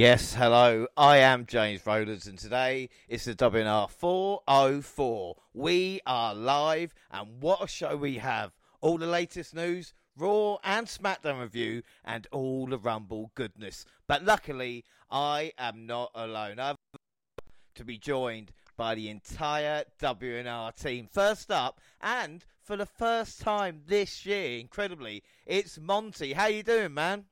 Yes, hello. I am James Rowlands, and today it's the WNR 404. We are live, and what a show we have! All the latest news, Raw and SmackDown review, and all the Rumble goodness. But luckily, I am not alone. I've to be joined by the entire WNR team. First up, and for the first time this year, incredibly, it's Monty. How you doing, man?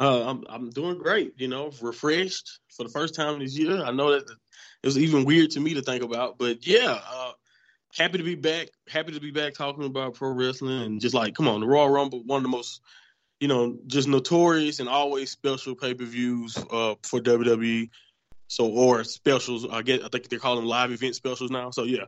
Uh, I'm I'm doing great. You know, refreshed for the first time this year. I know that it was even weird to me to think about, but yeah, uh, happy to be back. Happy to be back talking about pro wrestling and just like, come on, the Royal Rumble, one of the most, you know, just notorious and always special pay per views uh, for WWE. So or specials, I get. I think they're calling them live event specials now. So yeah,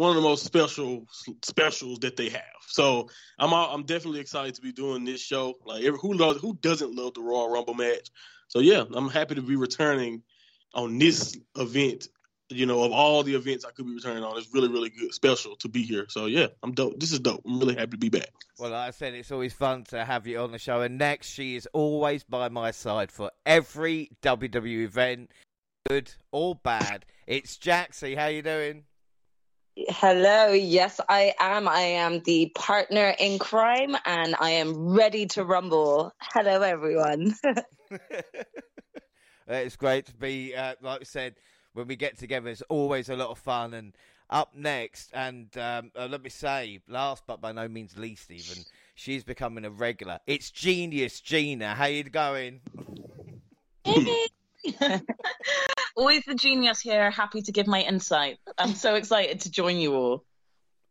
one of the most special specials that they have. So I'm I'm definitely excited to be doing this show. Like who loves who doesn't love the Royal Rumble match? So yeah, I'm happy to be returning on this event. You know, of all the events I could be returning on, it's really really good, special to be here. So yeah, I'm dope. This is dope. I'm really happy to be back. Well, like I said, it's always fun to have you on the show. And next, she is always by my side for every WWE event, good or bad. It's Jaxie. How you doing? Hello. Yes, I am. I am the partner in crime and I am ready to rumble. Hello, everyone. it's great to be, uh, like I said, when we get together, it's always a lot of fun. And up next, and um, uh, let me say, last but by no means least, even, she's becoming a regular. It's Genius Gina. How you going? Always the genius here, happy to give my insight. I'm so excited to join you all.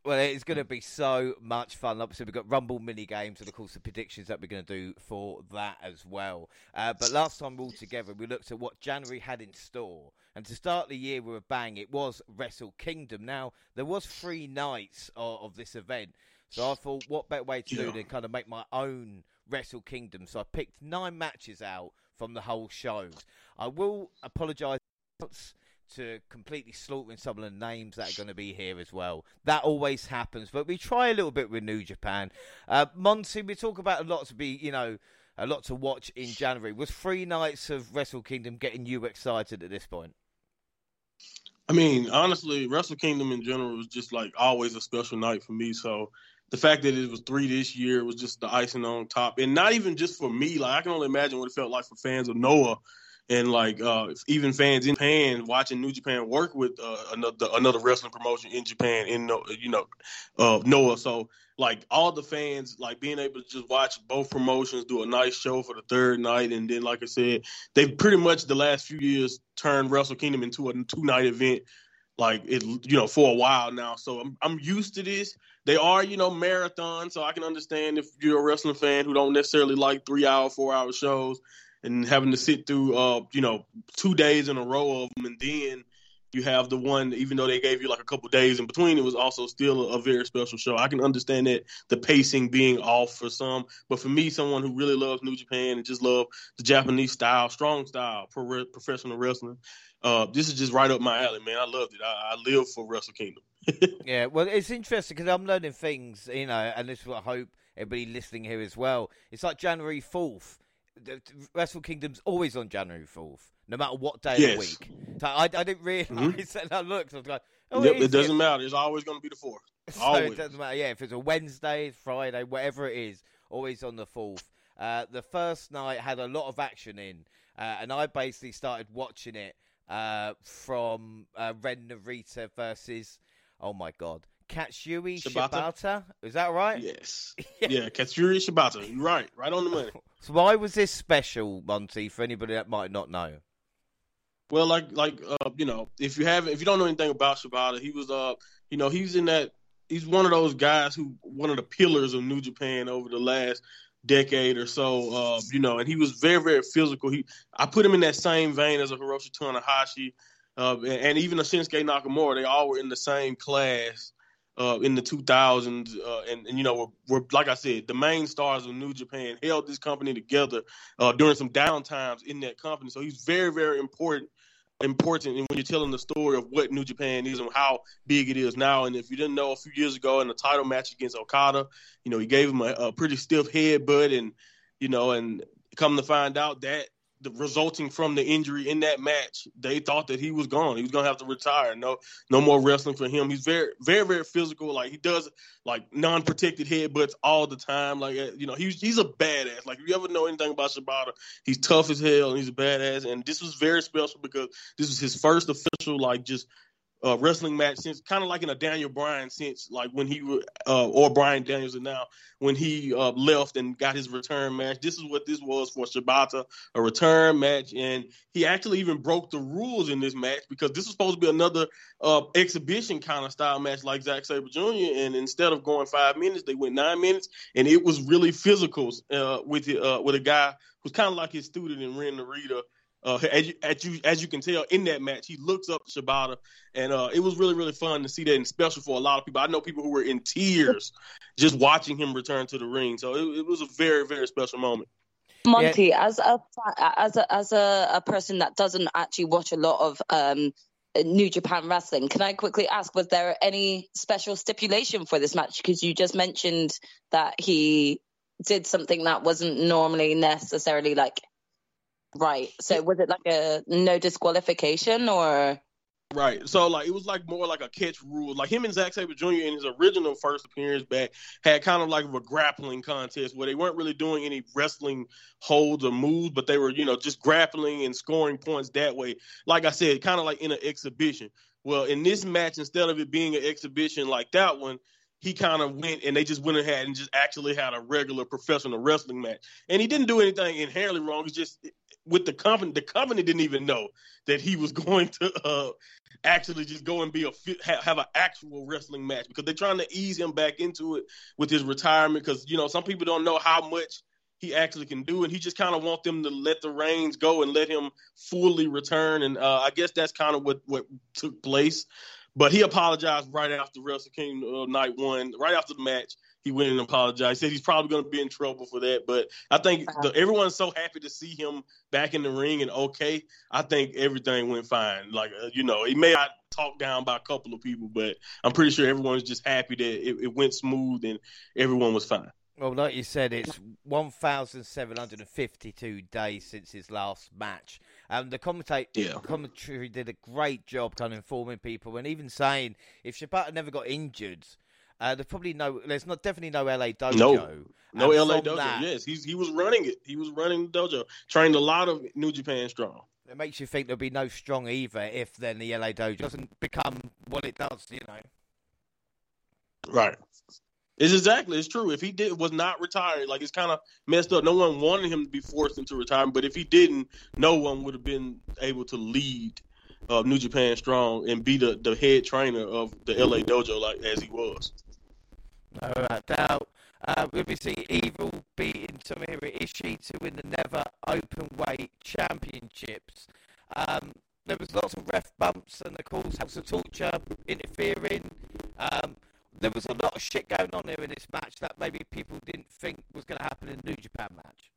Well, it's going to be so much fun. Obviously, we've got Rumble mini games and, of course, the predictions that we're going to do for that as well. Uh, but last time we all together, we looked at what January had in store. And to start the year with a bang, it was Wrestle Kingdom. Now, there was three nights of, of this event. So I thought, what better way to yeah. do than kind of make my own Wrestle Kingdom? So I picked nine matches out from the whole show. I will apologise to completely slaughtering some of the names that are going to be here as well. That always happens, but we try a little bit with New Japan. Uh, Monty, we talk about a lot to be, you know, a lot to watch in January. Was three nights of Wrestle Kingdom getting you excited at this point? I mean, honestly, Wrestle Kingdom in general was just like always a special night for me. So the fact that it was three this year was just the icing on top, and not even just for me. Like I can only imagine what it felt like for fans of Noah, and like uh, even fans in Japan watching New Japan work with uh, another another wrestling promotion in Japan in you know uh, Noah. So like all the fans like being able to just watch both promotions do a nice show for the third night, and then like I said, they've pretty much the last few years turned Wrestle Kingdom into a two night event like it you know for a while now. So I'm, I'm used to this. They are you know marathon so i can understand if you're a wrestling fan who don't necessarily like three hour four hour shows and having to sit through uh you know two days in a row of them and then you have the one even though they gave you like a couple days in between it was also still a, a very special show i can understand that the pacing being off for some but for me someone who really loves new japan and just love the japanese style strong style pro- professional wrestling uh, this is just right up my alley, man. I loved it. I, I live for Wrestle Kingdom. yeah, well, it's interesting because I'm learning things, you know, and this is what I hope everybody listening here as well. It's like January 4th. Wrestle Kingdom's always on January 4th, no matter what day yes. of the week. So I, I didn't realize mm-hmm. that. I looked, I was like, oh, yep, it, it doesn't matter. It's always going to be the 4th. So always. it doesn't matter. Yeah, if it's a Wednesday, Friday, whatever it is, always on the 4th. Uh, the first night had a lot of action in, uh, and I basically started watching it uh, from uh, Ren Narita versus, oh my god, Katsuyori Shibata. Shibata. Is that right? Yes. yeah, Katsuyori Shibata. You're right. Right on the money. So why was this special, Monty, for anybody that might not know? Well, like like uh, you know, if you have if you don't know anything about Shibata, he was uh you know, he's in that he's one of those guys who one of the pillars of New Japan over the last decade or so. Uh, you know, and he was very, very physical. He, I put him in that same vein as a Hiroshi Tanahashi, uh, and, and, even a Shinsuke Nakamura. They all were in the same class uh, in the 2000s, uh, and, and, you know, were, were, like I said, the main stars of New Japan held this company together uh, during some down times in that company. So he's very, very important important and when you're telling the story of what New Japan is and how big it is now. And if you didn't know, a few years ago in the title match against Okada, you know, he gave him a, a pretty stiff headbutt, and you know, and come to find out that the, resulting from the injury in that match, they thought that he was gone. He was gonna have to retire. No, no more wrestling for him. He's very, very, very physical. Like he does like non-protected headbutts all the time. Like uh, you know, he's he's a badass. Like if you ever know anything about Shibata, he's tough as hell and he's a badass. And this was very special because this was his first official like just uh, wrestling match since kind of like in a Daniel Bryan sense, like when he uh, or Bryan Daniels and now when he uh, left and got his return match. This is what this was for Shibata, a return match, and he actually even broke the rules in this match because this was supposed to be another uh, exhibition kind of style match like Zack Sabre Jr. And instead of going five minutes, they went nine minutes, and it was really physical uh, with uh, with a guy who's kind of like his student in Ren Narita uh, as, you, as you as you can tell in that match, he looks up to Shibata, and uh, it was really really fun to see that, and special for a lot of people. I know people who were in tears just watching him return to the ring. So it, it was a very very special moment. Monty, yeah. as a as a as a, a, person that doesn't actually watch a lot of um, New Japan Wrestling, can I quickly ask, was there any special stipulation for this match? Because you just mentioned that he did something that wasn't normally necessarily like Right. So was it like a no disqualification or? Right. So like it was like more like a catch rule. Like him and Zack Sabre Jr. in his original first appearance back had kind of like a grappling contest where they weren't really doing any wrestling holds or moves, but they were, you know, just grappling and scoring points that way. Like I said, kind of like in an exhibition. Well, in this match, instead of it being an exhibition like that one, he kind of went and they just went ahead and just actually had a regular professional wrestling match. And he didn't do anything inherently wrong. It's just with the company, the company didn't even know that he was going to uh, actually just go and be a have, have an actual wrestling match because they're trying to ease him back into it with his retirement. Because you know some people don't know how much he actually can do, and he just kind of want them to let the reins go and let him fully return. And uh, I guess that's kind of what what took place. But he apologized right after Wrestle Kingdom uh, night one, right after the match. He went and apologized. He said he's probably going to be in trouble for that. But I think the, everyone's so happy to see him back in the ring and okay. I think everything went fine. Like, uh, you know, he may not talk down by a couple of people, but I'm pretty sure everyone's just happy that it, it went smooth and everyone was fine. Well, like you said, it's 1,752 days since his last match. Um, the commentate- yeah. commentary did a great job kind of informing people and even saying if Shibata never got injured, uh, there's probably no, there's not definitely no LA dojo. No, no LA dojo. That, yes, he's he was running it. He was running the dojo, trained a lot of New Japan strong. It makes you think there'll be no strong either if then the LA dojo doesn't become what it does, you know. Right. It's exactly it's true. If he did was not retired, like it's kind of messed up. No one wanted him to be forced into retirement, but if he didn't, no one would have been able to lead uh, New Japan Strong and be the, the head trainer of the LA Dojo like as he was. No doubt. Uh, we'll be seeing Evil beating Tomohiro Ishii to win the Never Openweight Championships. Um, there was lots of ref bumps and, of course, House of Torture interfering. Um, there was a lot of shit going on here in this match that maybe people didn't think was going to happen in the New Japan match.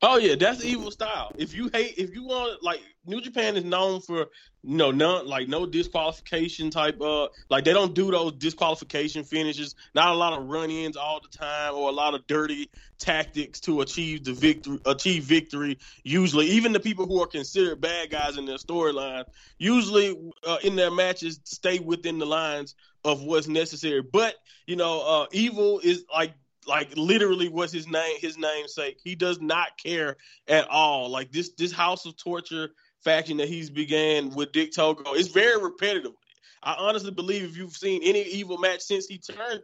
Oh yeah, that's evil style. If you hate, if you want, like New Japan is known for, you know, none like no disqualification type. Uh, like they don't do those disqualification finishes. Not a lot of run-ins all the time, or a lot of dirty tactics to achieve the victory. Achieve victory. Usually, even the people who are considered bad guys in their storyline, usually uh, in their matches, stay within the lines of what's necessary. But you know, uh, evil is like like literally what's his name his namesake. He does not care at all. Like this this House of Torture faction that he's began with Dick Togo is very repetitive. I honestly believe if you've seen any evil match since he turned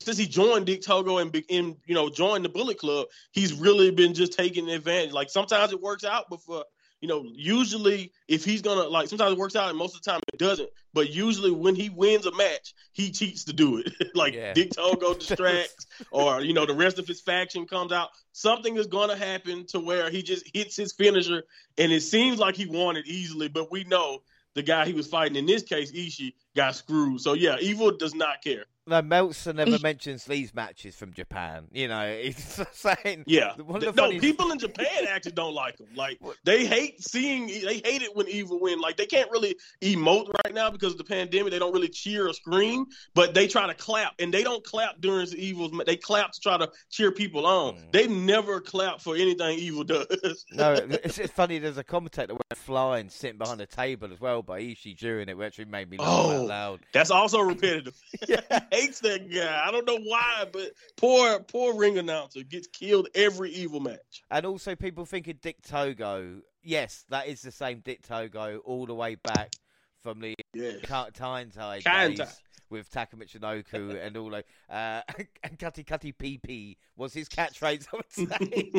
since he joined Dick Togo and, and you know joined the Bullet Club, he's really been just taking advantage. Like sometimes it works out, but for you know, usually if he's gonna like sometimes it works out and most of the time it doesn't. But usually when he wins a match, he cheats to do it. like yeah. Dick Togo distracts or you know, the rest of his faction comes out. Something is gonna happen to where he just hits his finisher and it seems like he won it easily, but we know the guy he was fighting in this case, Ishii, got screwed. So yeah, evil does not care. No, Meltzer never mentions these matches from Japan. You know, he's saying Yeah, One of the no, funniest- people in Japan actually don't like him. Like they hate seeing, they hate it when Evil win. Like they can't really emote right now because of the pandemic. They don't really cheer or scream, but they try to clap, and they don't clap during the Evil's. They clap to try to cheer people on. Mm. They never clap for anything Evil does. no. It's, it's funny. There's a commentator went flying sitting behind a table as well by Ishii during it, which actually made me laugh Oh. Out loud. That's also repetitive. Yeah. hates that guy. I don't know why, but poor poor ring announcer gets killed every Evil match. And also, people thinking Dick Togo. Yes, that is the same Dick Togo all the way back from the Yeah. Ka- Tyne-Tai Tyne-Tai. days with Taka Michinoku and all that. Uh, and Cutty Cutty PP was his catchphrase, I would say,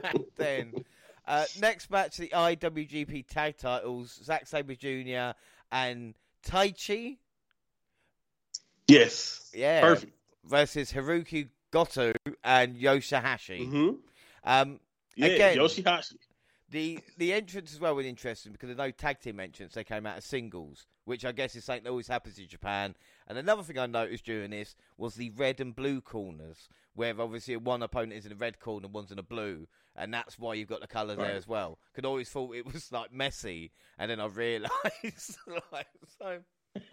back then. Uh, next match, the IWGP Tag Titles, Zack Sabre Jr. and Taichi. yes. Yeah. Perfect. Versus Haruki Goto and Yoshihashi. hmm Um, Yeah, Again. Yoshihashi. The the entrance as well was interesting because there's no tag team entrance. They came out as singles, which I guess is something that always happens in Japan. And another thing I noticed during this was the red and blue corners, where obviously one opponent is in a red corner, one's in a blue, and that's why you've got the colour Right. there as well. Could always thought it was like messy, and then I realised, like, so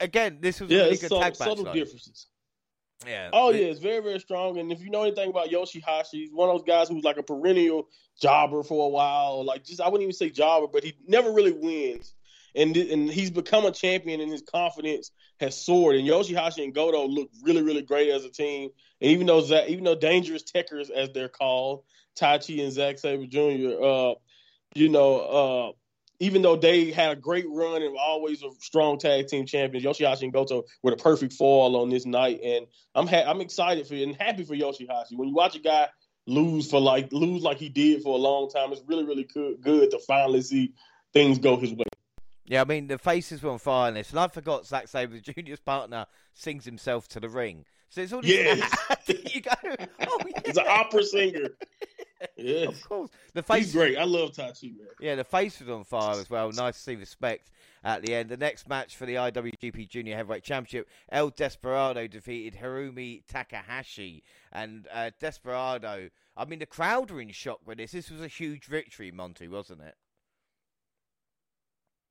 again, this was a yeah, really it's good subtle, tag match. subtle though. differences. Yeah. Oh yeah, it's very very strong. And if you know anything about Yoshihashi, he's one of those guys who's like a perennial jobber for a while. Like just I wouldn't even say jobber, but he never really wins. And and he's become a champion, and his confidence has soared. And Yoshihashi and Goto look really really great as a team. And even though Zack, even though Dangerous Tekkers as they're called, Taichi and Zack Sabre Jr. Uh, you know, uh, even though they had a great run and were always a strong tag team champions, Yoshihashi and Goto were the perfect fall on this night. And I'm ha- I'm excited for you and happy for Yoshihashi. When you watch a guy lose for like lose like he did for a long time, it's really really good good to finally see things go his way. Yeah, I mean the faces were on fire in this, and I forgot Zack Sabre Jr.'s partner sings himself to the ring. So it's all this Yes. you go, oh yeah, He's an opera singer. Yeah, of course. The he's face, great. I love Taichi man. yeah, the face was on fire as well. Nice to see respect at the end. The next match for the IWGP Junior Heavyweight Championship, El Desperado defeated Hiromu Takahashi, and uh, Desperado. I mean, the crowd were in shock with this. This was a huge victory, Monty, wasn't it?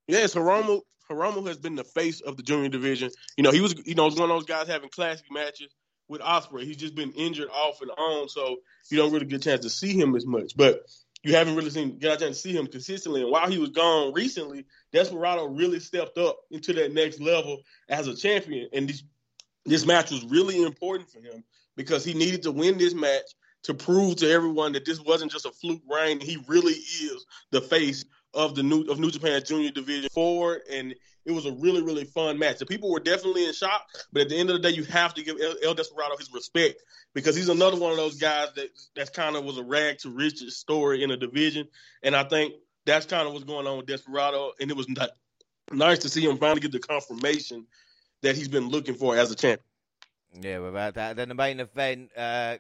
Yes, Hiromu Hiromu has been the face of the junior division. You know, he was you know was one of those guys having classic matches with Ospreay. He's just been injured off and on, so you don't really get a chance to see him as much. But you haven't really seen get a chance to see him consistently. And while he was gone recently, Desperado really stepped up into that next level as a champion. And this this match was really important for him because he needed to win this match to prove to everyone that this wasn't just a fluke reign. He really is the face of the new of New Japan Junior Division forward, and it was a really really fun match. The people were definitely in shock, but at the end of the day, you have to give El, El Desperado his respect because he's another one of those guys that that's kind of was a rag to riches story in a division, and I think that's kind of what's going on with Desperado, and it was not, nice to see him finally get the confirmation that he's been looking for as a champion. Yeah, about that. Then the main event, uh,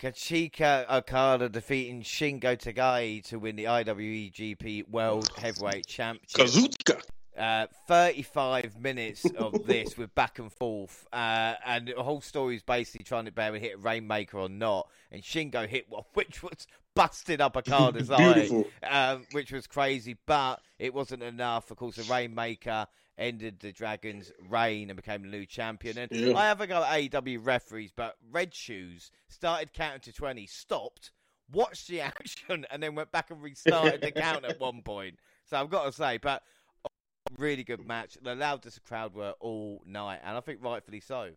Kazuchika Okada defeating Shingo Takagi to win the IWGP World Heavyweight Championship. Kazuchika. Uh, 35 minutes of this with back and forth, uh, and the whole story is basically trying to be able to hit a Rainmaker or not. And Shingo hit one, which was busted up Okada's eye, Beautiful. um, which was crazy, but it wasn't enough. Of course, the Rainmaker ended the Dragons' reign and became the new champion. And Yeah. I have a go at AEW referees, but Red Shoes started counting to 20, stopped, watched the action, and then went back and restarted the count at one point. So I've got to say, but really good match. The loudest crowd were all night, and I think rightfully so.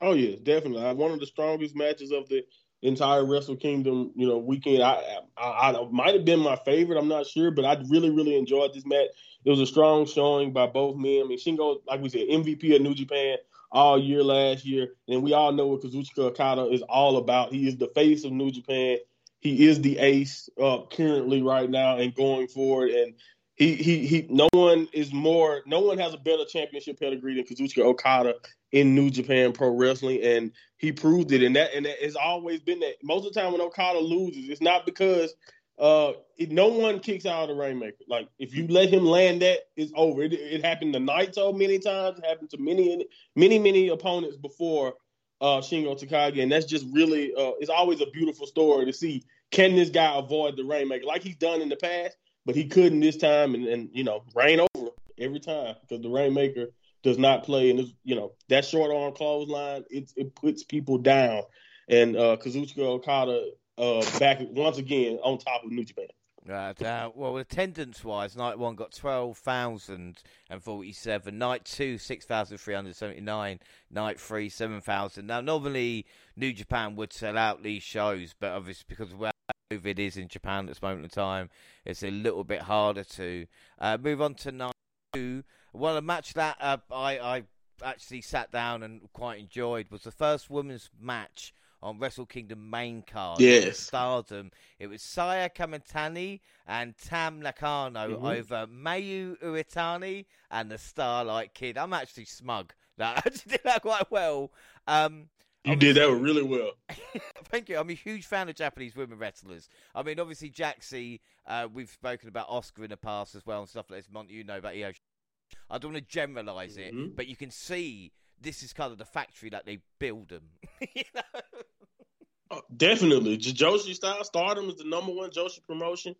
Oh yeah, definitely. Uh, One of the strongest matches of the entire Wrestle Kingdom, you know, weekend. I, I, I might have been my favorite. I'm not sure, but I really, really enjoyed this match. It was a strong showing by both men. I mean, Shingo, like we said, MVP of New Japan all year last year, and we all know what Kazuchika Okada is all about. He is the face of New Japan. He is the ace uh, currently right now and going forward, and he he he. No one is more. No one has a better championship pedigree than Kazuchika Okada in New Japan Pro Wrestling, and he proved it. And that and that has always been that. Most of the time when Okada loses, it's not because uh, it, no one kicks out of the Rainmaker. Like if you let him land that, it's over. It, it happened to Naito many times. It happened to many, many, many opponents before uh, Shingo Takagi, and that's just really uh, it's always a beautiful story to see. Can this guy avoid the Rainmaker like he's done in the past? But he couldn't this time, and, and you know, rain over every time because the Rainmaker does not play, and you know that short arm clothesline it it puts people down, and uh, Kazuchika Okada uh, back once again on top of New Japan. Right. Uh, well, attendance wise, night one got 12,047. Night two, 6,379. Night three, 7,000. Now, normally New Japan would sell out these shows, but obviously because where COVID is in Japan at this moment in time, it's a little bit harder to. Uh, move on to night two. Well, a match that uh, I, I actually sat down and quite enjoyed was the first women's match on Wrestle Kingdom main card. Yes. Stardom. It was Saya Kamitani and Tam Nakano Mm-hmm. over Mayu Iwatani and the Starlight Kid. I'm actually smug that I actually did that quite well. Um, You did that really well. Thank you. I'm a huge fan of Japanese women wrestlers. I mean, obviously, Jaxie, uh, we've spoken about Asuka in the past as well and stuff like this. Monty, you know about Io. I don't want to generalize it, Mhm. but you can see this is kind of the factory that they build them. you know? Oh, definitely, J- Joshi style Stardom is the number one Joshi promotion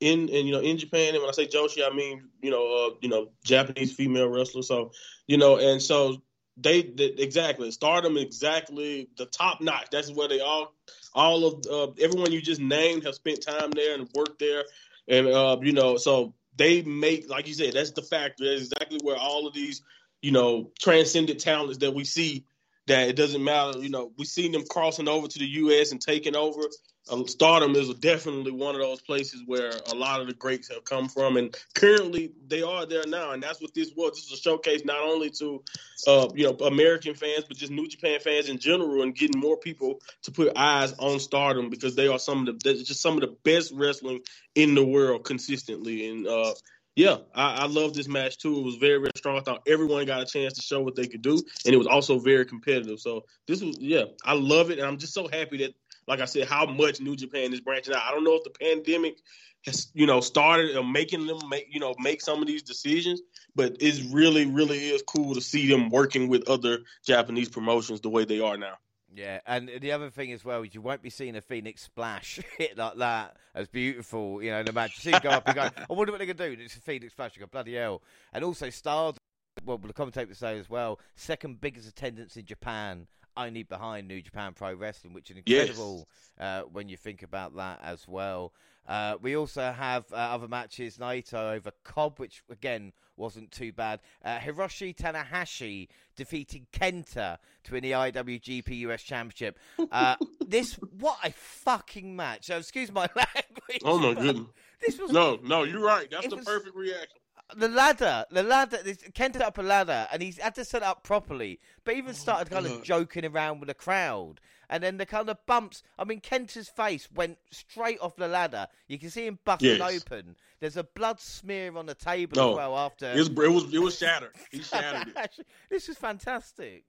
in and you know in Japan. And when I say Joshi, I mean you know uh, you know Japanese female wrestler. So you know, and so they, they exactly Stardom exactly the top notch. That's where they all all of uh, everyone you just named have spent time there and worked there, and uh, you know so they make like you said that's the factory. That's exactly where all of these you know transcendent talents that we see that it doesn't matter. You know, We've seen them crossing over to the U.S. and taking over. Uh, Stardom is definitely one of those places where a lot of the greats have come from, and currently they are there now. And that's what this was. This is a showcase not only to, uh, you know, American fans, but just New Japan fans in general, and getting more people to put eyes on Stardom because they are some of the just some of the best wrestling in the world consistently. And uh, yeah, I, I love this match too. It was very, very strong. I thought everyone got a chance to show what they could do, and it was also very competitive. So this was, yeah, I love it, and I'm just so happy that, like I said, how much New Japan is branching out. I don't know if the pandemic has, you know, started uh, making them make, you know, make some of these decisions, but it's really, really is cool to see them working with other Japanese promotions the way they are now. Yeah, and the other thing as well is you won't be seeing a Phoenix splash hit like that as beautiful, you know, in the match. You see go up and go, I wonder what they're going to do. It's a Phoenix splash. You go, bloody hell. And also, Stars, well, the commentator say as well, second biggest attendance in Japan, only behind New Japan Pro Wrestling, which is Yes. incredible uh, when you think about that as well. Uh, we also have uh, other matches, Naito over Cobb, which again wasn't too bad. Uh, Hiroshi Tanahashi defeating Kenta to win the IWGP US Championship. Uh, this, what a fucking match. So, excuse my language. Oh my goodness! This was No, no, you're right. That's the was- perfect reaction. The ladder, the ladder. This, Kent set up a ladder, and he's had to set it up properly. But even oh, started kind of joking around with the crowd, and then the kind of bumps. I mean, Kenta's face went straight off the ladder. You can see him busting Yes. open. There's a blood smear on the table as oh, well after. It was, it was, it was shattered. He shattered it. this is fantastic.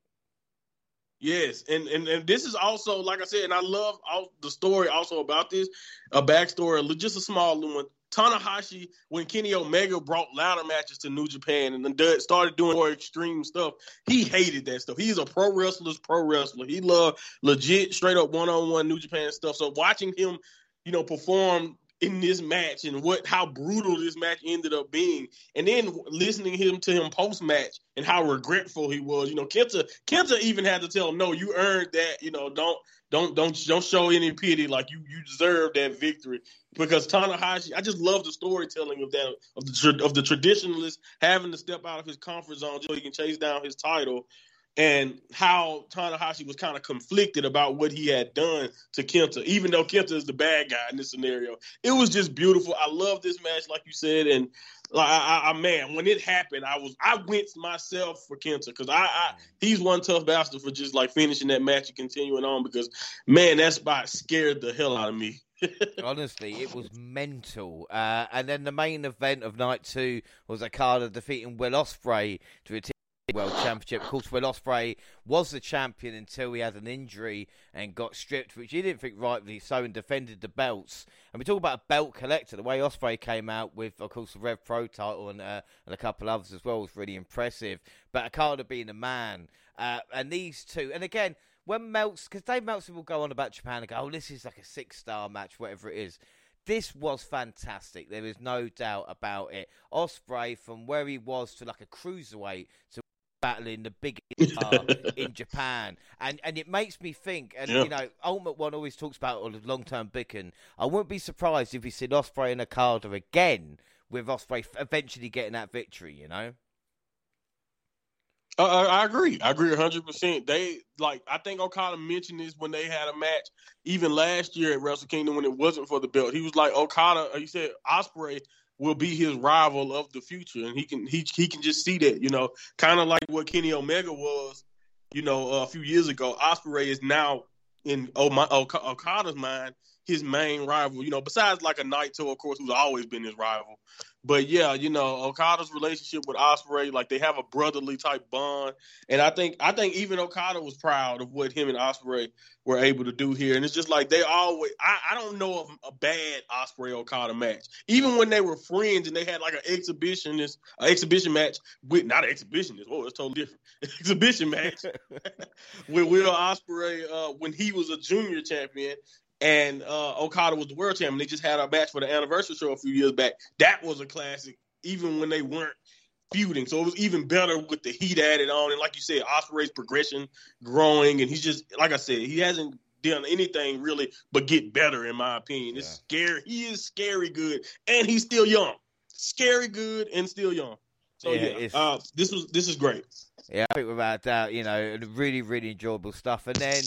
Yes, and, and and this is also like I said, and I love all the story also about this, a backstory, just a small one. Tanahashi, when Kenny Omega brought ladder matches to New Japan and started doing more extreme stuff, he hated that stuff. He's a pro wrestler's pro wrestler. He loved legit, straight up one on one New Japan stuff. So watching him, you know, perform in this match and what how brutal this match ended up being, and then listening him to him post match and how regretful he was. You know, Kenta Kenta even had to tell him, "No, you earned that. You know, don't don't don't don't show any pity. Like you you deserve that victory." Because Tanahashi, I just love the storytelling of that of the of the traditionalist having to step out of his comfort zone so he can chase down his title. And how Tanahashi was kind of conflicted about what he had done to Kenta, even though Kenta is the bad guy in this scenario. It was just beautiful. I love this match, like you said, and like I, I, man, when it happened, I was I winced myself for Kenta because I, I he's one tough bastard for just like finishing that match and continuing on because man, that spot scared the hell out of me. Honestly, it was mental. Uh, and then the main event of night two was Okada defeating Will Ospreay to retain World Championship. Of course, Will Ospreay was the champion until he had an injury and got stripped, which he didn't think rightly so, and defended the belts. And we talk about a belt collector. The way Ospreay came out with, of course, the Rev Pro title and uh, and a couple others as well was really impressive. But Okada being a man, uh, and these two, and again. When Melts, because Dave Meltzer will go on about Japan and go, oh, this is like a six star match, whatever it is this was fantastic. There is no doubt about it. Ospreay, from where he was to like a cruiserweight to battling the biggest star in Japan, and and it makes me think. And Yeah. you know, Ultimate One always talks about all the long term booking. I wouldn't be surprised if we see Ospreay and Okada again, with Ospreay eventually getting that victory. You know. Uh, I I agree. I agree hundred percent. They like I think Okada mentioned this when they had a match, even last year at Wrestle Kingdom when it wasn't for the belt. He was like Okada. He said Ospreay will be his rival of the future, and he can he he can just see that. You know, kind of like what Kenny Omega was. You know, uh, a few years ago, Ospreay is now in oh my Ok- Okada's mind his main rival. You know, besides like a Naito, of course, who's always been his rival. But yeah, you know, Okada's relationship with Ospreay, like they have a brotherly type bond, and I think I think even Okada was proud of what him and Ospreay were able to do here. And it's just like they always, I, I don't know of a bad Ospreay Okada match, even when they were friends and they had like an exhibitionist, an exhibition match with not an exhibitionist. Oh, it's totally different. exhibition match with Will Ospreay uh, when he was a junior champion and uh, Okada was the world champion. They just had a match for the anniversary show a few years back. That was a classic, even when they weren't feuding. So it was even better with the heat added on. And like you said, Ospreay's progression growing, and he's just like I said, he hasn't done anything really but get better, in my opinion. It's scary. He is scary good, and he's still young. Scary good and still young. So Yeah, yeah, uh, this was this is great. Yeah, I think without doubt, you know, really, really enjoyable stuff. And then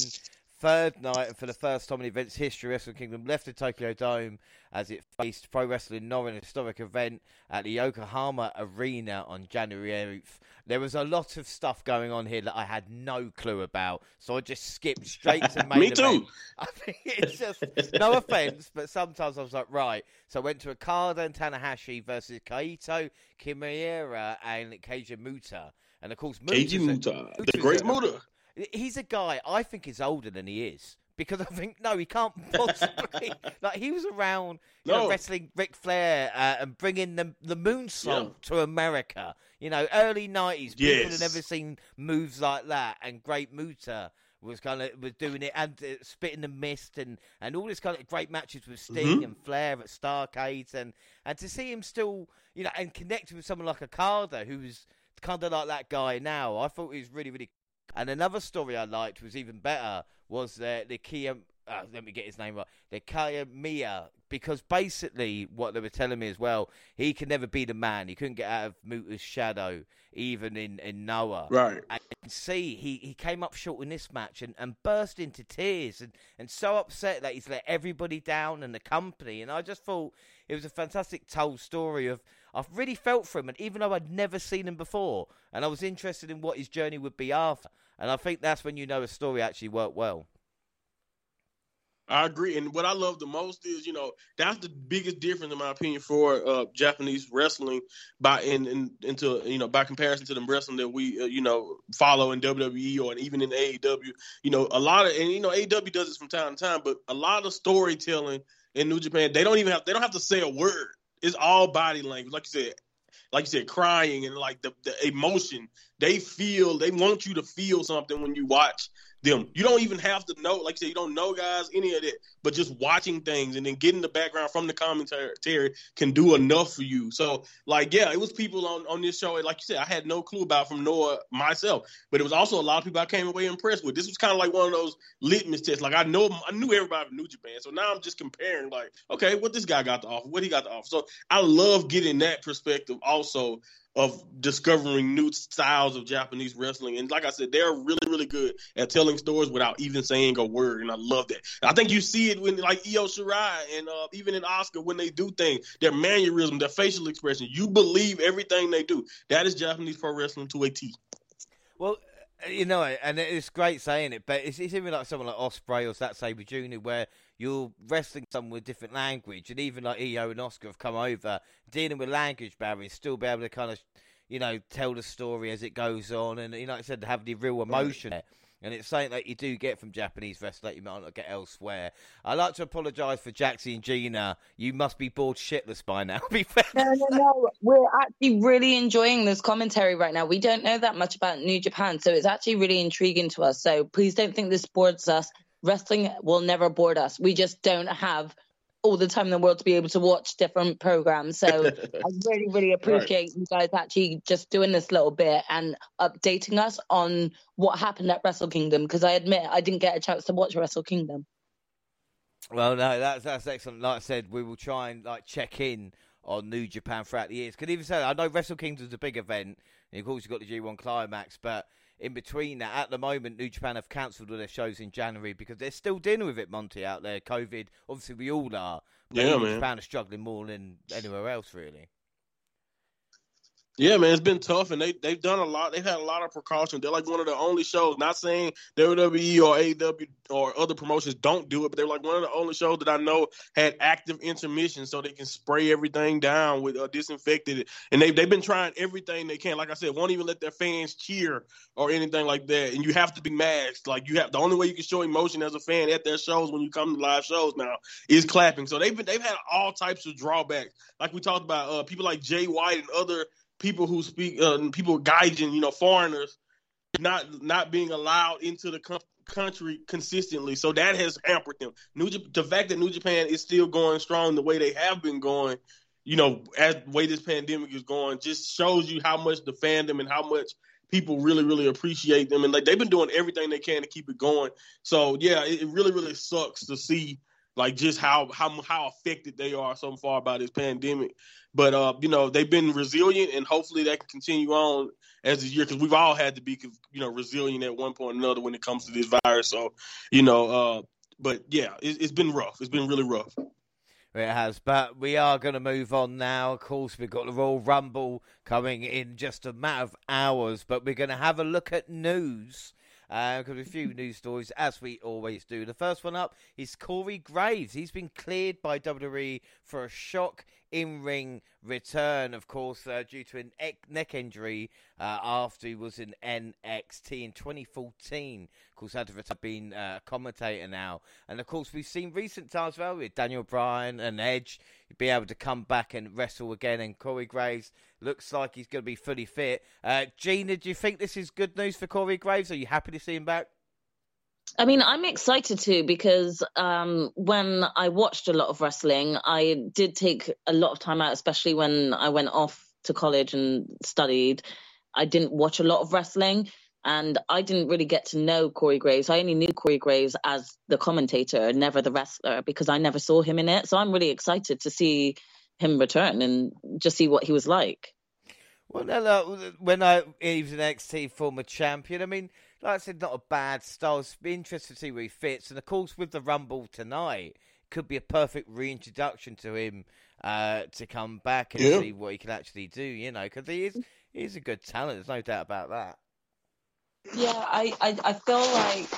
third night, and for the first time in events history, Wrestle Kingdom left the Tokyo Dome as it faced Pro Wrestling Noah, an historic event at the Yokohama Arena on January 8th. There was a lot of stuff going on here that I had no clue about, so I just skipped straight to main Me event. too. I think it's just no offense, but sometimes I was like, right. So I went to Okada and Tanahashi versus Kaito, Kimura, and Keiji Muta. And of course, Keiji Muta, the great Muta. He's a guy I think is older than he is. Because I think no, he can't possibly. like he was around, you know, wrestling Ric Flair uh, and bringing the the moonsault to America. You know, early nineties. People had never seen moves like that, and Great Muta was kind of was doing it and uh, spitting the mist and and all this kind of great matches with Sting Mhm. and Flair at Starcade and and to see him still, you know, and connected with someone like a Okada, who's kind of like that guy now. I thought he was really really and another story I liked was even better was uh, the Kia. Uh, let me get his name right. The Kiyomiya, because basically what they were telling me as well, he can never be the man. He couldn't get out of Muta's shadow, even in in Noah. Right. And see he, he came up short in this match and, and burst into tears and, and so upset that he's let everybody down and the company. And I just thought it was a fantastic told story of I've really felt for him, and even though I'd never seen him before, and I was interested in what his journey would be after. And I think that's when you know a story actually worked well. I agree, and what I love the most is, you know, that's the biggest difference, in my opinion, for uh, Japanese wrestling by in, in into you know by comparison to the wrestling that we uh, you know follow in WWE or even in AEW. You know, a lot of and you know AEW does this from time to time, but a lot of storytelling in New Japan, they don't even have they don't have to say a word. It's all body language, like you said, like you said, crying and like the, the emotion. They feel they want you to feel something when you watch them. You don't even have to know, like you said, you don't know guys, any of that, but just watching things and then getting the background from the commentary can do enough for you. So, like, yeah, it was people on, on this show, like you said, I had no clue about from Noah myself, but it was also a lot of people I came away impressed with. This was kind of like one of those litmus tests. Like, I know, I knew everybody from New Japan, so now I'm just comparing, like, okay, what this guy got to offer, what he got to offer. So, I love getting that perspective also of discovering new styles of Japanese wrestling. And like I said, they're really, really good at telling stories without even saying a word. And I love that. I think you see it when like Io Shirai and uh, even in Asuka when they do things, their mannerism, their facial expression, you believe everything they do. That is Japanese pro wrestling to a T. Well, you know, and it's great saying it, but it's, it's even like someone like Ospreay or Zack Sabre Jr., where you're wrestling someone with different language, and even like Io and Asuka have come over dealing with language barriers, still be able to kind of, you know, tell the story as it goes on, and you know, like I said, have the real emotion. Right. And it's something that you do get from Japanese wrestling that you might not get elsewhere. I'd like to apologise for Jaxie and Gina. You must be bored shitless by now. Be fair. No, no, no. We're actually really enjoying this commentary right now. We don't know that much about New Japan, so it's actually really intriguing to us. So please don't think this bores us. Wrestling will never bore us. We just don't have all the time in the world to be able to watch different programs. So I really, really appreciate right. you guys actually just doing this little bit and updating us on what happened at Wrestle Kingdom because I admit I didn't get a chance to watch Wrestle Kingdom. Well, no, that's that's excellent. Like I said, we will try and like check in on New Japan throughout the years. Could even say I know Wrestle Kingdom's a big event, and of course you've got the G1 Climax, but in between that. At the moment, New Japan have cancelled all their shows in January because they're still dealing with it, Monty, out there. COVID, obviously, we all are. yeah, New man. Japan are struggling more than anywhere else, really. Yeah, man, it's been tough, and they they've done a lot. They've had a lot of precautions. They're like one of the only shows. Not saying WWE or AW or other promotions don't do it, but they're like one of the only shows that I know had active intermission, so they can spray everything down with uh, disinfected. And they they've been trying everything they can. Like I said, won't even let their fans cheer or anything like that. And you have to be masked. Like you have the only way you can show emotion as a fan at their shows when you come to live shows now is clapping. So they've been they've had all types of drawbacks. Like we talked about, uh, people like Jay White and other people who speak, uh, people gaijin, you know, foreigners, not not being allowed into the com- country consistently. So that has hampered them. New the fact that New Japan is still going strong the way they have been going, you know, as the way this pandemic is going, just shows you how much the fandom and how much people really, really appreciate them. And like they've been doing everything they can to keep it going. So yeah, it, it really, really sucks to see like just how how how affected they are so far by this pandemic. But uh, you know, they've been resilient, and hopefully that can continue on as the year because we've all had to be you know resilient at one point or another when it comes to this virus. So you know, uh, but yeah, it, it's been rough. It's been really rough. It has, but we are going to move on now. Of course, we've got the Royal Rumble coming in just a matter of hours, but we're going to have a look at news uh, got a few news stories, as we always do. The first one up is Corey Graves. He's been cleared by WWE for a shock in ring return, of course, uh, due to a neck injury uh, after he was in NXT in 2014. Of course, had to been a commentator now. And of course, we've seen recent times well with Daniel Bryan and Edge be able to come back and wrestle again. And Corey Graves looks like he's going to be fully fit. Uh, Gina, do you think this is good news for Corey Graves? Are you happy to see him back? I mean, I'm excited too because um, when I watched a lot of wrestling, I did take a lot of time out, especially when I went off to college and studied. I didn't watch a lot of wrestling and I didn't really get to know Corey Graves. I only knew Corey Graves as the commentator, never the wrestler, because I never saw him in it. So I'm really excited to see him return and just see what he was like. Well, no, no, when I he was an NXT former champion, I mean, like I said, not a bad style. It's be interesting to see where he fits, and of course, with the Rumble tonight, could be a perfect reintroduction to him uh, to come back and yeah. see what he can actually do. You know, because he is he's a good talent. There's no doubt about that. Yeah, I I, I feel like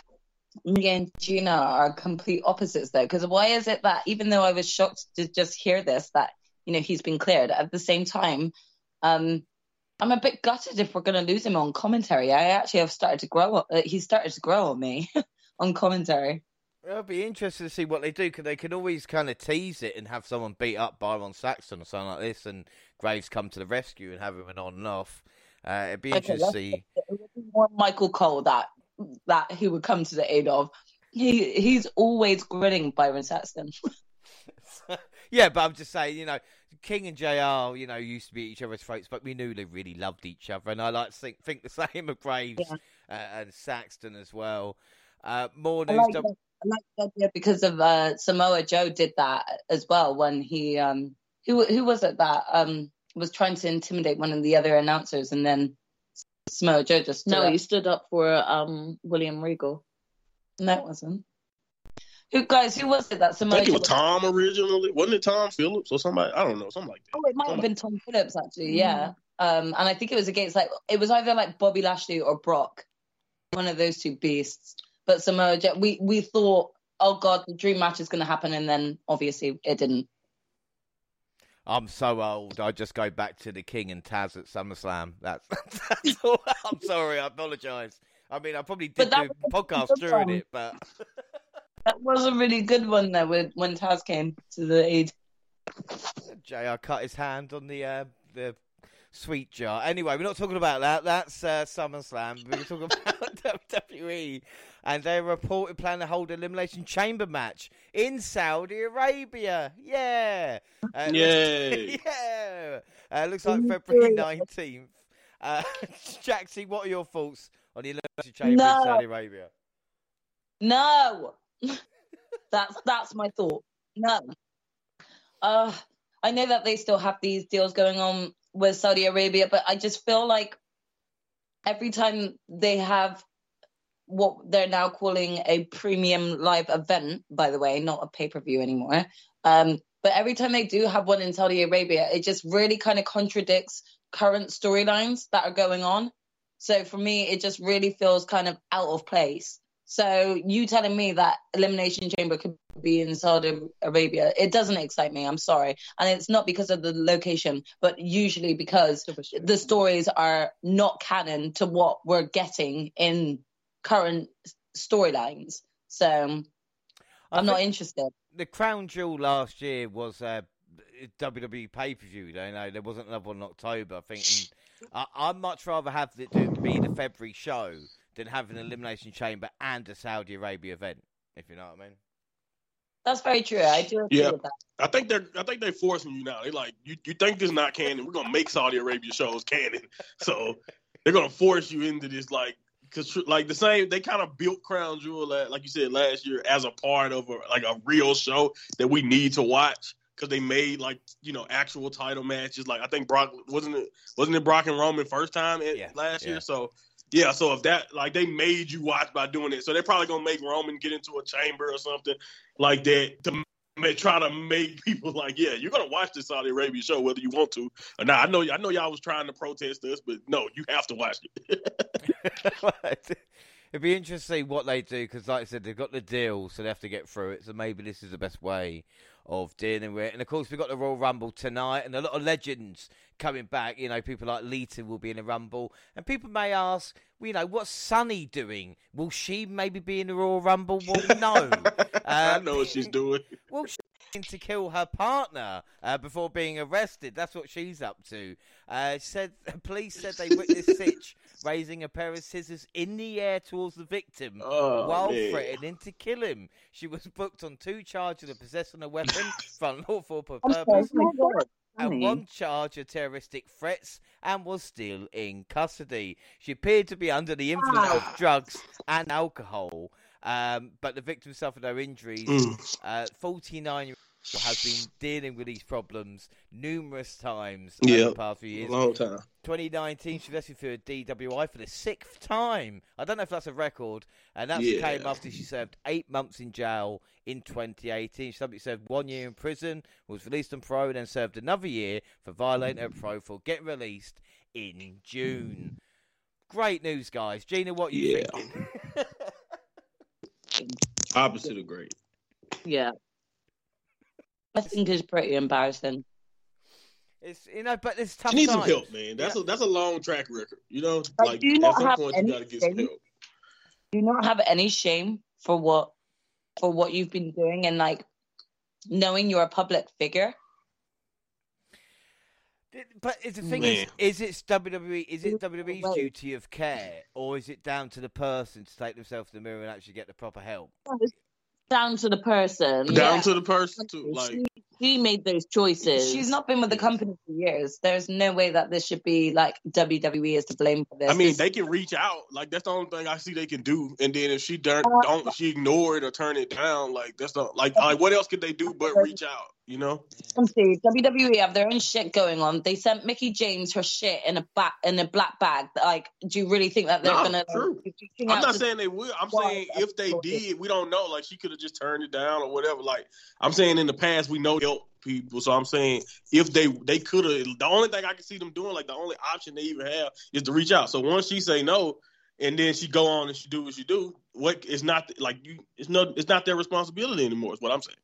me and Gina are complete opposites though. Because why is it that even though I was shocked to just hear this, that you know he's been cleared at the same time. Um, I'm a bit gutted if we're going to lose him on commentary. I actually have started to grow. Uh, he's started to grow on me on commentary. It'll be interesting to see what they do because they can always kind of tease it and have someone beat up Byron Saxton or something like this, and Graves come to the rescue and have him an on and off. Uh, it'd be okay, interesting to see. It would be more Michael Cole that that he would come to the aid of. He he's always grinning Byron Saxton. yeah, but I'm just saying, you know, King and JR, you know, used to be each other's throats, but we knew they really loved each other, and I like to think, think the same of Graves yeah. uh, and Saxton as well. Uh, more news. I like, that, I like that idea because of uh, Samoa Joe did that as well when he um who who was it that um was trying to intimidate one of the other announcers, and then Samoa Joe just no, up. he stood up for um William Regal. That wasn't. Who guys? Who was it that Samoa? I think it was Tom originally. Wasn't it Tom Phillips or somebody? I don't know, something like that. Oh, it might have been Tom Phillips actually. Yeah. Um, and I think it was against like it was either like Bobby Lashley or Brock, one of those two beasts. But Samoa Joe, we we thought, oh god, the dream match is going to happen, and then obviously it didn't. I'm so old. I just go back to the King and Taz at SummerSlam. That's, that's all. I'm sorry. I apologise. I mean, I probably did do podcast during it, but that was a really good one there when when Taz came to the aid. Jr. cut his hand on the uh, the sweet jar. Anyway, we're not talking about that. That's uh, SummerSlam. We're talking about WWE, and they're reported planning to hold an elimination chamber match in Saudi Arabia. Yeah, uh, Yay. yeah. Uh, looks like February nineteenth. Uh, Jaxie, what are your thoughts on the elimination chamber no. in Saudi Arabia? No, that's that's my thought. No. Uh, I know that they still have these deals going on with Saudi Arabia, but I just feel like every time they have what they're now calling a premium live event, by the way, not a pay per view anymore. Um, but every time they do have one in Saudi Arabia, it just really kind of contradicts current storylines that are going on. So for me, it just really feels kind of out of place. So you telling me that Elimination Chamber could be in Saudi Arabia, it doesn't excite me. I'm sorry, and it's not because of the location, but usually because the stories are not canon to what we're getting in current storylines. So I'm not interested. The crown jewel last year was uh, a WWE pay per view. You know, there wasn't another one in October. I think I, would much rather have it be the February show than have an elimination chamber and a Saudi Arabia event. If you know what I mean. That's very true. I do agree yeah. with that. I think they're I think they're forcing you now. They like you, you think this is not canon. We're gonna make Saudi Arabia shows canon. So they're gonna force you into this like because like the same they kind of built Crown Jewel at, like you said last year as a part of a like a real show that we need to watch because they made like you know actual title matches. Like I think Brock wasn't it wasn't it Brock and Roman first time yeah, last yeah. year. So yeah, so if that like they made you watch by doing it, so they're probably gonna make Roman get into a chamber or something like that to may try to make people like, yeah, you're gonna watch this Saudi Arabia show whether you want to or not. I know, I know, y'all was trying to protest us, but no, you have to watch it. It'd be interesting to see what they do because, like I said, they've got the deal, so they have to get through it. So maybe this is the best way of dealing with it. And of course, we've got the Royal Rumble tonight, and a lot of legends coming back. You know, people like Lita will be in the Rumble, and people may ask, well, you know, what's Sunny doing? Will she maybe be in the Royal Rumble? Well, no. I uh, know what she's doing. Well, to kill her partner uh, before being arrested. That's what she's up to. Uh, said police said they witnessed Sytch raising a pair of scissors in the air towards the victim oh, while man. threatening to kill him. She was booked on two charges of possessing a weapon for unlawful purpose and one charge of terroristic threats and was still in custody. She appeared to be under the influence of drugs and alcohol, um, but the victim suffered no injuries. Mm. 49 year has been dealing with these problems numerous times yep. over the past few years. Long time. 2019, she was arrested for a DWI for the sixth time. I don't know if that's a record, and that yeah. came after she served eight months in jail in 2018. She subsequently served one year in prison, was released on parole, and then served another year for violating her parole for getting released in June. Great news, guys. Gina, what you yeah. think? Opposite of great. Yeah, I think it's pretty embarrassing. It's you know, but it's tough. She needs times. some help, man. That's yeah. a that's a long track record. You know, like, like at some point you got to get some help. Do you not have any shame for what for what you've been doing and like knowing you're a public figure? But the thing Man. is, is it WWE? Is it WWE's duty of care, or is it down to the person to take themselves to the mirror and actually get the proper help? down to the person. Down yeah. to the person too. Like she, she, made those choices. She's not been with the company for years. There's no way that this should be like WWE is to blame for this. I mean, they can reach out. Like that's the only thing I see they can do. And then if she don't, uh, don't she ignore it or turn it down, like that's not like like what else could they do but reach out? You know? See, WWE have their own shit going on. They sent Mickie James her shit in a back in a black bag. Like, do you really think that they're no, gonna? True. I'm not saying they will. I'm saying if they did, we don't know. Like, she could have just turned it down or whatever. Like, I'm saying in the past we know help people. So I'm saying if they they could have, the only thing I can see them doing, like the only option they even have, is to reach out. So once she say no, and then she go on and she do what she do, what it's not like you, it's no, it's not their responsibility anymore. Is what I'm saying.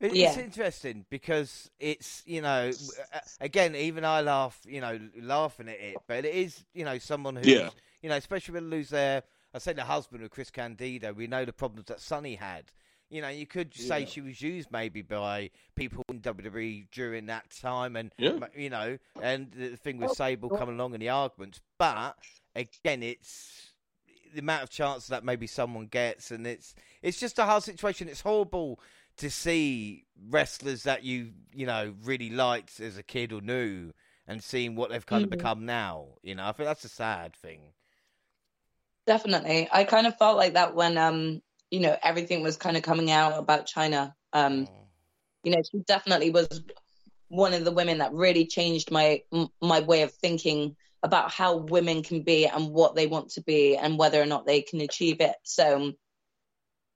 It, Yeah. It's interesting because it's you know uh, again even I laugh you know laughing at it, but it is you know someone who Yeah. you know especially when they lose their I say the husband of Chris Candido. We know the problems that Sunny had. You know, you could say Yeah. she was used maybe by people in WWE during that time, and Yeah. you know, and the thing with Sable coming along and the arguments. But again, it's the amount of chances that maybe someone gets, and it's it's just a hard situation. It's horrible to see wrestlers that you you know really liked as a kid or knew, and seeing what they've kind of Mhm. become now. You know, I think that's a sad thing. Definitely. I kind of felt like that when um you know everything was kind of coming out about Chyna. Um Oh. you know she definitely was one of the women that really changed my my way of thinking about how women can be and what they want to be and whether or not they can achieve it. So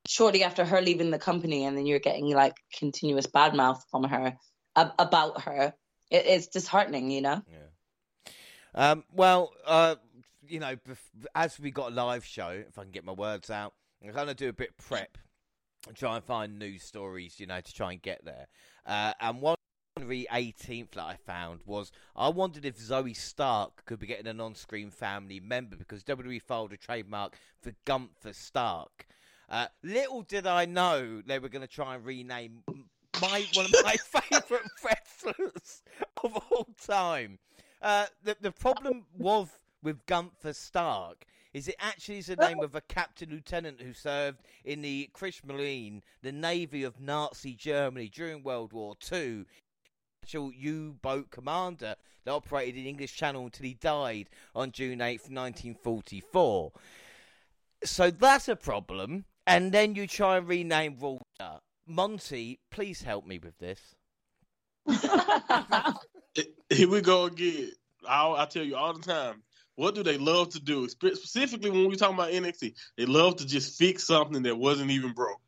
shortly after her leaving the company and then you're getting like continuous bad mouth from her ab- about her, it, it's disheartening, you know. Yeah. Um, well, uh, you know, as we got a live show, if I can get my words out, I'm going to do a bit of prep and try and find news stories, you know, to try and get there. Uh, and one January 18th that I found was I wondered if Zoey Stark could be getting an on-screen family member because WWE filed a trademark for Gunther Stark. Uh, little did I know they were going to try and rename my one of my favourite wrestlers of all time. Uh, the the problem was with Gunther Stark is it actually is the name of a captain lieutenant who served in the Kriegsmarine, the navy of Nazi Germany during World War Two. Actual U-boat commander that operated in English Channel until he died on June 8th, 1944. So that's a problem. And then you try and rename Walter. Monty, please help me with this. Here we go again. I'll, I tell you all the time. What do they love to do? Specifically, when we talk about NXT, they love to just fix something that wasn't even broke.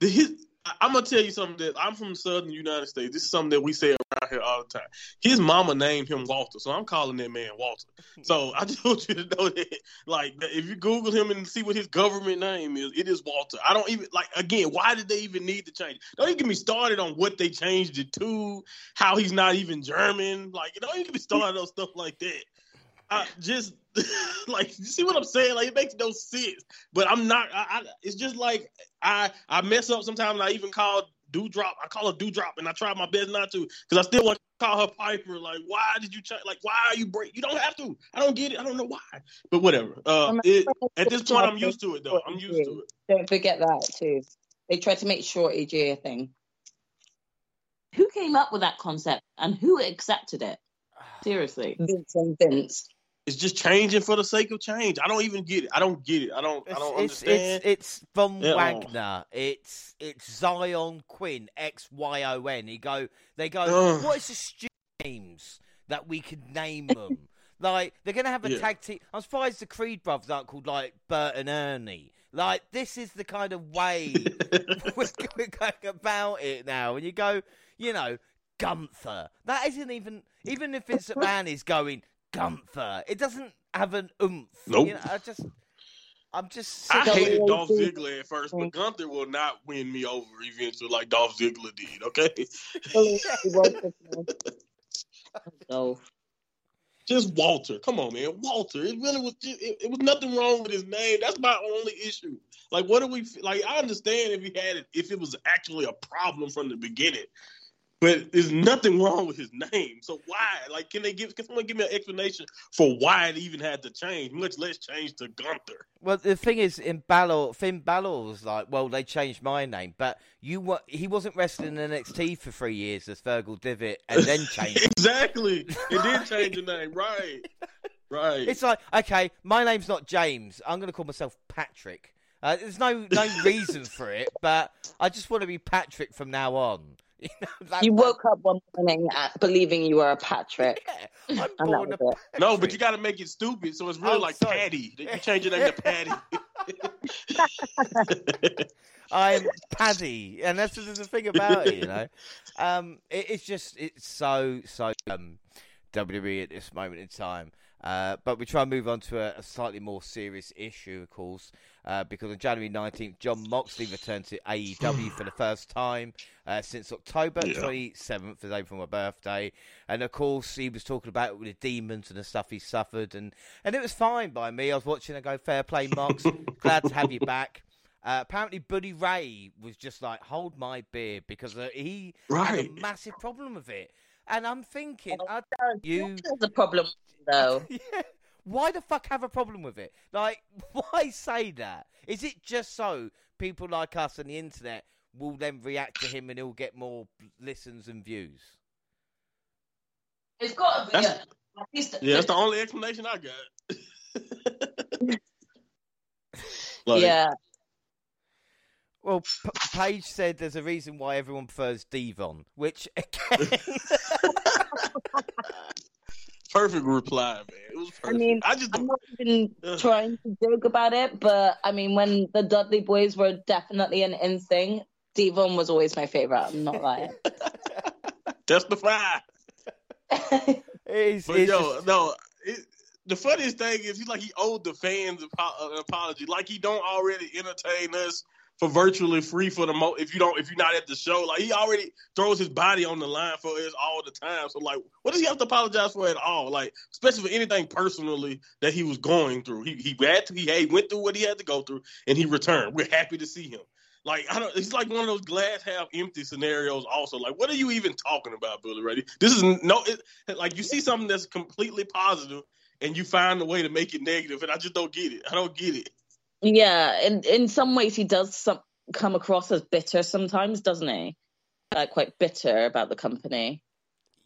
His, I'm gonna tell you something that I'm from the Southern United States. This is something that we say around here all the time. His mama named him Walter, so I'm calling that man Walter. So I just want you to know that, like, if you Google him and see what his government name is, it is Walter. I don't even like. Again, why did they even need to change? Don't even get me started on what they changed it to. How he's not even German. Like, don't even get me started on stuff like that. I just like you see what I'm saying? Like it makes no sense. But I'm not. I, I, it's just like I I mess up sometimes. And I even call Doudrop. I call her Doudrop, and I try my best not to because I still want to call her Piper. Like why did you change? Like why are you break? You don't have to. I don't get it. I don't know why. But whatever. Uh, it, at this point, I'm used to it though. I'm used to it. Don't forget that too. They tried to make short AJ a thing. Who came up with that concept and who accepted it? Seriously. Vince and Vince. It's just changing for the sake of change. I don't even get it. I don't get it. I don't. I don't it's, understand. it's, it's Von Yeah. Wagner. It's it's Xyon Quinn, X Y O N. He go. They go. Ugh. what is the stupid names that we could name them? like they're gonna have a Yeah. tag team. I'm surprised the Creed brothers aren't called like Bert and Ernie. Like this is the kind of way we're, we're going about it now. And you go, you know, Gunther. That isn't even even if Vince McMahon is going Gunther. It doesn't have an oomph. Nope. You know, I just, I'm just. I sick of hated it. Dolph Ziggler at first, but Gunther will not win me over eventually like Dolph Ziggler did. Okay, So just Walter. Come on, man, Walter. It really was. Just, it, it was nothing wrong with his name. That's my only issue. Like, what do we like? I understand if he had it, if it was actually a problem from the beginning. But there's nothing wrong with his name. So why? Like, can they give? Can someone give me an explanation for why it even had to change? Much less change to Gunther. Well, the thing is, in Balor, Finn Balor was like, "Well, they changed my name, but you were he wasn't wrestling in NXT for three years as Fergal Devitt, and then changed." exactly. It did change the name, right? Right. It's like, okay, my name's not James. I'm going to call myself Patrick. Uh, there's no no reason for it, but I just want to be Patrick from now on. You, know, that- You that- woke up one morning at, believing you were a Patrick. Yeah, I'm And that born a it. No, but you got to make it stupid, so it's really Oh, like sorry. Patty. You change your name to Patty. I'm Paddy, and that's just the thing about it, you know. Um, it, it's just it's so so um WWE at this moment in time. Uh, but we try and move on to a, a slightly more serious issue, of course, uh, because on January 19th, Jon Moxley returned to AEW for the first time uh, since October yeah. 27th, the day before my birthday. And of course, he was talking about the demons and the stuff he suffered, and, and it was fine by me. I was watching and go, fair play, Mox. Glad to have you back. Uh, apparently, Bully Ray was just like, hold my beer, because uh, he right. had a massive problem with it. And I'm thinking, oh, you. There's a problem, though. yeah. Why the fuck have a problem with it? Like, why say that? Is it just so people like us on the internet will then react to him and he'll get more listens and views? It's got to be. That's, a, yeah, that's the only explanation I got. like, yeah. Well, P- Paige said there's a reason why everyone prefers Devon, which again. perfect reply, man. It was perfect. I mean, I just I'm not even trying to joke about it, but I mean, when the Dudley Boys were definitely an in thing, Devon was always my favorite. I'm not lying. Testify. it's, but it's yo, just... no. It, the funniest thing is he's like he owed the fans an apology, like he don't already entertain us for virtually free for the mo if you don't if you're not at the show. Like he already throws his body on the line for us all the time. So like what does he have to apologize for at all? Like especially for anything personally that he was going through. He he had to he, he went through what he had to go through and he returned. We're happy to see him. Like I don't. It's like one of those glass half empty scenarios. Also, like what are you even talking about, Bully Ready? This is no. It, like you see something that's completely positive, and you find a way to make it negative, and I just don't get it. I don't get it. Yeah, in in some ways he does some, come across as bitter sometimes, doesn't he? Like quite bitter about the company.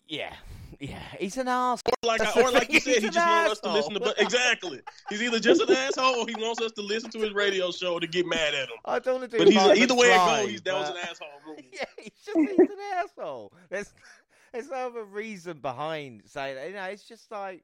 Yeah, yeah, he's an asshole. Or like, I, or like you said, he just wants us to listen to. But exactly, he's either just an asshole or he wants us to listen to his radio show to get mad at him. I don't want to do. But he's, either way it goes, he's that was an asshole. Yeah, he's just he's an asshole. There's there's no other reason behind saying that. You know, it's just like,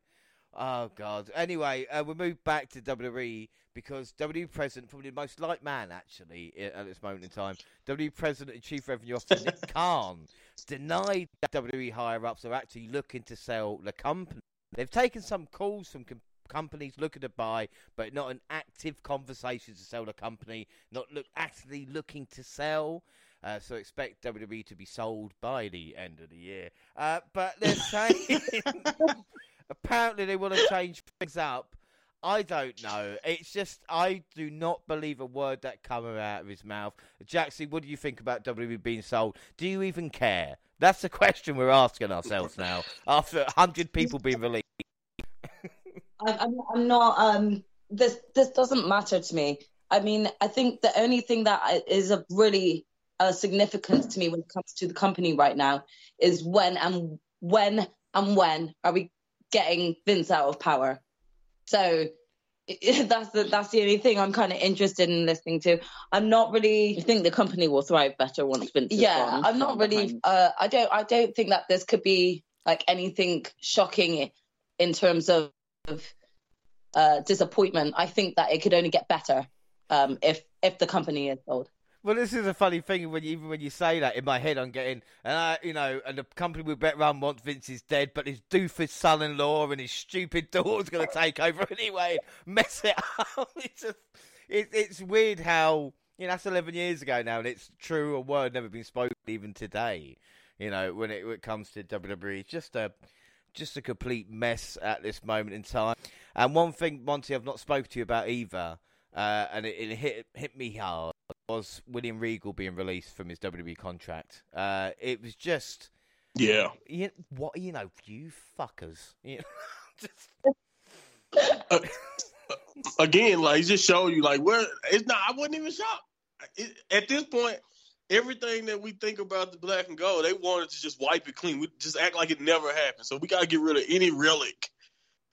oh god. Anyway, uh, we move back to WWE because WWE President, probably the most liked man actually at this moment in time, WWE President and Chief Revenue Officer Nick Khan denied that WWE higher ups are actually looking to sell the company. They've taken some calls from com- companies looking to buy, but not an active conversation to sell the company, not look actively looking to sell. Uh, so expect WWE to be sold by the end of the year. Uh, but they're saying apparently they want to change things up I don't know. It's just I do not believe a word that comes out of his mouth. Jackson, what do you think about WWE being sold? Do you even care? That's the question we're asking ourselves now after hundred people being released. I'm, I'm not. Um, this this doesn't matter to me. I mean, I think the only thing that is of really uh, significance to me when it comes to the company right now is when and when and when are we getting Vince out of power? So that's the that's the only thing I'm kind of interested in listening to. I'm not really. I think the company will thrive better once Vince. Yeah, I'm not really. Uh, I don't. I don't think that this could be like anything shocking in terms of, of uh, disappointment. I think that it could only get better um, if if the company is sold. Well, this is a funny thing when you, even when you say that in my head, I'm getting, and I, you know, and the company we bet run wants Vince is dead, but his doofus son-in-law and his stupid daughter's going to take over anyway, and mess it up. It's just, it, it's weird how you know that's 11 years ago now, and it's true. A word never been spoken even today. You know, when it, when it comes to WWE, it's just a just a complete mess at this moment in time. And one thing, Monty, I've not spoken to you about either, uh, and it, it hit hit me hard was William Regal being released from his WWE contract. Uh, it was just, yeah. You, what you know, you fuckers. You know, just... uh, again, like just show you, like where it's not. I wasn't even shocked. It, at this point, everything that we think about the black and gold, they wanted to just wipe it clean. We just act like it never happened. So we got to get rid of any relic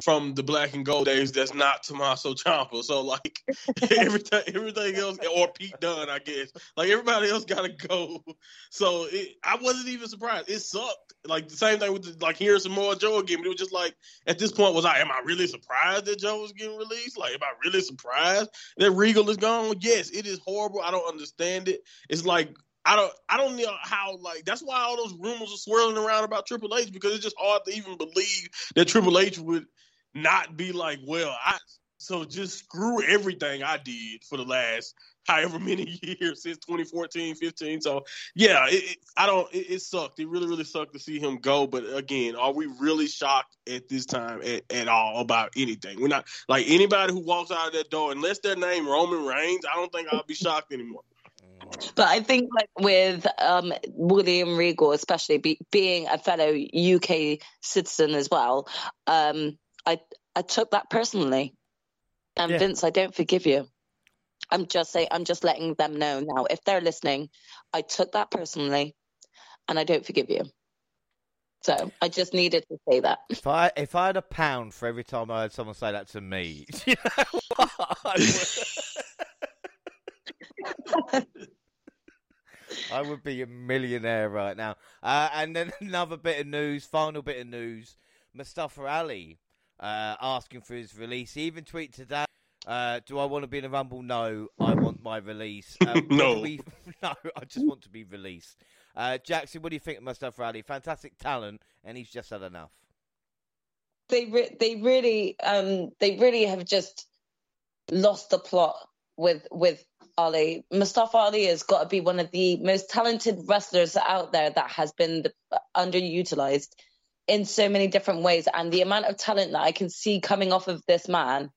from the black and gold days that's not Tommaso Ciampa. So like everything everything else or Pete Dunne, I guess. Like everybody else gotta go. So it, I wasn't even surprised. It sucked. Like the same thing with the, like hearing Samoa Joe again. But it was just like at this point was I am I really surprised that Joe was getting released? Like am I really surprised that Regal is gone? Yes, it is horrible. I don't understand it. It's like I don't I don't know how like that's why all those rumors are swirling around about Triple H because it's just hard to even believe that Triple H would not be like, well, I so just screw everything I did for the last however many years since 2014, 15. So yeah, it, it, I don't. It, it, sucked. It really, really sucked to see him go. But again, are we really shocked at this time at, at all about anything? We're not like anybody who walks out of that door, unless their name Roman Reigns. I don't think I'll be shocked anymore. But I think like with um, William Regal, especially be, being a fellow UK citizen as well, um, I I took that personally. And yeah. Vince, I don't forgive you. I'm just saying, I'm just letting them know now. If they're listening, I took that personally, and I don't forgive you. So I just needed to say that. If I if I had a pound for every time I heard someone say that to me, you know what? I would be a millionaire right now. Uh, and then another bit of news, final bit of news: Mustafa Ali uh, asking for his release. He even tweeted today. Uh, do I want to be in a rumble? No, I want my release. Um, no, we... no, I just want to be released. Uh, Jackson, what do you think of Mustafa Ali? Fantastic talent, and he's just had enough. They re- they really um they really have just lost the plot with with Ali. Mustafa Ali has got to be one of the most talented wrestlers out there that has been the, underutilized in so many different ways. And the amount of talent that I can see coming off of this man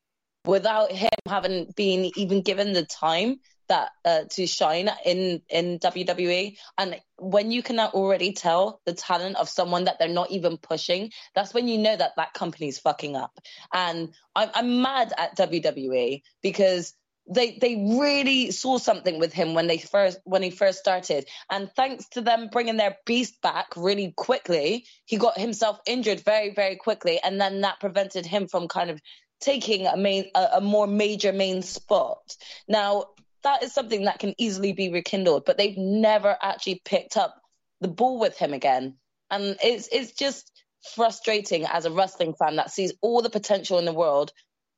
without him having been even given the time that uh, to shine in in WWE and when you can already tell the talent of someone that they're not even pushing that's when you know that that company's fucking up and I'm, I'm mad at WWE because they they really saw something with him when they first when he first started. And thanks to them bringing their beast back really quickly he got himself injured very very quickly. And then that prevented him from kind of taking a main a, a more major main spot. Now that is something that can easily be rekindled but they've never actually picked up the ball with him again. And it's it's just frustrating as a wrestling fan that sees all the potential in the world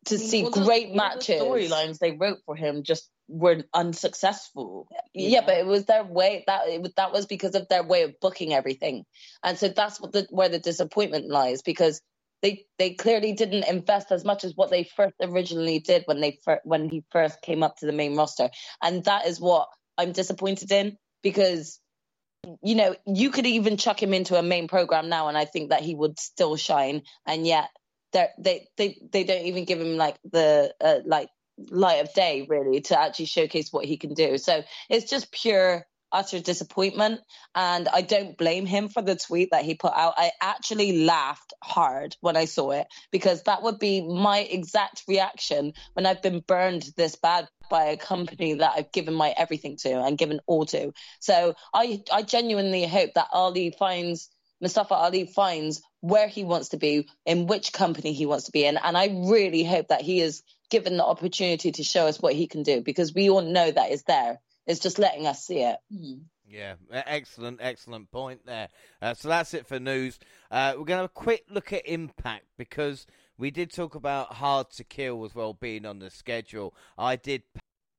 to I mean, see great matches. storylines they wrote for him just were unsuccessful. Yeah, but it was their way that it, that was because of their way of booking everything, and so that's what the, where the disappointment lies because they they clearly didn't invest as much as what they first originally did when they fir- when he first came up to the main roster, and that is what I'm disappointed in because you know you could even chuck him into a main program now, and I think that he would still shine, and yet they they they don't even give him like the uh, like light of day really to actually showcase what he can do. So it's just pure utter disappointment and I don't blame him for the tweet that he put out. I actually laughed hard when I saw it because that would be my exact reaction when I've been burned this bad by a company that I've given my everything to and given all to. So I I genuinely hope that Ali finds Mustafa Ali finds where he wants to be, in which company he wants to be in. And I really hope that he is given the opportunity to show us what he can do because we all know that is there. It's just letting us see it. Mm. Yeah, excellent, excellent point there. Uh, so that's it for news. Uh, we're going to have a quick look at Impact because we did talk about Hard to Kill as well being on the schedule. I did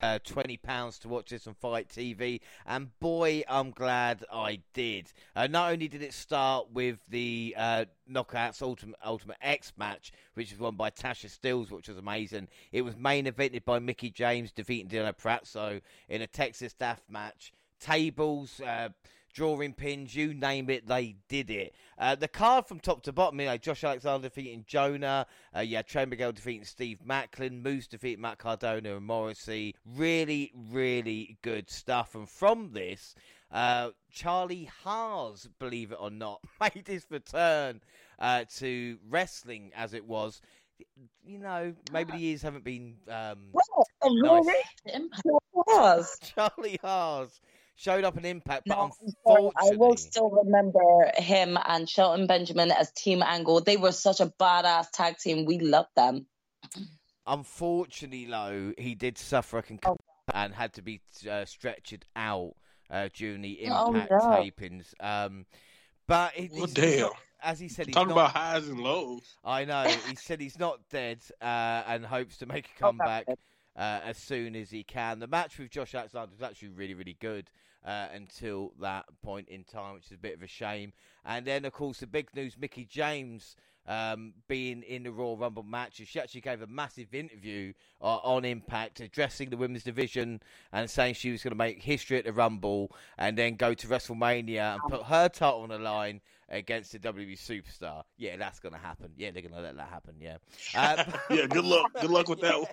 uh, twenty pounds to watch this on Fight TV, and boy, I'm glad I did. Uh, not only did it start with the uh, Knockouts Ultimate Ultimate X match, which was won by Tasha Steelz, which was amazing. It was main evented by Mickie James defeating Deonna Purrazzo in a Texas Death match. Tables uh, drawing pins, you name it, they did it. Uh, the card from top to bottom, you know, Josh Alexander defeating Jonah, uh, yeah, Trey Miguel defeating Steve Maclin, Moose defeating Matt Cardona and Morrissey. Really, really good stuff. And from this, uh, Charlie Haas, believe it or not, made his return uh, to wrestling as it was. You know, maybe the years haven't been. Um, well, nice. Charlie Haas showed up an impact, but no, unfortunately, I will still remember him and Shelton Benjamin as Team Angle. They were such a badass tag team. We loved them. Unfortunately, though, he did suffer a concussion oh. and had to be uh, stretchered out uh, during the oh, Impact oh, no. tapings. Um, but it, well, damn. Not, as he said, he's talking not, about highs and lows. I know. He said he's not dead uh, and hopes to make a oh, comeback. Uh, as soon as he can. The match with Josh Alexander was actually really, really good uh, until that point in time, which is a bit of a shame. And then, of course, the big news: Mickie James um, being in the Royal Rumble match. She actually gave a massive interview uh, on Impact addressing the women's division and saying she was going to make history at the Rumble and then go to WrestleMania and put her title on the line against the WWE superstar. Yeah, that's going to happen. Yeah, they're going to let that happen. Yeah. Um, yeah, good luck. Good luck with that one.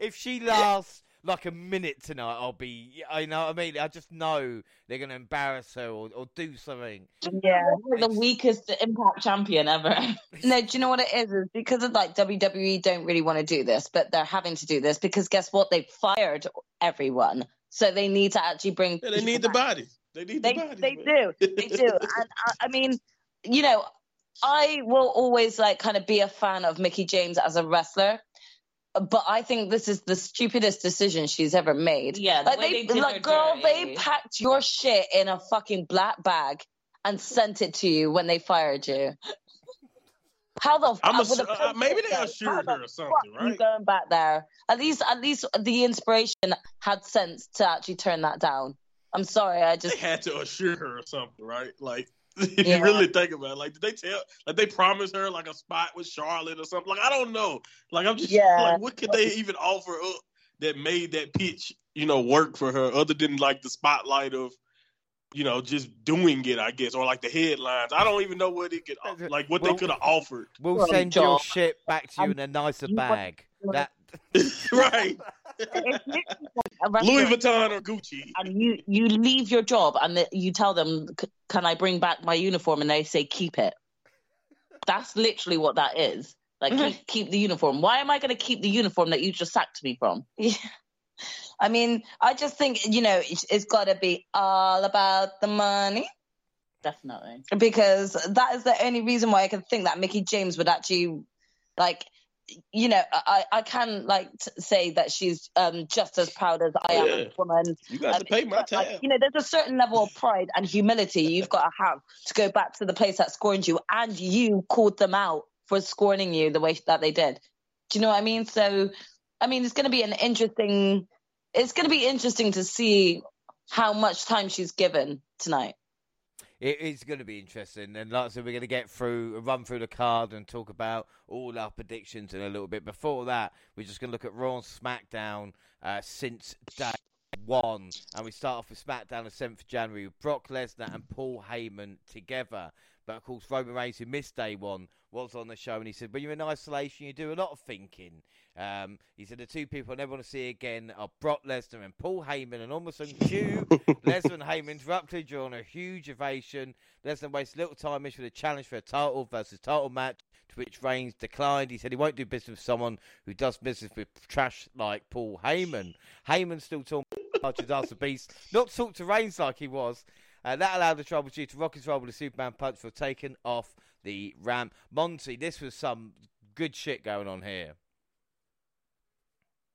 If she lasts like a minute tonight, I'll be. I know. what I mean, I just know they're going to embarrass her or, or do something. Yeah, the weakest Impact champion ever. no, do you know what it is? Is because of like WWE don't really want to do this, but they're having to do this because guess what? They fired everyone, so they need to actually bring. Yeah, they need the body. They need they, the body. They do. They do. and I, I mean, you know, I will always like kind of be a fan of Mickie James as a wrestler but I think this is the stupidest decision she's ever made. Yeah, like they, they like, girl, dirty. they packed your shit in a fucking black bag and sent it to you when they fired you. How the I'm a, uh, maybe they assured her or something, right? You going back there? At least, at least the inspiration had sense to actually turn that down. I'm sorry, I just they had to assure her or something, right? Like if yeah. you really think about it, like did they tell, like they promised her like a spot with Charlotte or something? Like I don't know. Like I'm just yeah. like, what could they even offer up that made that pitch, you know, work for her, other than like the spotlight of, you know, just doing it, I guess, or like the headlines. I don't even know what it could, like what we'll, they could have offered. We'll send your shit back to you in a nicer bag. That right. Louis Vuitton or Gucci. And you you leave your job and the, you tell them, "Can I bring back my uniform?" And they say, "Keep it." That's literally what that is. Like mm-hmm. keep, keep the uniform. Why am I going to keep the uniform that you just sacked me from? Yeah. I mean, I just think you know it's, it's got to be all about the money. Definitely. Because that is the only reason why I can think that Mickie James would actually like you know, I, I can like say that she's um, just as proud as I am yeah. as a woman. You got um, to pay my tab. Like, you know, there's a certain level of pride and humility you've got to have to go back to the place that scorned you, and you called them out for scorning you the way that they did. Do you know what I mean? So, I mean, it's going to be an interesting. It's going to be interesting to see how much time she's given tonight it is going to be interesting. And like I said, we're going to get through, run through the card and talk about all our predictions in a little bit. Before that, we're just going to look at Raw and SmackDown uh, since day one. And we start off with SmackDown the 7th of January with Brock Lesnar and Paul Heyman together. But of course, Roman Reigns, who missed day one, was on the show and he said, When you're in isolation, you do a lot of thinking. Um, he said, The two people I never want to see again are Brock Lesnar and Paul Heyman. And almost on cue, Lesnar and Heyman interrupted during a huge ovation. Lesnar wasted little time for the challenge for a title versus title match, to which Reigns declined. He said he won't do business with someone who does business with trash like Paul Heyman. Heyman still talking about the Beast, not talk to Reigns like he was. Uh, that allowed the Tribal Chief to rock his roll with a Superman punch for taking off the ramp. Monty, this was some good shit going on here.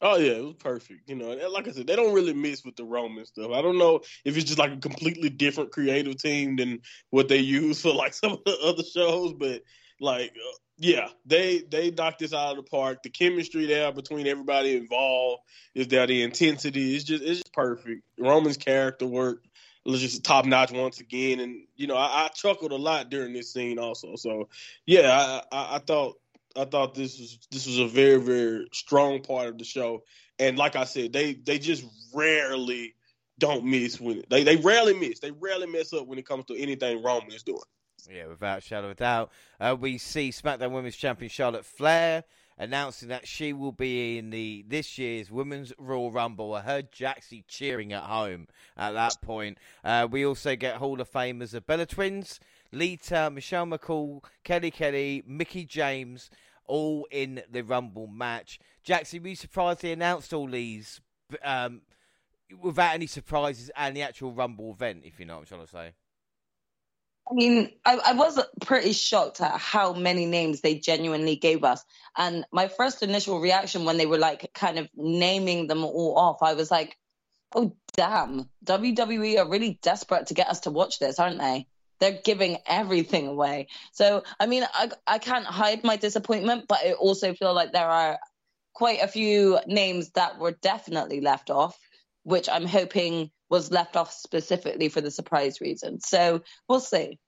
Oh yeah, it was perfect. You know, like I said, they don't really miss with the Roman stuff. I don't know if it's just like a completely different creative team than what they use for like some of the other shows, but like, uh, yeah, they they knocked this out of the park. The chemistry there between everybody involved is there. The intensity is just it's just perfect. Roman's character work was just top notch once again. And you know, I, I, chuckled a lot during this scene also. So yeah, I, I, I, thought I thought this was this was a very very strong part of the show. And like I said, they they just rarely don't miss when it, they they rarely miss. They rarely mess up when it comes to anything Roman is doing. Yeah, without shadow of doubt. Uh, we see SmackDown Women's Champion Charlotte Flair announcing that she will be in the this year's Women's Royal Rumble. I heard Jaxie cheering at home at that point. Uh, we also get Hall of Famers the Bella Twins, Lita, Michelle McCool, Kelly Kelly, Mickie James, all in the Rumble match. Jackson, were you surprised they announced all these um, without any surprises and the actual Rumble event, if you know what I'm trying to say? I mean, I, I, was pretty shocked at how many names they genuinely gave us. And my first initial reaction when they were like kind of naming them all off, I was like, oh, damn, WWE are really desperate to get us to watch this, aren't they? They're giving everything away. So, I mean, I, I can't hide my disappointment, but I also feel like there are quite a few names that were definitely left off, which I'm hoping was left off specifically for the surprise reason. So we'll see.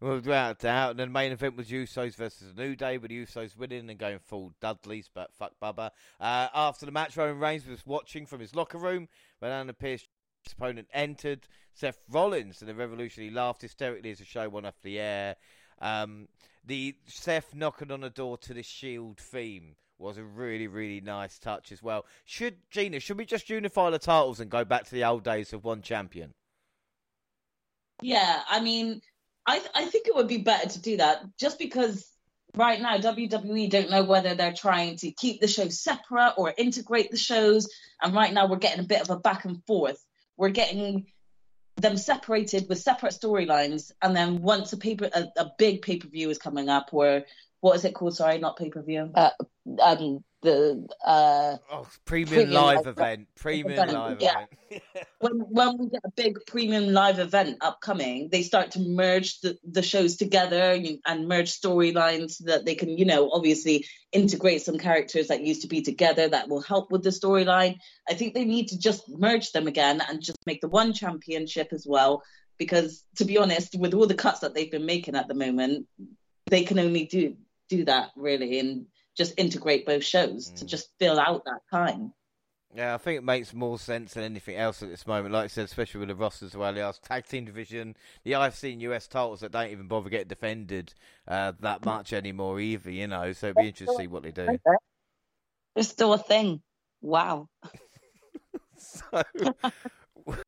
Well, without doubt. And the main event was Usos versus New Day, with Usos winning and going full Dudleys, but fuck Bubba. Uh, after the match, Roman Reigns was watching from his locker room when Alan Pierce opponent entered Seth Rollins, and the Revolution He laughed hysterically as the show went off the air. Um, the Seth knocking on the door to the Shield theme was a really, really nice touch as well. Should Gina, should we just unify the titles and go back to the old days of one champion? Yeah, I mean, I I think it would be better to do that just because right now WWE don't know whether they're trying to keep the shows separate or integrate the shows, and right now we're getting a bit of a back and forth. We're getting them separated with separate storylines, and then once a paper a, a big pay per view is coming up, or what is it called? Sorry, not pay per view. Uh, um, the uh, oh, premium, premium live, live event, premium event. live yeah. event. when when we get a big premium live event upcoming, they start to merge the, the shows together and merge storylines so that they can, you know, obviously integrate some characters that used to be together that will help with the storyline. I think they need to just merge them again and just make the one championship as well. Because to be honest, with all the cuts that they've been making at the moment, they can only do do that really and just integrate both shows mm. to just fill out that time. Yeah, I think it makes more sense than anything else at this moment. Like I said, especially with the rosters as well. The tag team division, the IFC and US titles that don't even bother getting defended uh, that much anymore either, you know. So it'd be interesting to see what they do. It's still a thing. Wow. so,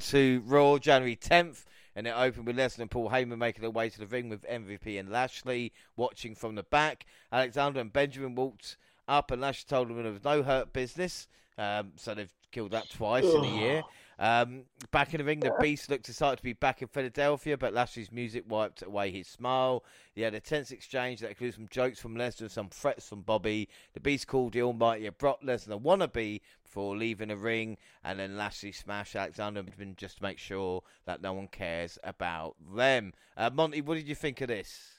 to Raw, January 10th and it opened with Lesnar and Paul Heyman making their way to the ring with MVP and Lashley watching from the back. Alexander and Benjamin walked up, and Lashley told them it was no hurt business. Um, so they've killed that twice in a year. Um, back in the ring, the Beast looked excited to be back in Philadelphia, but Lashley's music wiped away his smile. He had a tense exchange that included some jokes from Lesnar and some threats from Bobby. The Beast called the Almighty a Brock Lesnar wannabe before leaving the ring, and then Lashley smashed Alexander just to make sure that no one cares about them. Uh, Monty, what did you think of this?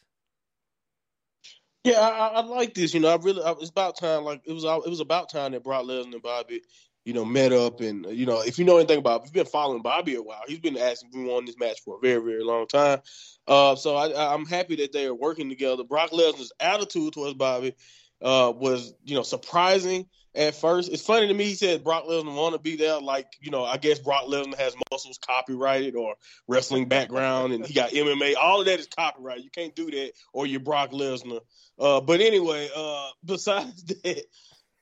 Yeah, I, I like this. You know, I really I, it's about time. Like it was, it was about time that Brock Lesnar and Bobby, you know, met up. And you know, if you know anything about, if you've been following Bobby a while, he's been asking for on this match for a very, very long time. Uh, so I, I'm happy that they are working together. Brock Lesnar's attitude towards Bobby uh, was, you know, surprising at first. It's funny to me. He said Brock Lesnar want to be there. Like, you know, I guess Brock Lesnar has muscles copyrighted or wrestling background, and he got MMA. All of that is copyrighted. You can't do that, or you're Brock Lesnar. Uh, but anyway, uh, besides that,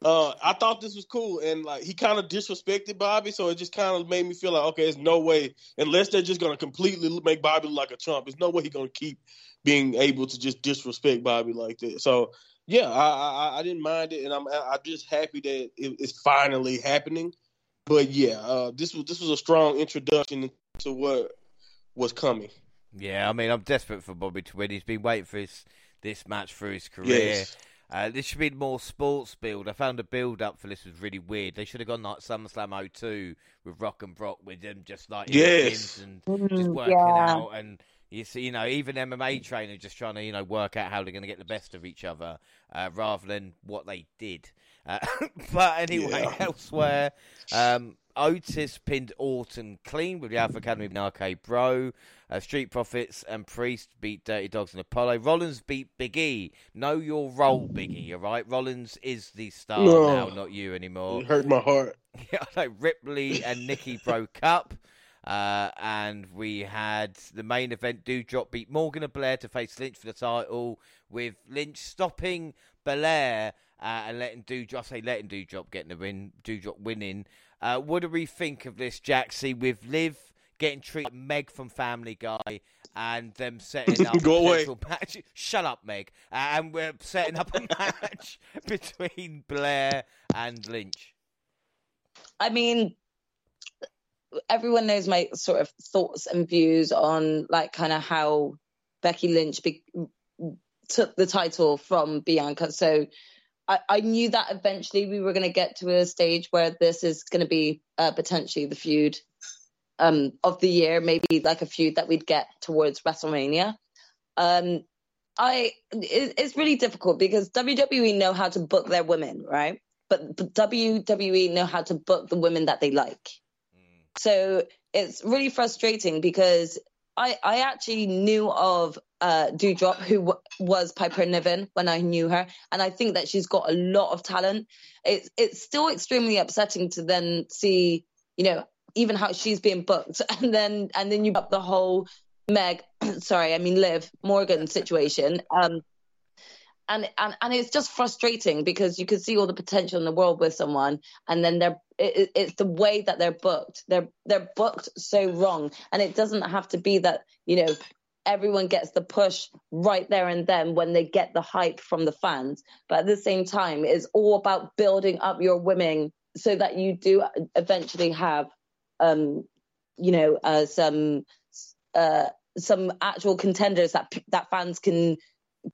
uh, I thought this was cool, and like he kind of disrespected Bobby, so it just kind of made me feel like, okay, there's no way unless they're just gonna completely make Bobby look like a chump. There's no way he's gonna keep being able to just disrespect Bobby like that. So yeah, I, I, I didn't mind it, and I'm I'm just happy that it, it's finally happening. But yeah, uh, this was this was a strong introduction to what was coming. Yeah, I mean, I'm desperate for Bobby to win. He's been waiting for his this match for his career. Yes. Uh, this should be more sports build. I found the build up for this was really weird. They should have gone like SummerSlam 02 with Rock and Brock with them just like yes. and just working yeah. out and you see, you know, even MMA trainers just trying to, you know, work out how they're going to get the best of each other uh, rather than what they did. Uh, but anyway, yeah. elsewhere, um, Otis pinned Orton clean with the Alpha Academy of Arcade Bro. Uh, Street Profits and Priest beat Dirty Dogs and Apollo. Rollins beat Big E. Know your role, Big E, all right? Rollins is the star no. now, not you anymore. It hurt my heart. yeah, know. Ripley and Nikki broke up. Uh, and we had the main event. Doudrop beat Morgan and Belair to face Lynch for the title, with Lynch stopping Belair uh, and letting Doudrop, I say letting Doudrop getting the win, Doudrop winning. Uh, what do we think of this, Jaxie, with Liv getting treated Meg from Family Guy and them setting up Go away. match? Shut up, Meg. Uh, and we're setting up a match between Belair and Lynch. I mean, everyone knows my sort of thoughts and views on like kind of how Becky Lynch be- took the title from Bianca. So I, I knew that eventually we were going to get to a stage where this is going to be uh, potentially the feud um, of the year, maybe like a feud that we'd get towards WrestleMania. Um, I it, it's really difficult because WWE know how to book their women, right? but the WWE know how to book the women that they like. So it's really frustrating because I I actually knew of uh Doudrop who w- was Piper Niven when I knew her and I think that she's got a lot of talent. It's it's still extremely upsetting to then see, you know, even how she's being booked and then and then you up the whole Meg sorry, I mean Liv Morgan situation. Um and, and and it's just frustrating because you can see all the potential in the world with someone and then they're it, it's the way that they're booked. They're they're booked so wrong. And it doesn't have to be that you know everyone gets the push right there and then when they get the hype from the fans. But at the same time it's all about building up your women so that you do eventually have um you know uh, some uh some actual contenders that that fans can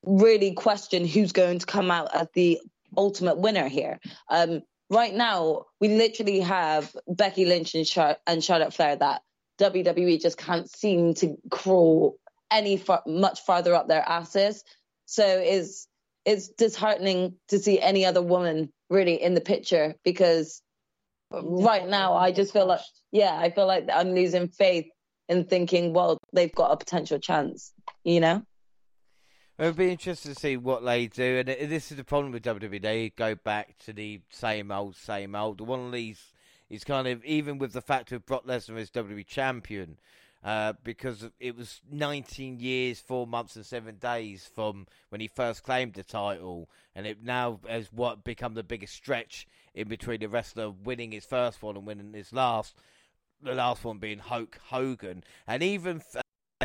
really question who's going to come out as the ultimate winner here. Um, right now, we literally have Becky Lynch and, Char- and Charlotte Flair that WWE just can't seem to crawl any far- much farther up their asses. So it's it's disheartening to see any other woman really in the picture because right now I just feel like yeah I feel like I'm losing faith in thinking well they've got a potential chance you know. It would be interesting to see what they do, and this is the problem with WWE. They go back to the same old, same old. One of these is kind of even with the fact of Brock Lesnar as WWE champion, uh, because it was 19 years, four months, and seven days from when he first claimed the title, and it now has what become the biggest stretch in between the wrestler winning his first one and winning his last. The last one being Hulk Hogan, and even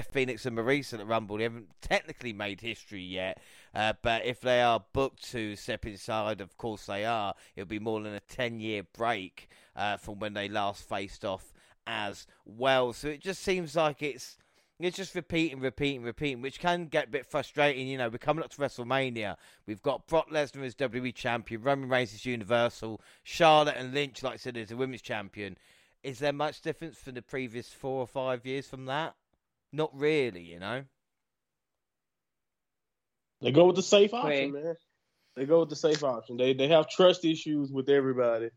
Phoenix and Maryse at the Rumble. They haven't technically made history yet, uh, but if they are booked to step inside, of course they are. It'll be more than a 10 year break uh, from when they last faced off as well. So it just seems like it's. It's just repeating, repeating, repeating, which can get a bit frustrating. You know, we're coming up to WrestleMania. We've got Brock Lesnar as WWE champion, Roman Reigns as Universal, Charlotte and Lynch, like I said, as a women's champion. Is there much difference from the previous four or five years from that? Not really, you know. They go with the safe option, man. They go with the safe option. They they have trust issues with everybody.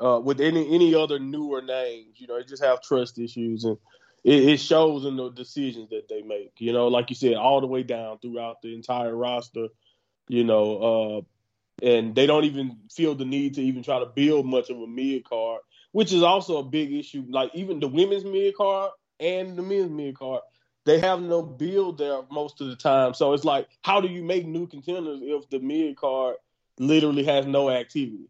Uh, with any any other newer names, you know, they just have trust issues, and it, it, shows in the decisions that they make. You know, like you said, all the way down throughout the entire roster. You know, uh, and they don't even feel the need to even try to build much of a mid card, which is also a big issue. Like even the women's mid card and the men's mid card, they have no build there most of the time. So it's like, how do you make new contenders if the mid card literally has no activity?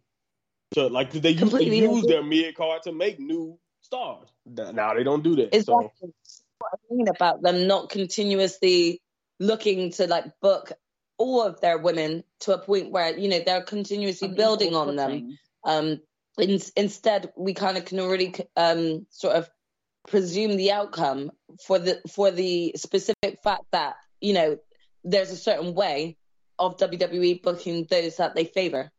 So like they used to use their mid card to make new stars. Now they don't do that. Exactly. So. What I mean about them not continuously looking to like book all of their women to a point where you know they're continuously building on them. Um, in, instead, we kind of can already um, sort of presume the outcome for the for the specific fact that you know there's a certain way of WWE booking those that they favor.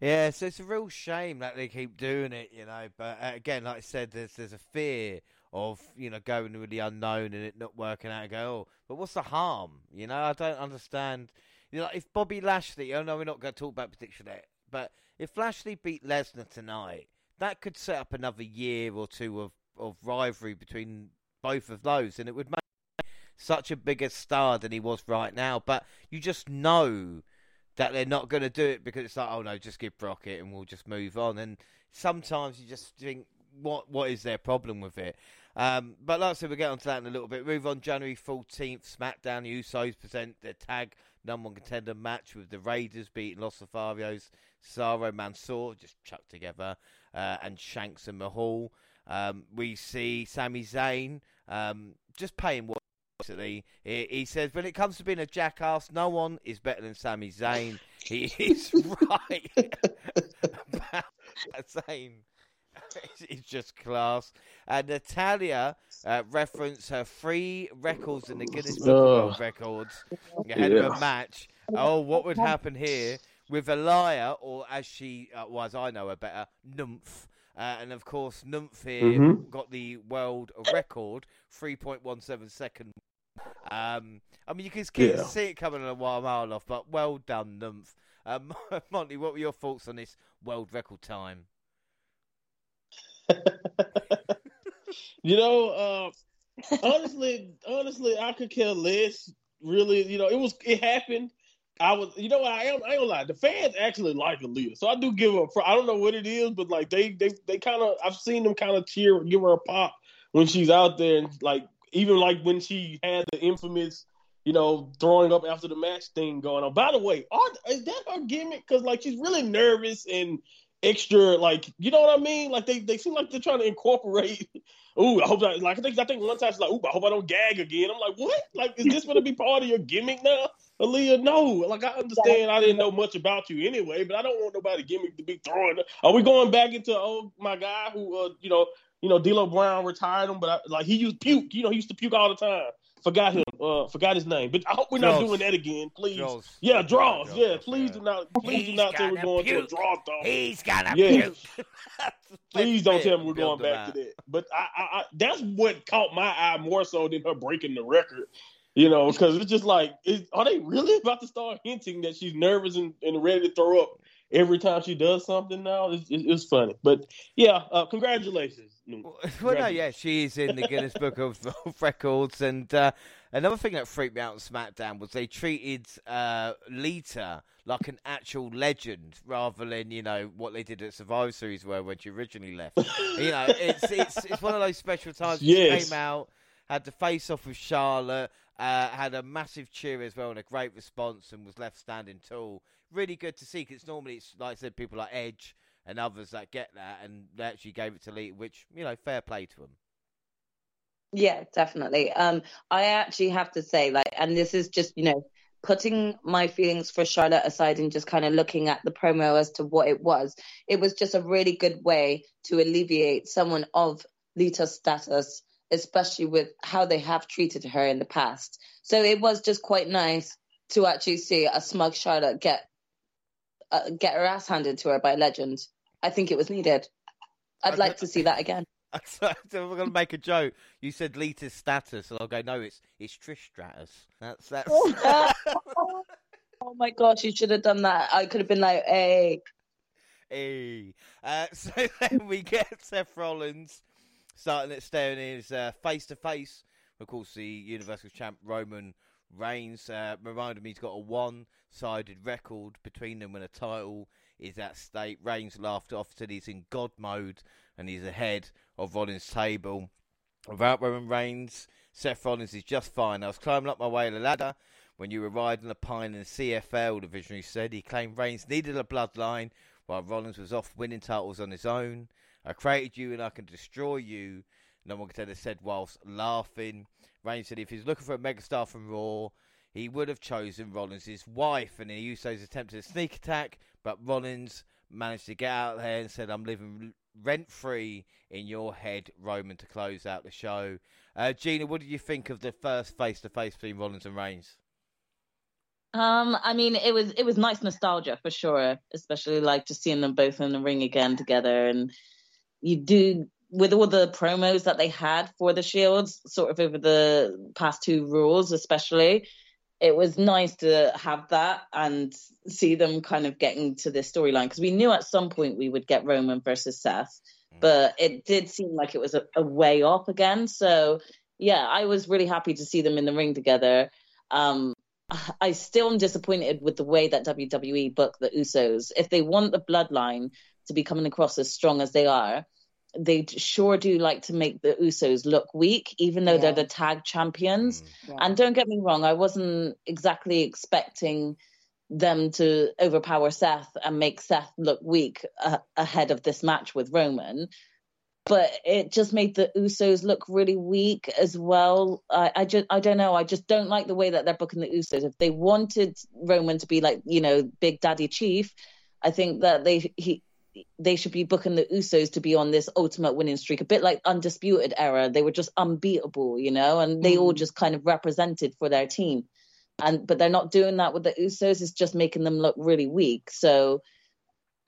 Yeah, so it's a real shame that they keep doing it, you know. But uh, again, like I said, there's there's a fear of you know going with the unknown and it not working out. Go, oh, but what's the harm? You know, I don't understand. You know, if Bobby Lashley, I know we're not going to talk about prediction yet, but if Lashley beat Lesnar tonight, that could set up another year or two of, of rivalry between both of those, and it would make such a bigger star than he was right now. But you just know that they're not going to do it because it's like, oh no, just give Brock it and we'll just move on. And sometimes you just think, what what is their problem with it? Um, but like I said, we'll get onto that in a little bit. Move on January 14th, SmackDown The Usos present their tag number one contender match with the Raiders beating Los Lotharios, Cesaro Mansoor, just chucked together, uh, and Shanks and Mahal. Um, we see Sami Zayn um, just paying what. He, he says, when it comes to being a jackass, no one is better than Sami Zayn. He is right Zayn. It's just class. And Natalya uh, referenced her three records in the Guinness Book of World Records ahead yeah. of a match. Oh, what would happen here with Aliyah, or as she, uh, well, as I know her better, Nymph. Uh, and of course, Nymph here mm-hmm. got the world record, 3.17 second. Um, I mean, you can yeah. see it coming a while mile off, but well done, Nymph. Um, Monty, what were your thoughts on this world record time? you know, uh, honestly, honestly, I could care less. Really, you know, it was it happened. I was, you know, what I am. I ain't gonna lie. The fans actually like Aliyah, so I do give her. I don't know what it is, but like they, they, they kind of. I've seen them kind of cheer, give her a pop when she's out there, and like even like when she had the infamous, you know, throwing up after the match thing going on. By the way, are, is that her gimmick? Because like she's really nervous and extra, like you know what I mean? Like they, they seem like they're trying to incorporate. Ooh, I hope I like. I think I think one time she's like, "Ooh, I hope I don't gag again." I'm like, "What? Like, is this to be part of your gimmick now?" Aliyah, no. Like I understand I didn't know much about you anyway, but I don't want nobody gimmick to be throwing. Are we going back into oh my guy who uh, you know you know D'Lo Brown retired him, but I, like he used puke. You know he used to puke all the time. Forgot him. Uh, forgot his name. But I hope we're not doing that again, please. Droz. Yeah, Droz. Yeah, please do not. Please He's do not say we're going puke. to a draw thought. He's gonna yeah. puke. please don't tell me we're going back to that. But I, I, I, that's what caught my eye more so than her breaking the record. You know, because it's just like, is, are they really about to start hinting that she's nervous and, and ready to throw up every time she does something now? It's, it's funny. But yeah, uh, congratulations. Well, no, yeah, she's in the Guinness Book of, of Records. And uh, another thing that freaked me out on SmackDown was they treated uh, Lita like an actual legend rather than you know what they did at Survivor Series where when she originally left. you know, it's it's it's one of those special times. Yes. She came out, had the face off with Charlotte, uh, had a massive cheer as well and a great response and was left standing tall. Really good to see because normally it's like I said, people like Edge and others that get that, and they actually gave it to Lee, which you know, fair play to them. Yeah, definitely. Um, I actually have to say, like, and this is just you know putting my feelings for Charlotte aside and just kind of looking at the promo as to what it was, it was just a really good way to alleviate someone of Lita's status especially with how they have treated her in the past. So it was just quite nice to actually see a smug Charlotte get uh, get her ass handed to her by legend. I think it was needed. I'd like to see that again. We're going to make a joke. You said Lita's status, and I'll go, no, it's it's Trish Stratus. That's that's. oh my gosh, you should have done that. I could have been like, hey. Hey. Uh, so then we get Seth Rollins starting at staring his face to face. Of course, the Universal Champ Roman Reigns uh, reminded me he's got a one-sided record between them when a title is at stake. Reigns laughed off, said he's in God mode and he's ahead of Rollins' table. Without Roman Reigns, Seth Rollins is just fine. I was climbing up my way the ladder when you were riding a pine in the CFL division. He said he claimed Reigns needed a bloodline while Rollins was off winning titles on his own. I created you and I can destroy you. No one could have said whilst laughing. Reigns said if he's looking for a megastar from Raw, he would have chosen Rollins' wife. And he Usos attempted a sneak attack, but Rollins managed to get out there and said, I'm living rent free in your head, Roman, to close out the show. Uh, Gina, what did you think of the first face to face between Rollins and Reigns? Um, I mean, it was it was nice nostalgia for sure, especially like just seeing them both in the ring again together and you do with all the promos that they had for the Shields, sort of over the past two rules, especially, it was nice to have that and see them kind of getting to this storyline because we knew at some point we would get Roman versus Seth, mm. but it did seem like it was a, a, way off again. So yeah, I was really happy to see them in the ring together. Um, I still am disappointed with the way that WWE booked the Usos. If they want the bloodline to be coming across as strong as they are, they sure do like to make the Usos look weak, even though yeah. they're the tag champions. Mm. Yeah. And don't get me wrong, I wasn't exactly expecting them to overpower Seth and make Seth look weak uh, ahead of this match with Roman. But it just made the Usos look really weak as well. I, I just, I don't know. I just don't like the way that they're booking the Usos. If they wanted Roman to be like, you know, Big Daddy Chief, I think that they he they should be booking the Usos to be on this ultimate winning streak, a bit like Undisputed era. They were just unbeatable, you know, and they mm. all just kind of represented for their team. And but they're not doing that with the Usos. It's just making them look really weak. So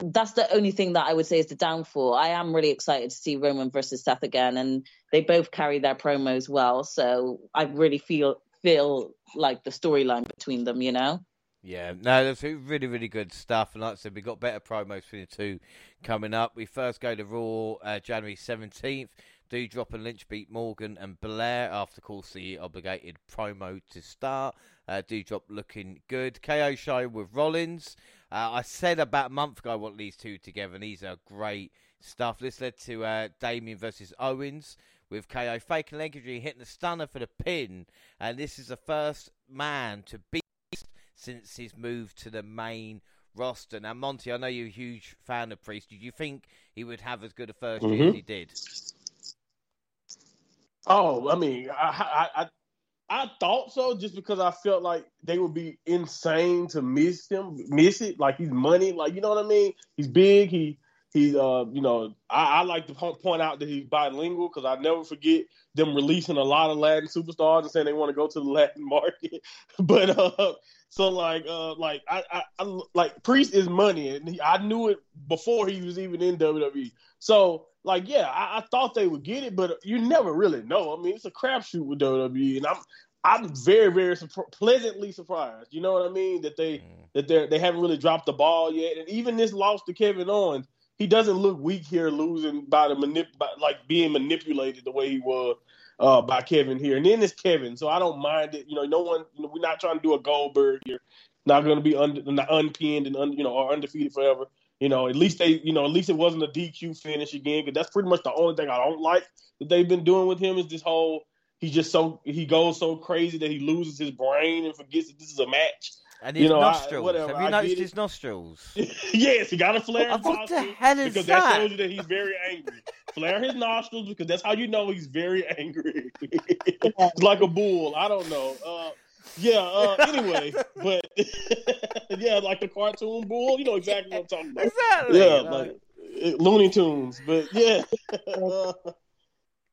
that's the only thing that I would say is the downfall. I am really excited to see Roman versus Seth again, and they both carry their promos well. So I really feel feel like the storyline between them, you know. Yeah, no, that's really, really good stuff. And like I said, we've got better promos for the two coming up. We first go to Raw uh, January 17th. Doudrop and Lynch beat Morgan and Belair after, course, the obligated promo to start. Uh, Doudrop looking good. KO show with Rollins. Uh, I said about a month ago I want these two together, and these are great stuff. This led to uh, Damian versus Owens with KO faking leg injury, hitting the stunner for the pin. And this is the first man to beat since his move to the main roster. Now, Monty, I know you're a huge fan of Priest. Did you think he would have as good a 1st Mhm. year as he did? Oh, I mean, I, I I I thought so just because I felt like they would be insane to miss him, miss it. Like he's money, like you know what I mean. He's big. He he's uh you know I, I like to point out that he's bilingual because I never forget them releasing a lot of Latin superstars and saying they want to go to the Latin market. but uh so like uh like I, I, I like Priest is money and he, I knew it before he was even in WWE. So like yeah, I, I thought they would get it, but you never really know. I mean, it's a crapshoot with WWE, and I'm I'm very very pleasantly surprised. You know what I mean that they Mm. that they they haven't really dropped the ball yet, and even this loss to Kevin Owens, he doesn't look weak here, losing by the manip by, like being manipulated the way he was. Uh, by Kevin here, and then it's Kevin, so I don't mind it. You know, no one, you know, we're not trying to do a Goldberg here. Not going to be un, unpinned and un, you know or undefeated forever. You know, at least they, you know, at least it wasn't a DQ finish again. Because that's pretty much the only thing I don't like that they've been doing with him is this whole he's just so he goes so crazy that he loses his brain and forgets that this is a match. And You his know, I- nostrils. whatever, Have you I noticed his nostrils? yes, he got a flare. What the hell is because that? that shows you that he's very angry. flare his nostrils because that's how you know he's very angry. It's like a bull. I don't know. Uh, yeah. Uh, anyway, but yeah, like the cartoon bull. You know exactly what I'm talking about. Exactly. Yeah, you know. like uh, Looney Tunes. But yeah.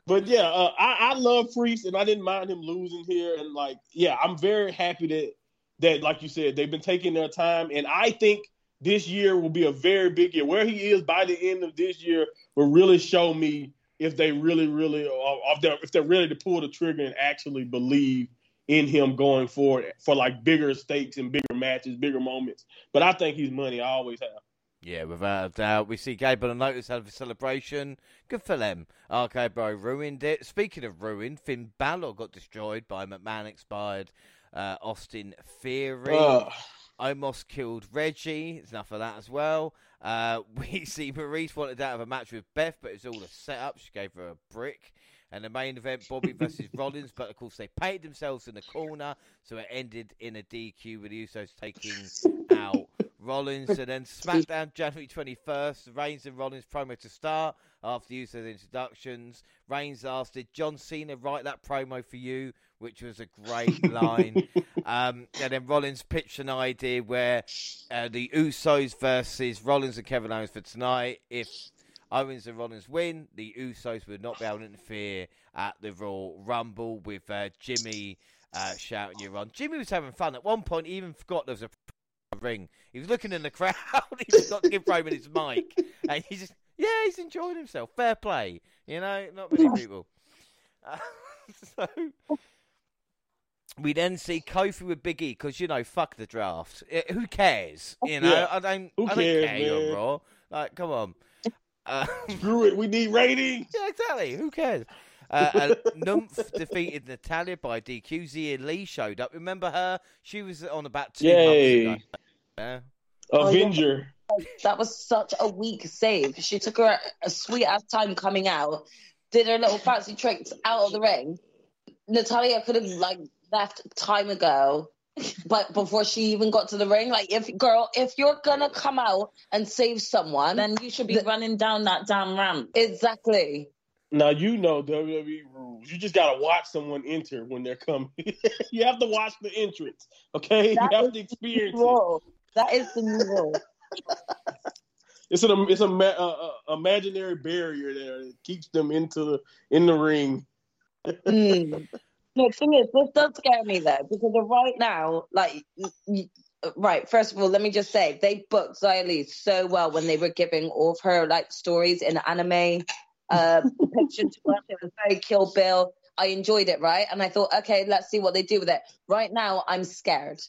but yeah, uh, I, I love Priest and I didn't mind him losing here. And like, yeah, I'm very happy that that, like you said, they've been taking their time. And I think this year will be a very big year. Where he is by the end of this year will really show me if they really, really, uh, if they're, if they're ready to pull the trigger and actually believe in him going forward for like bigger stakes and bigger matches, bigger moments. But I think he's money. I always have. Yeah, without a doubt. We see Gable and Lotus have a celebration. Good for them. RK Bro ruined it. Speaking of ruined, Finn Balor got destroyed by McMahon expired uh, Austin Theory. Uh, Omos killed Reggie. There's enough of that as well. Uh, we see Maryse wanted out of a match with Beth, but it was all a setup. She gave her a brick. And the main event, Bobby versus Rollins, but of course they paid themselves in the corner, so it ended in a DQ with the Usos taking out Rollins. And then SmackDown January 21st, Reigns and Rollins promo to start after the Usos introductions. Reigns asked, Did John Cena write that promo for you? Which was a great line. Um, and then Rollins pitched an idea where uh, the Usos versus Rollins and Kevin Owens for tonight. If Owens and Rollins win, the Usos would not be able to interfere at the Royal Rumble with uh, Jimmy uh, shouting you on. Jimmy was having fun. At one point, he even forgot there was a ring. He was looking in the crowd. he forgot to give Roman his mic. And he just, yeah, he's enjoying himself. Fair play. You know, not many people. Uh, so we then see Kofi with Big E because you know, fuck the draft. Uh, who cares? You know, Yeah. I don't. Who I don't cares, care. You're man? Raw. Like, come on. Uh, Screw it. We need ratings. yeah, exactly. Who cares? Uh, uh, Nymph defeated Natalya by DQ. Xia Li showed up. Remember her? She was on about two Yay. months ago. Yeah. Oh, yeah. Avenger. That was such a weak save. She took her a sweet ass time coming out, did her little fancy tricks out of the ring. Natalya could have like left time ago, but before she even got to the ring, like if girl, if you're gonna come out and save someone, then you should be The- running down that damn ramp. exactly. Now you know WWE rules. You just gotta watch someone enter when they're coming. you have to watch the entrance, okay? That you have to experience it. Rule. That is the new rule. It's an it's a, a, a imaginary barrier there that keeps them into the in the ring. Mm. No, the thing is, this does scare me though, because right now, like, right, first of all, let me just say, they booked Xia Li so well when they were giving all of her, like, stories in anime uh, depiction to us. It was very Kill Bill. I enjoyed it, right? And I thought, okay, let's see what they do with it. Right now, I'm scared.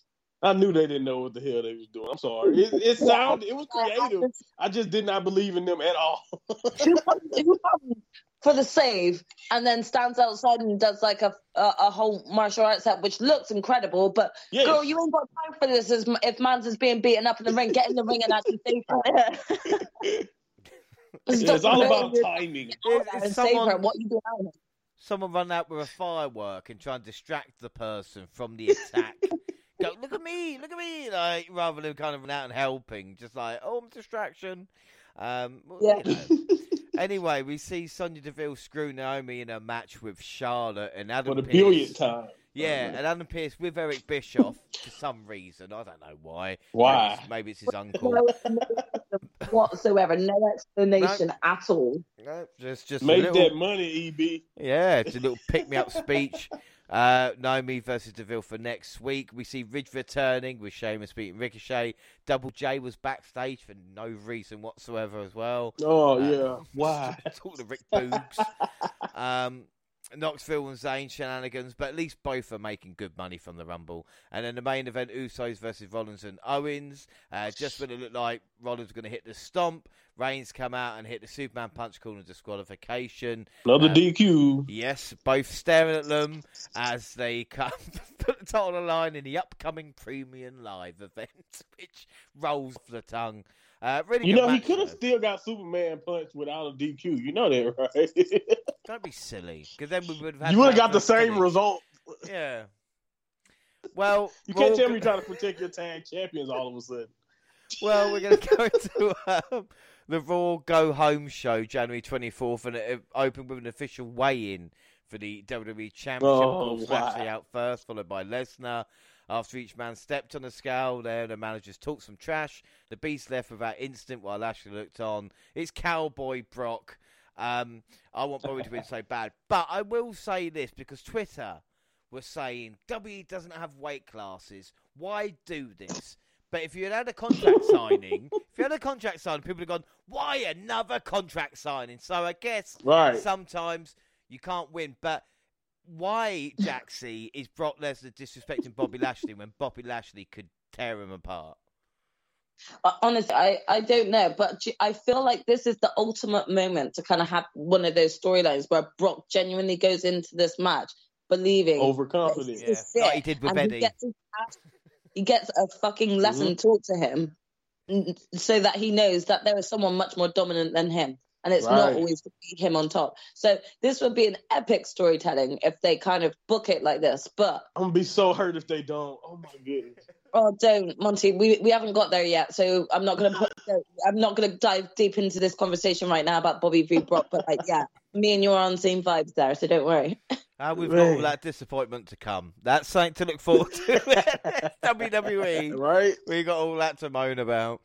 I knew they didn't know what the hell they was doing. I'm sorry. It, it sounded, it was creative. I just did not believe in them at all. for the save, and then stands outside and does like a a, a whole martial arts set, which looks incredible. But Yes. girl, you ain't got time for this. As if Mans is being beaten up in the ring, get in the ring and actually save her. Yeah, it's all about timing. If- if and save someone- What you doing? Someone run out with a firework and try and distract the person from the attack. Go, look at me, look at me, like rather than kind of run out and helping, just like, oh, I'm a distraction. Um, Yeah. you know. Anyway, we see Sonya Deville screw Naomi in a match with Charlotte and Adam For the Pearce. billionth time. Oh, yeah, and Adam Pearce with Eric Bischoff for some reason. I don't know why. Why? Maybe it's, maybe it's his uncle. No explanation whatsoever. No explanation at all. No, just just Make little, that money, EB. Yeah, it's a little pick me up speech. Uh, Naomi versus Deville for next week. We see Ridge returning with Sheamus beating Ricochet. Double J was backstage for no reason whatsoever as well. Oh Uh, yeah. Wow. Talk to Rick Boogs. um, Knoxville and Zayn shenanigans, but at least both are making good money from the Rumble. And then the main event, Usos versus Rollins and Owens. Uh, just when it looked like Rollins was going to hit the stomp, Reigns come out and hit the Superman punch calling disqualification. Another Um, DQ. Yes, both staring at them as they come put the title on the line in the upcoming Premium Live event, which rolls off the tongue. Uh, really You know, he could have still got Superman punched without a DQ. You know that, right? Don't be silly, because then we would have you would have got the same finish. result. Yeah. Well, You can't tell me you're trying to protect your tag champions all of a sudden. Well, we're going to go into um, the Raw Go Home show January 24th and it opened with an official weigh in for the WWE Championship. Oh, wow. Out first, followed by Lesnar. After each man stepped on the scale, there the managers talked some trash. The Beast left without instant while Lashley looked on. It's Cowboy Brock. Um, I want Bobby to win so bad, but I will say this because Twitter was saying W doesn't have weight classes. Why do this? But if you had had a contract signing, if you had a contract signing, people have gone, "Why another contract signing?" So I guess Right. sometimes you can't win. But why, Jaxie, is Brock Lesnar disrespecting Bobby Lashley when Bobby Lashley could tear him apart? Uh, Honestly, I, I don't know, but I feel like this is the ultimate moment to kind of have one of those storylines where Brock genuinely goes into this match believing Overconfident. Yeah, like he it. did with and Eddie. He gets, his he gets a fucking lesson taught to him so that he knows that there is someone much more dominant than him. And it's not always to be him on top. So this would be an epic storytelling if they kind of book it like this. But I'm gonna be so hurt if they don't. Oh my goodness. oh, don't Monty. We we haven't got there yet, so I'm not gonna put. I'm not gonna dive deep into this conversation right now about Bobby v Brock. But like, yeah, me and you are on the same vibes there, so don't worry. Uh, we've got all Right. that disappointment to come. That's something to look forward to. WWE. Right? We got all that to moan about.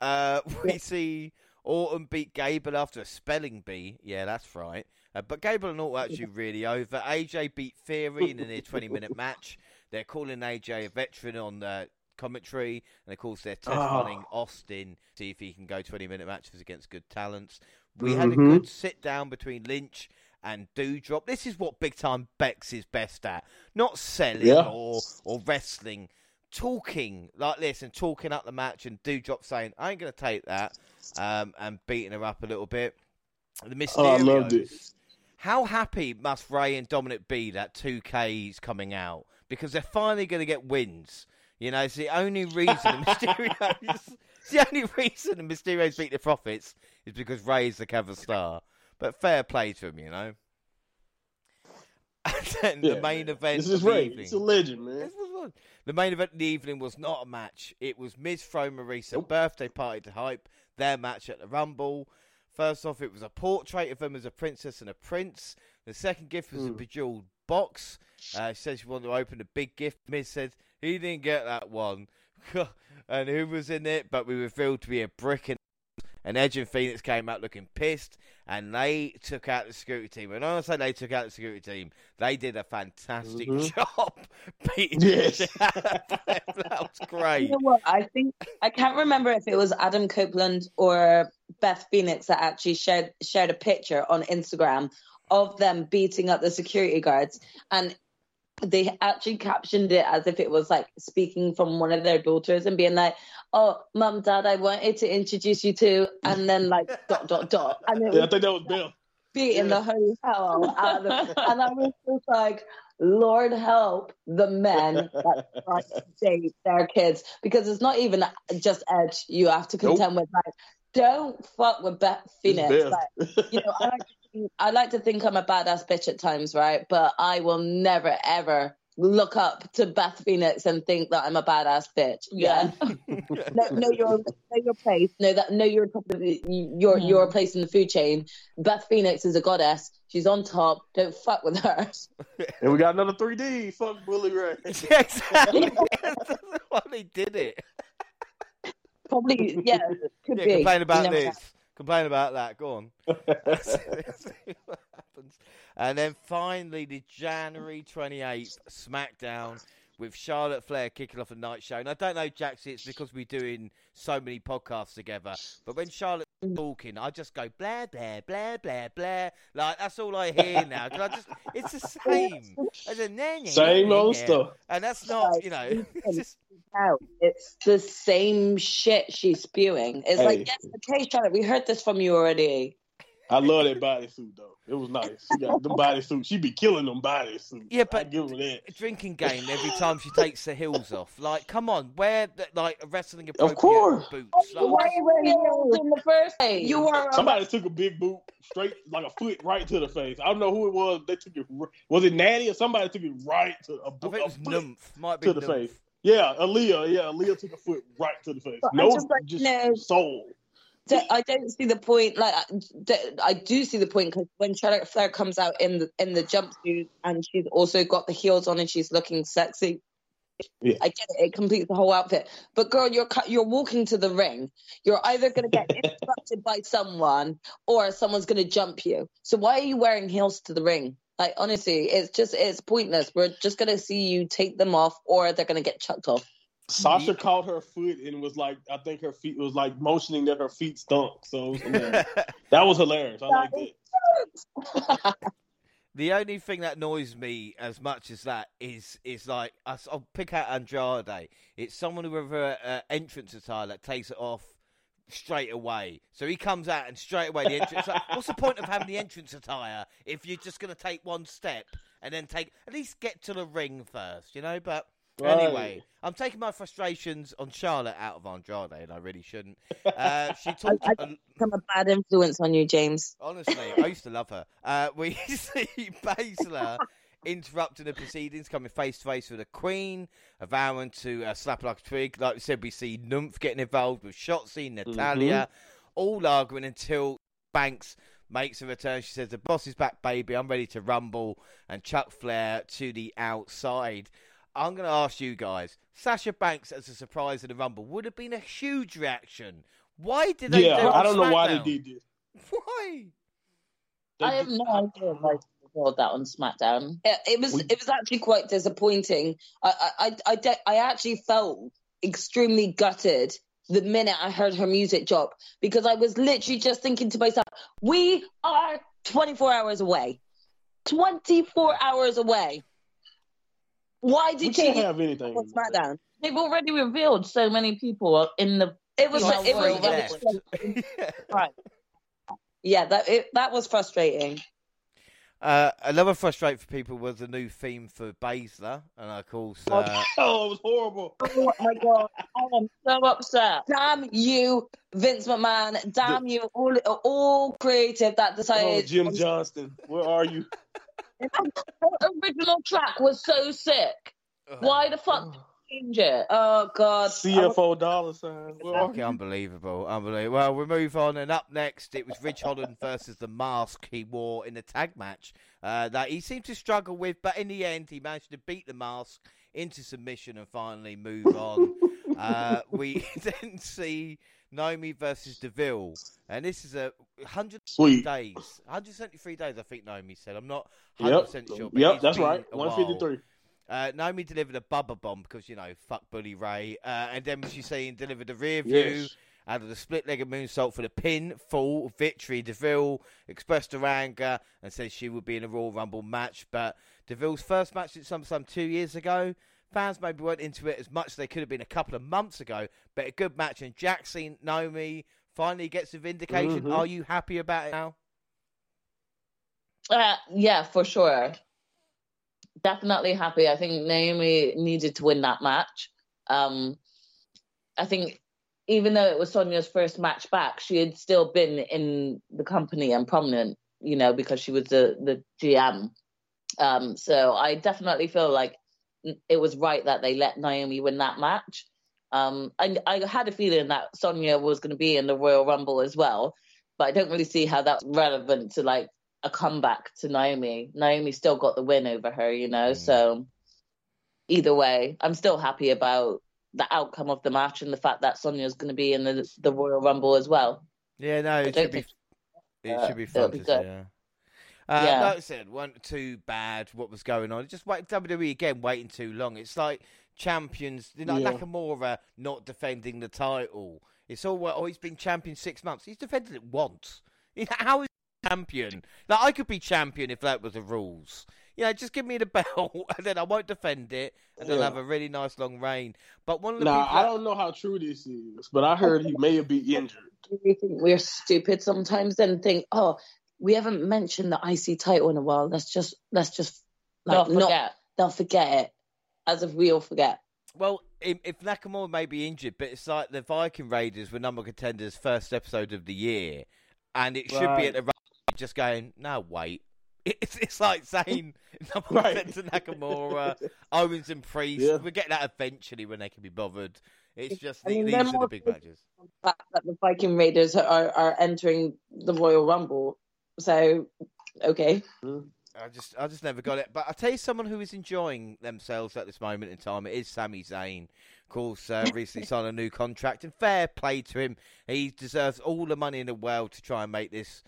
Uh, we see Orton beat Gable after a spelling bee. Yeah, that's right. Uh, but Gable and Orton actually really over. AJ beat Theory in a near 20 minute match. They're calling AJ a veteran on uh, commentary. And of course, they're test Oh. running Austin, to see if he can go 20 minute matches against good talents. We had a Mhm. good sit down between Lynch and Doudrop. This is what big time Bex is best at. Not selling Yeah. or, or wrestling talking like this and talking up the match and Doudrop saying, I ain't going to take that, um, and beating her up a little bit. The Mysterios. Oh, I loved it. How happy must Rey and Dominic be that 2K is coming out? Because they're finally going to get wins. You know, it's the only reason the Mysterios. the only reason the Mysterios beat the Profits is because Rey's the cover star. But fair play to him, you know. And then Yeah, the main man. event This is right. evening. It's a legend, man. This was one. The main event of the evening was not a match. It was Miz throw Marisa birthday party to hype their match at the Rumble. First off, it was a portrait of them as a princess and a prince. The second gift was a Hmm. bejeweled box. Uh, she said she wanted to open a big gift. Miz said he didn't get that one. and who was in it? But we revealed to be a brick and and Edge and Phoenix came out looking pissed, and they took out the security team. And when I say they took out the security team, they did a fantastic Mhm. job beating Yes. the shit out of them. That was great. You know what? I think I can't remember if it was Adam Copeland or Beth Phoenix that actually shared shared a picture on Instagram of them beating up the security guards, and they actually captioned it as if it was like speaking from one of their daughters and being like, "Oh, mum, dad, I wanted to introduce you to," and then like dot dot dot, and it Yeah, I think that was Bill. beating the holy hell out of them. And I was just like, Lord help the men that try to date their kids because it's not even just Edge you have to Nope. contend with. Like, don't fuck with Beth Phoenix. Like, you know, I like, I like to think I'm a badass bitch at times, right? But I will never ever look up to Beth Phoenix and think that I'm a badass bitch. Yeah. know, know your know your place. Know that know your top of the, your Hmm. your place in the food chain. Beth Phoenix is a goddess. She's on top. Don't fuck with her. and we got another 3D. Fuck Bully Ray. Yeah, exactly. That's why they did it. Probably, yeah, could Yeah, be. complain You about never this. know. Complain about that. Go on. See what happens. And then finally, the January 28th SmackDown with Charlotte Flair kicking off a night show. And I don't know, Jackson, it's because we're doing so many podcasts together. But when Charlotte's talking, I just go blah, blah, blah, blah, blah. Like, that's all I hear now. 'Cause I just, it's the same. As a, nah, nah, Same old stuff. And that's not, you know, it's just. It's the same shit she's spewing. It's Hey. like, yes, okay, Charlotte, we heard this from you already. I love that bodysuit though. It was nice. She got the bodysuit. She be killing them bodysuits. Yeah, I but- give her that. a drinking game every time she takes the heels off. Like, come on, wear the, like a wrestling appropriate course. boots. Why Like, were you in the first place? You are a Somebody took a big boot straight, like a foot, right to the face. I don't know who it was. They took it. Was it Natty or somebody took it right to a, I boot, think it was a foot nymph. Might be to the nymph. face? Yeah, Aliyah. Yeah, Aliyah took a foot right to the face. But No, just like, just no. soul. I don't see the point. Like, I do see the point because when Charlotte Flair comes out in the in the jumpsuit and she's also got the heels on and she's looking sexy. Yeah. I get it. It completes the whole outfit. But girl, you're you're walking to the ring. You're either going to get interrupted by someone or someone's going to jump you. So why are you wearing heels to the ring? Like honestly, it's just it's pointless. We're just going to see you take them off or they're going to get chucked off. Sasha caught her foot and was like, I think her feet was like motioning that her feet stunk. So was that was hilarious. I like that. the only thing that annoys me as much as that is is like I- I'll pick out Andrade. It's someone with a uh, entrance attire that takes it off straight away. So he comes out and straight away the entrance. like, what's the point of having the entrance attire if you're just going to take one step and then take at least get to the ring first, you know? But Anyway, I'm taking my frustrations on Charlotte out of Andrade, and I really shouldn't. Uh, she talked. I- I'm a bad influence on you, James. honestly, I used to love her. Uh, we see Baszler interrupting the proceedings, coming face to face with the Queen, vowing to uh, slap her like a twig. Like we said, we see Nymph getting involved with Shotzi, Natalya, all arguing until Banks makes a return. She says, The boss is back, baby. I'm ready to rumble. And Chuck Flair to the outside. I'm going to ask you guys Sasha Banks as a surprise in the rumble would have been a huge reaction. Why did they Yeah, on I don't know why they did this. Why? They I have no idea why they called that on SmackDown. It, it was We- it was actually quite disappointing. I I I, I, de- I actually felt extremely gutted the minute I heard her music drop because I was literally just thinking to myself, we are 24 hours away. 24 hours away. Why We did she have anything. on SmackDown? They've already revealed so many people in the. It was Not it was, three it was left. right. Yeah, that it, that was frustrating. Uh, another frustrate for people was the new theme for Baszler, and of course, uh, oh, it was horrible. Oh my god, I am so upset. Damn you, Vince McMahon. Damn you, all all creative that Oh, decided. Jim Johnston, where are you? The original track was so sick. Why the fuck change it? Oh god, CFO dollar sign. Where Okay, unbelievable, unbelievable. Well, we move on, and up next, it was Ridge Holland versus the mask he wore in the tag match uh, that he seemed to struggle with, but in the end, he managed to beat the mask into submission and finally move on. uh, we then see Naomi versus Deville, and this is a hundred days, 173 days, I think Naomi said. I'm not Yep. 100% sure. But Yep, it's right. a while. 153. Uh, Naomi delivered a bubba bomb because you know fuck Bully Ray, uh, and then she's saying delivered a rear view Yes. out of the split-legged moonsault for the pin, full victory. Deville expressed her anger and said she would be in a Royal Rumble match, but Deville's first match at SummerSlam two years ago. Fans maybe weren't into it as much as they could have been a couple of months ago, but a good match. And Jackson Naomi finally gets a vindication. Mhm. Are you happy about it now? Uh, yeah, for sure. Definitely happy. I think Naomi needed to win that match. Um, I think even though it was Sonya's first match back, she had still been in the company and prominent, you know, because she was the the GM. Um, so I definitely feel like it was right that they let Naomi win that match. Um, I, I had a feeling that Sonya was going to be in the Royal Rumble as well, but I don't really see how that's relevant to like a comeback to Naomi. Naomi still got the win over her, you know. Mm. So either way, I'm still happy about the outcome of the match and the fact that Sonya's going to be in the the Royal Rumble as well. Yeah, no, it should be. It should be fun be to see. Yeah. Uh, Yeah. Like I said, wasn't too bad. What was going on? Just wait. WWE again waiting too long. It's like champions. You know, Yeah. Nakamura not defending the title. It's all. Oh, he's been champion six months. He's defended it once. How is he champion? Like I could be champion if that was the rules. You know, just give me the belt and then I won't defend it, and then Yeah. have a really nice long reign. But one of the Now people I don't know how true this is, but I heard he may have been injured. Do you think we're stupid sometimes and think, oh, we haven't mentioned the IC title in a while. Let's just let's just like They'll not forget. they'll forget it. As if we all forget. Well, if, if Nakamura may be injured, but it's like the Viking Raiders were number contenders first episode of the year, and it should be Right. at the right, just going, no, wait. It's it's like saying number Right. contender Nakamura, Owens and Priest. Yeah. We'll get that eventually when they can be bothered. It's just I the, mean, these they're the big big- matches. The fact that the Viking Raiders are, are entering the Royal Rumble. So okay. I just I just never got it. But I'll tell you someone who is enjoying themselves at this moment in time. It is Sami Zayn. Of course, uh, recently signed a new contract, and fair play to him. He deserves all the money in the world to try and make this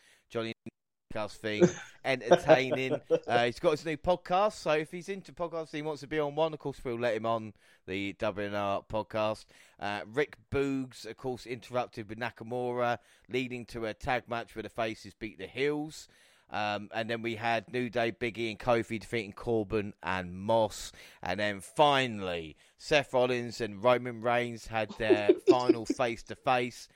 podcast thing entertaining. uh, he's got his new podcast, so if he's into podcasts, he wants to be on one. Of course, we'll let him on the WNR podcast. Uh, Rick Boogs, of course, interrupted with Nakamura, leading to a tag match where the faces beat the heels. Um, and then we had New Day, Biggie, and Kofi defeating Corbin and Moss. And then finally, Seth Rollins and Roman Reigns had their final face to face.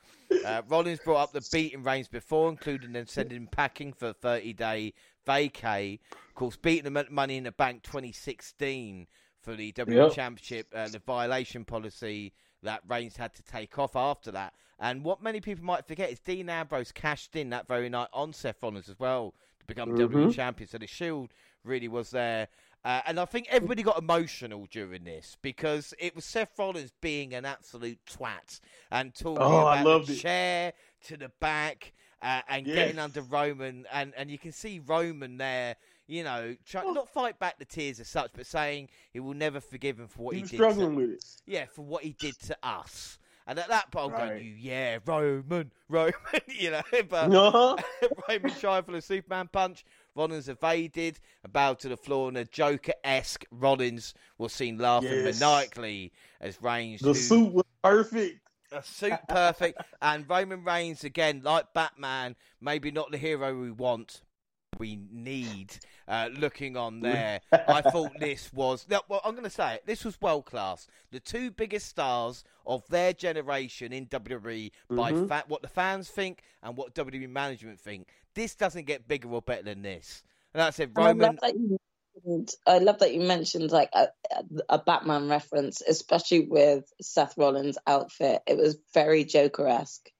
Rollins brought up the beating Reigns before, including them sending him packing for a 30 day vacay. Of course, beating them at Money in the Bank 2016 for the WWE Yep. Championship, uh, the violation policy that Reigns had to take off after that. And what many people might forget is Dean Ambrose cashed in that very night on Seth Rollins as well to become WWE Mhm. champion. So the Shield really was there. Uh, and I think everybody got emotional during this because it was Seth Rollins being an absolute twat and talking Oh, about the it. chair to the back uh, and Yes. getting under Roman. And, and you can see Roman there, you know, try, not fight back the tears as such, but saying he will never forgive him for what He he, was did. struggling to, with it. yeah, for what he did to us. And at that point, I'm going, you, yeah, Roman, Roman, you know. But Uh-huh. Roman tried for the Superman punch. Rollins evaded bowed to the floor, and a Joker esque Rollins was seen laughing Yes. maniacally as Reigns. The who- suit was perfect. a suit perfect, and Roman Reigns again, like Batman, maybe not the hero we want, we need. Uh, looking on there, I thought this was. No, well, I'm going to say it. This was world class. The two biggest stars of their generation in WWE by Mhm. fa- what the fans think and what WWE management think. This doesn't get bigger or better than this. And that's it, I Roman. love that you mentioned, I love that you mentioned like a, a Batman reference, especially with Seth Rollins' outfit. It was very Joker esque.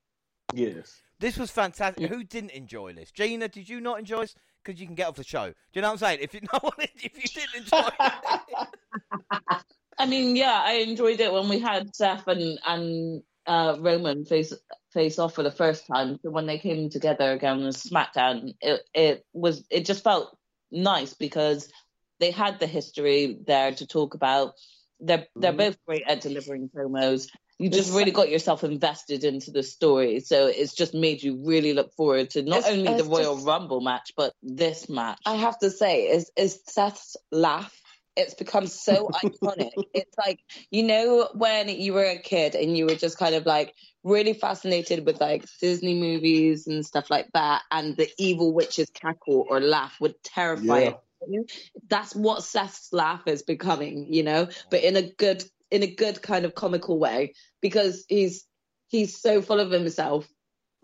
Yes. This was fantastic. Who didn't enjoy this? Gina, did you not enjoy this? Because you can get off the show. Do you know what I'm saying? If you no if you didn't enjoy it, I mean, yeah, I enjoyed it when we had Seth and and uh, Roman face face off for the first time. So when they came together again on SmackDown, it it was it just felt nice because they had the history there to talk about. They're they're Mhm. both great at delivering promos. You just really got yourself invested into the story, so it's just made you really look forward to not It's- only the Royal just- Rumble match, but this match. I have to say, is is Seth's laugh? It's become so iconic. It's like you know when you were a kid and you were just kind of like really fascinated with like Disney movies and stuff like that, and the evil witch's cackle or laugh would terrify Yeah. That's what Seth's laugh is becoming, you know, but in a good in a good kind of comical way because he's he's so full of himself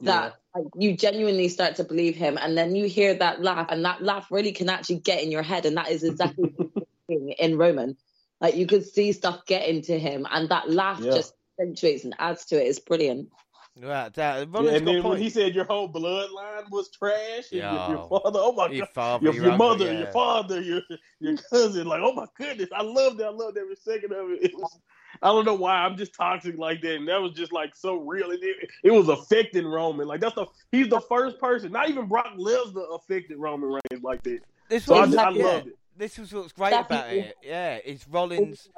that yeah. like, you genuinely start to believe him and then you hear that laugh and that laugh really can actually get in your head and that is exactly in Roman like you could see stuff get into him and that laugh yeah. just accentuates and adds to it it's brilliant Right, that, yeah, and then when he said your whole bloodline was trash, your, your, father, oh my your god, father, your, your mother, yeah. your father, your your cousin, like, oh my goodness, I loved it, I loved every second of it. It was, I don't know why I'm just toxic like that, and that was just like so real. It, it, it was affecting Roman, like that's the he's the first person, not even Brock Lesnar affected Roman Reigns like that. This so was, I, I loved it. This was what's great about it. Yeah, it's Rollins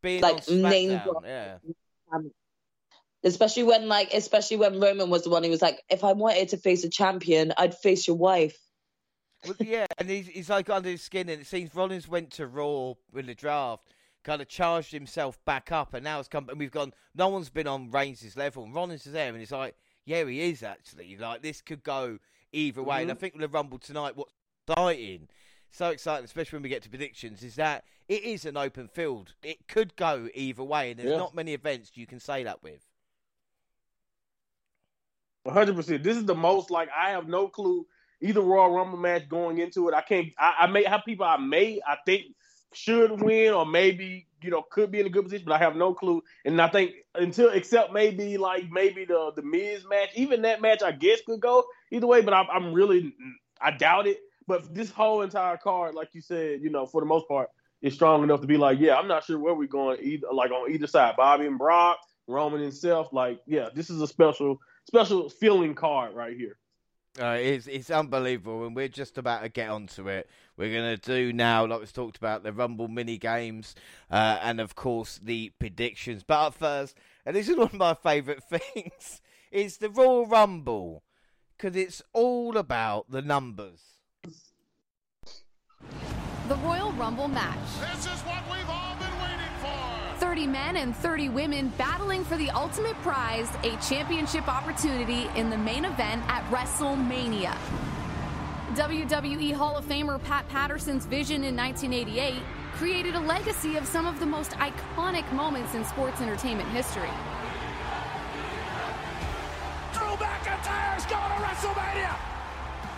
being like on SmackDown. Yeah. Um, especially when like especially when Roman was the one who was like, if I wanted to face a champion, I'd face your wife. Well, yeah, and he's, he's like under his skin, and it seems Rollins went to Raw with the draft, kind of charged himself back up, and now it's come. And we've gone. No one's been on Reigns' level, and Rollins is there, and it's like, yeah, he is actually. Like this could go either way, mm-hmm. and I think with the Rumble tonight, what's exciting, so exciting, especially when we get to predictions, is that it is an open field. It could go either way, and there's yeah. not many events you can say that with. One hundred percent. This is the most like I have no clue either Royal Rumble match going into it. I can't. I, I may have people I may I think should win or maybe you know could be in a good position, but I have no clue. And I think until except maybe like maybe the the Miz match, even that match I guess could go either way. But I, I'm really I doubt it. But this whole entire card, like you said, you know, for the most part, is strong enough to be like, yeah, I'm not sure where we're going either. Like on either side, Bobby and Brock, Roman himself. Like, yeah, this is a special special feeling card right here. Uh, it's it's unbelievable, and we're just about to get onto it. We're going to do now, like we talked about, the Rumble mini games, uh, and of course the predictions. But first, and this is one of my favourite things, is the Royal Rumble because it's all about the numbers. The Royal Rumble match. This is what we've all 30 men and 30 women battling for the ultimate prize, a championship opportunity in the main event at WrestleMania. WWE Hall of Famer Pat Patterson's vision in 1988 created a legacy of some of the most iconic moments in sports entertainment history. Drew McIntyre's going to WrestleMania!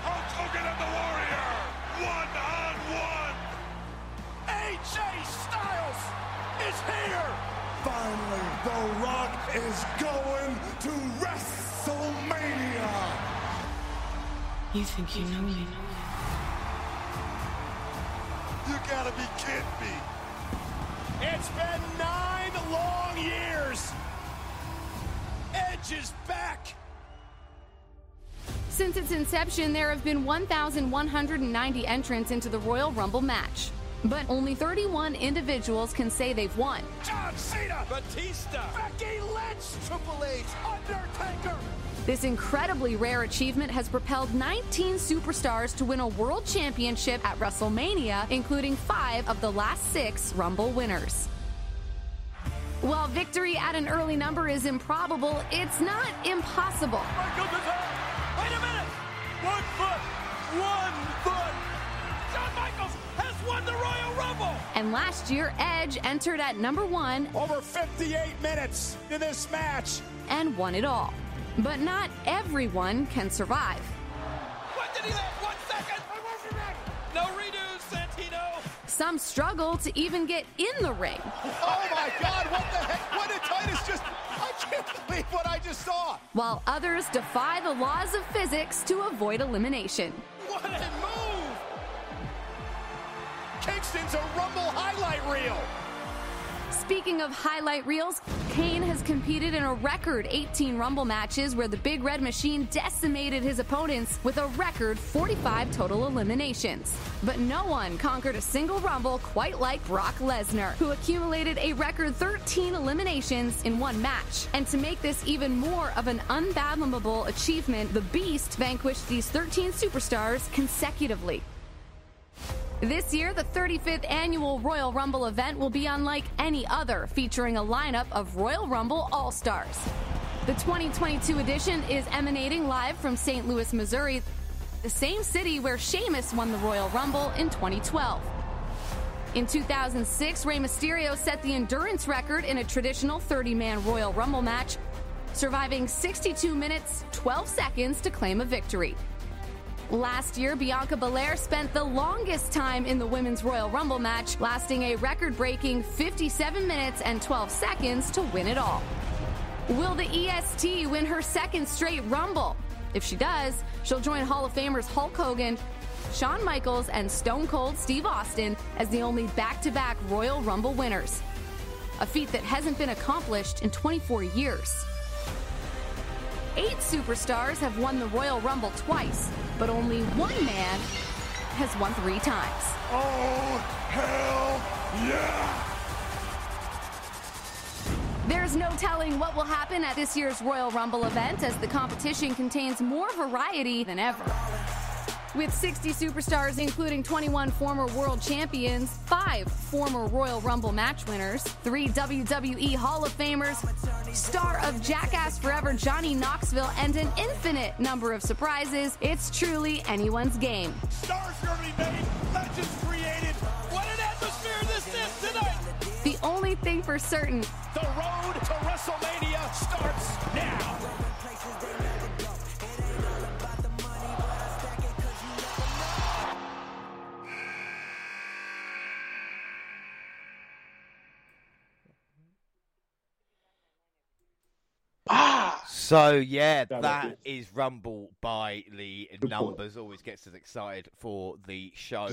Hulk Hogan and the Warrior, one on one. AJ Styles is here. Finally, The Rock is going to WrestleMania. You think you know me? You gotta be kidding me. It's been nine long years. Edge is back. Since its inception, there have been 1,190 entrants into the Royal Rumble match. But only 31 individuals can say they've won. John Cena, Batista, Becky Lynch, Triple H, Undertaker. This incredibly rare achievement has propelled 19 superstars to win a world championship at WrestleMania, including five of the last six Rumble winners. While victory at an early number is improbable, it's not impossible. Wait a minute! One foot! One foot! Shawn Michaels won the Royal Rumble. And last year, Edge entered at number one. Over 58 minutes in this match. And won it all. But not everyone can survive. What did he land? One second. No redo, Santino. Some struggle to even get in the ring. Oh my God, what the heck? What did Titus just. I can't believe what I just saw. While others defy the laws of physics to avoid elimination. What a move! Kingston's a Rumble highlight reel. Speaking of highlight reels, Kane has competed in a record 18 Rumble matches where the Big Red Machine decimated his opponents with a record 45 total eliminations. But no one conquered a single Rumble quite like Brock Lesnar, who accumulated a record 13 eliminations in one match. And to make this even more of an unfathomable achievement, the Beast vanquished these 13 superstars consecutively. This year, the 35th annual Royal Rumble event will be unlike any other, featuring a lineup of Royal Rumble All Stars. The 2022 edition is emanating live from St. Louis, Missouri. the same city where Sheamus won the Royal Rumble in 2012. In 2006, Rey Mysterio set the endurance record in a traditional 30 man Royal Rumble match, surviving 62 minutes, 12 seconds to claim a victory. Last year, Bianca Belair spent the longest time in the Women's Royal Rumble match, lasting a record breaking 57 minutes and 12 seconds to win it all. Will the EST win her second straight Rumble? If she does, she'll join Hall of Famers Hulk Hogan, Shawn Michaels, and Stone Cold Steve Austin as the only back to back Royal Rumble winners. A feat that hasn't been accomplished in 24 years. Eight superstars have won the Royal Rumble twice, but only one man has won three times. Oh, hell yeah! There's no telling what will happen at this year's Royal Rumble event as the competition contains more variety than ever. With 60 superstars, including 21 former world champions, five former Royal Rumble match winners, three WWE Hall of Famers, star of Jackass Forever Johnny Knoxville, and an infinite number of surprises, it's truly anyone's game. Stars are be made, legends created. What an atmosphere this is tonight! The only thing for certain The road to WrestleMania starts now. Ah, So yeah, That that is Rumble by the Good point. numbers. Always gets us excited for the show.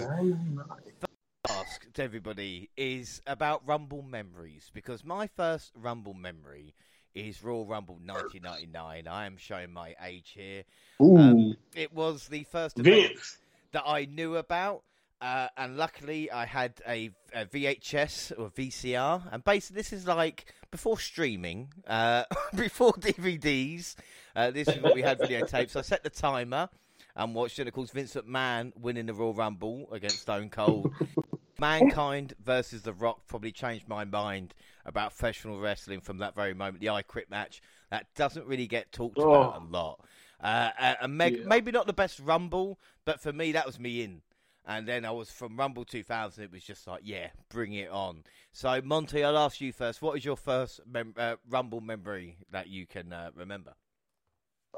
Ask to everybody is about Rumble memories because my first Rumble memory is Royal Rumble 1999. I am showing my age here. Ooh, Um, it was the first event Vince. that I knew about. Uh, and luckily, I had a, a VHS or VCR, and basically, this is like before streaming, uh, before DVDs. Uh, this is what we had videotapes. So I set the timer and watched it. Of course, Vince McMahon winning the Royal Rumble against Stone Cold. Mankind versus The Rock probably changed my mind about professional wrestling from that very moment. The I Quit match that doesn't really get talked about Oh. a lot. Uh, and meg- Yeah. maybe not the best Rumble, but for me, that was me in. And then I was from Rumble 2000. It was just like, yeah, bring it on. So Monty, I'll ask you first. What is your first mem- uh, Rumble memory that you can uh, remember?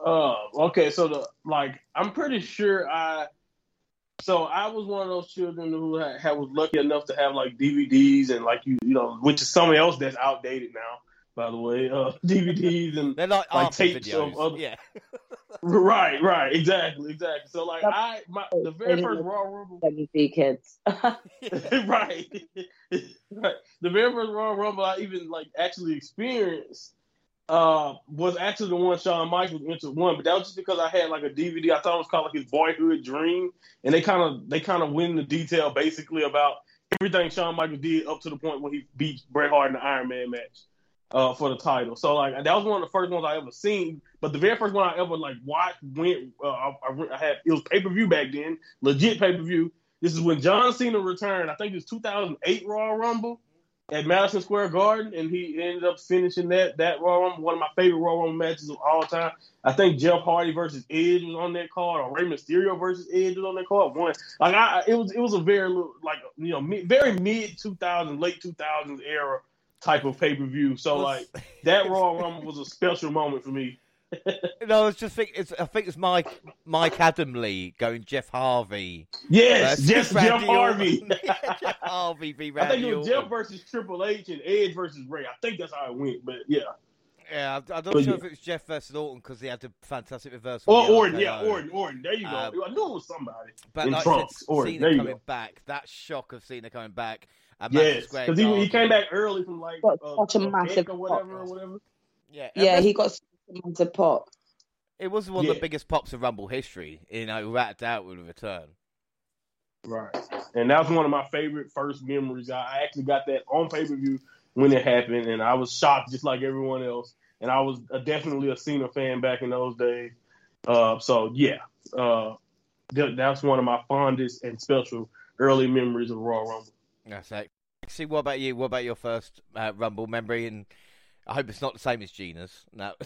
Uh, okay, so the like, I'm pretty sure I. So I was one of those children who had, had was lucky enough to have like DVDs and like you, you know, which is something else that's outdated now, by the way. Uh, DVDs and They're like, Like tapes videos. of other- yeah. right, right, exactly, exactly. So like That's- I, my the very first Raw Rumble, WB kids. right, right. The very first Royal Rumble I even like actually experienced uh was actually the one Shawn Michaels entered one, but that was just because I had like a DVD. I thought it was called like his boyhood dream, and they kind of they kind of went into detail basically about everything Shawn Michaels did up to the point when he beat Bret Hart in the Iron Man match uh for the title. So like that was one of the first ones I ever seen, but the very first one I ever like watched went uh, I, I had it was pay per view back then, legit pay per view. This is when John Cena returned. I think it was 2008 Raw Rumble at Madison Square Garden, and he ended up finishing that that Raw Rumble, one of my favorite Raw Rumble matches of all time. I think Jeff Hardy versus Edge was on that card, or Rey Mysterio versus Edge was on that card. One like I, it was it was a very little, like you know very mid 2000s, late 2000s era type of pay per view. So like that Royal Rumble was a special moment for me. No, I was just thinking. It's, I think it's Mike Mike Adamle going Jeff Harvey. Yes, versus Jeff, Jeff Harvey. Yeah, Jeff Harvey v I Randy think it was. Jeff versus Triple H and Edge versus Rey. I think that's how it went, but yeah. Yeah, I'm not But sure yeah. if it was Jeff versus Orton because he had the fantastic reversal. Or Orton, yeah, Orton, Orton. There you go. Um, I knew it was somebody. But in like trunks, said, Orton. Cena coming back, that shock of Cena coming back. At Madison Yes, because he, he came back early from like Got uh, such a a massive or whatever, pop. or whatever. Yeah, yeah, and he got a massive pop. It was one of the biggest pops of Rumble history. You know, wrapped out with a return. Right, and that was one of my favorite first memories. I I actually got that on pay per view when it happened, and I was shocked just like everyone else. And I was uh definitely a Cena fan back in those days. Uh, so yeah, uh, that, that's one of my fondest and special early memories of Raw Rumble. That's it. See, what about you? What about your first uh, Rumble memory? And I hope it's not the same as Gina's. No.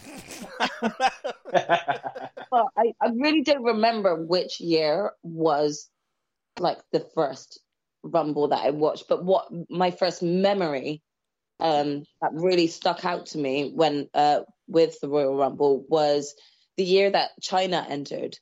Well, I, I really don't remember which year was like the first Rumble that I watched, but what my first memory um, that really stuck out to me when uh, with the Royal Rumble was the year that Chyna entered.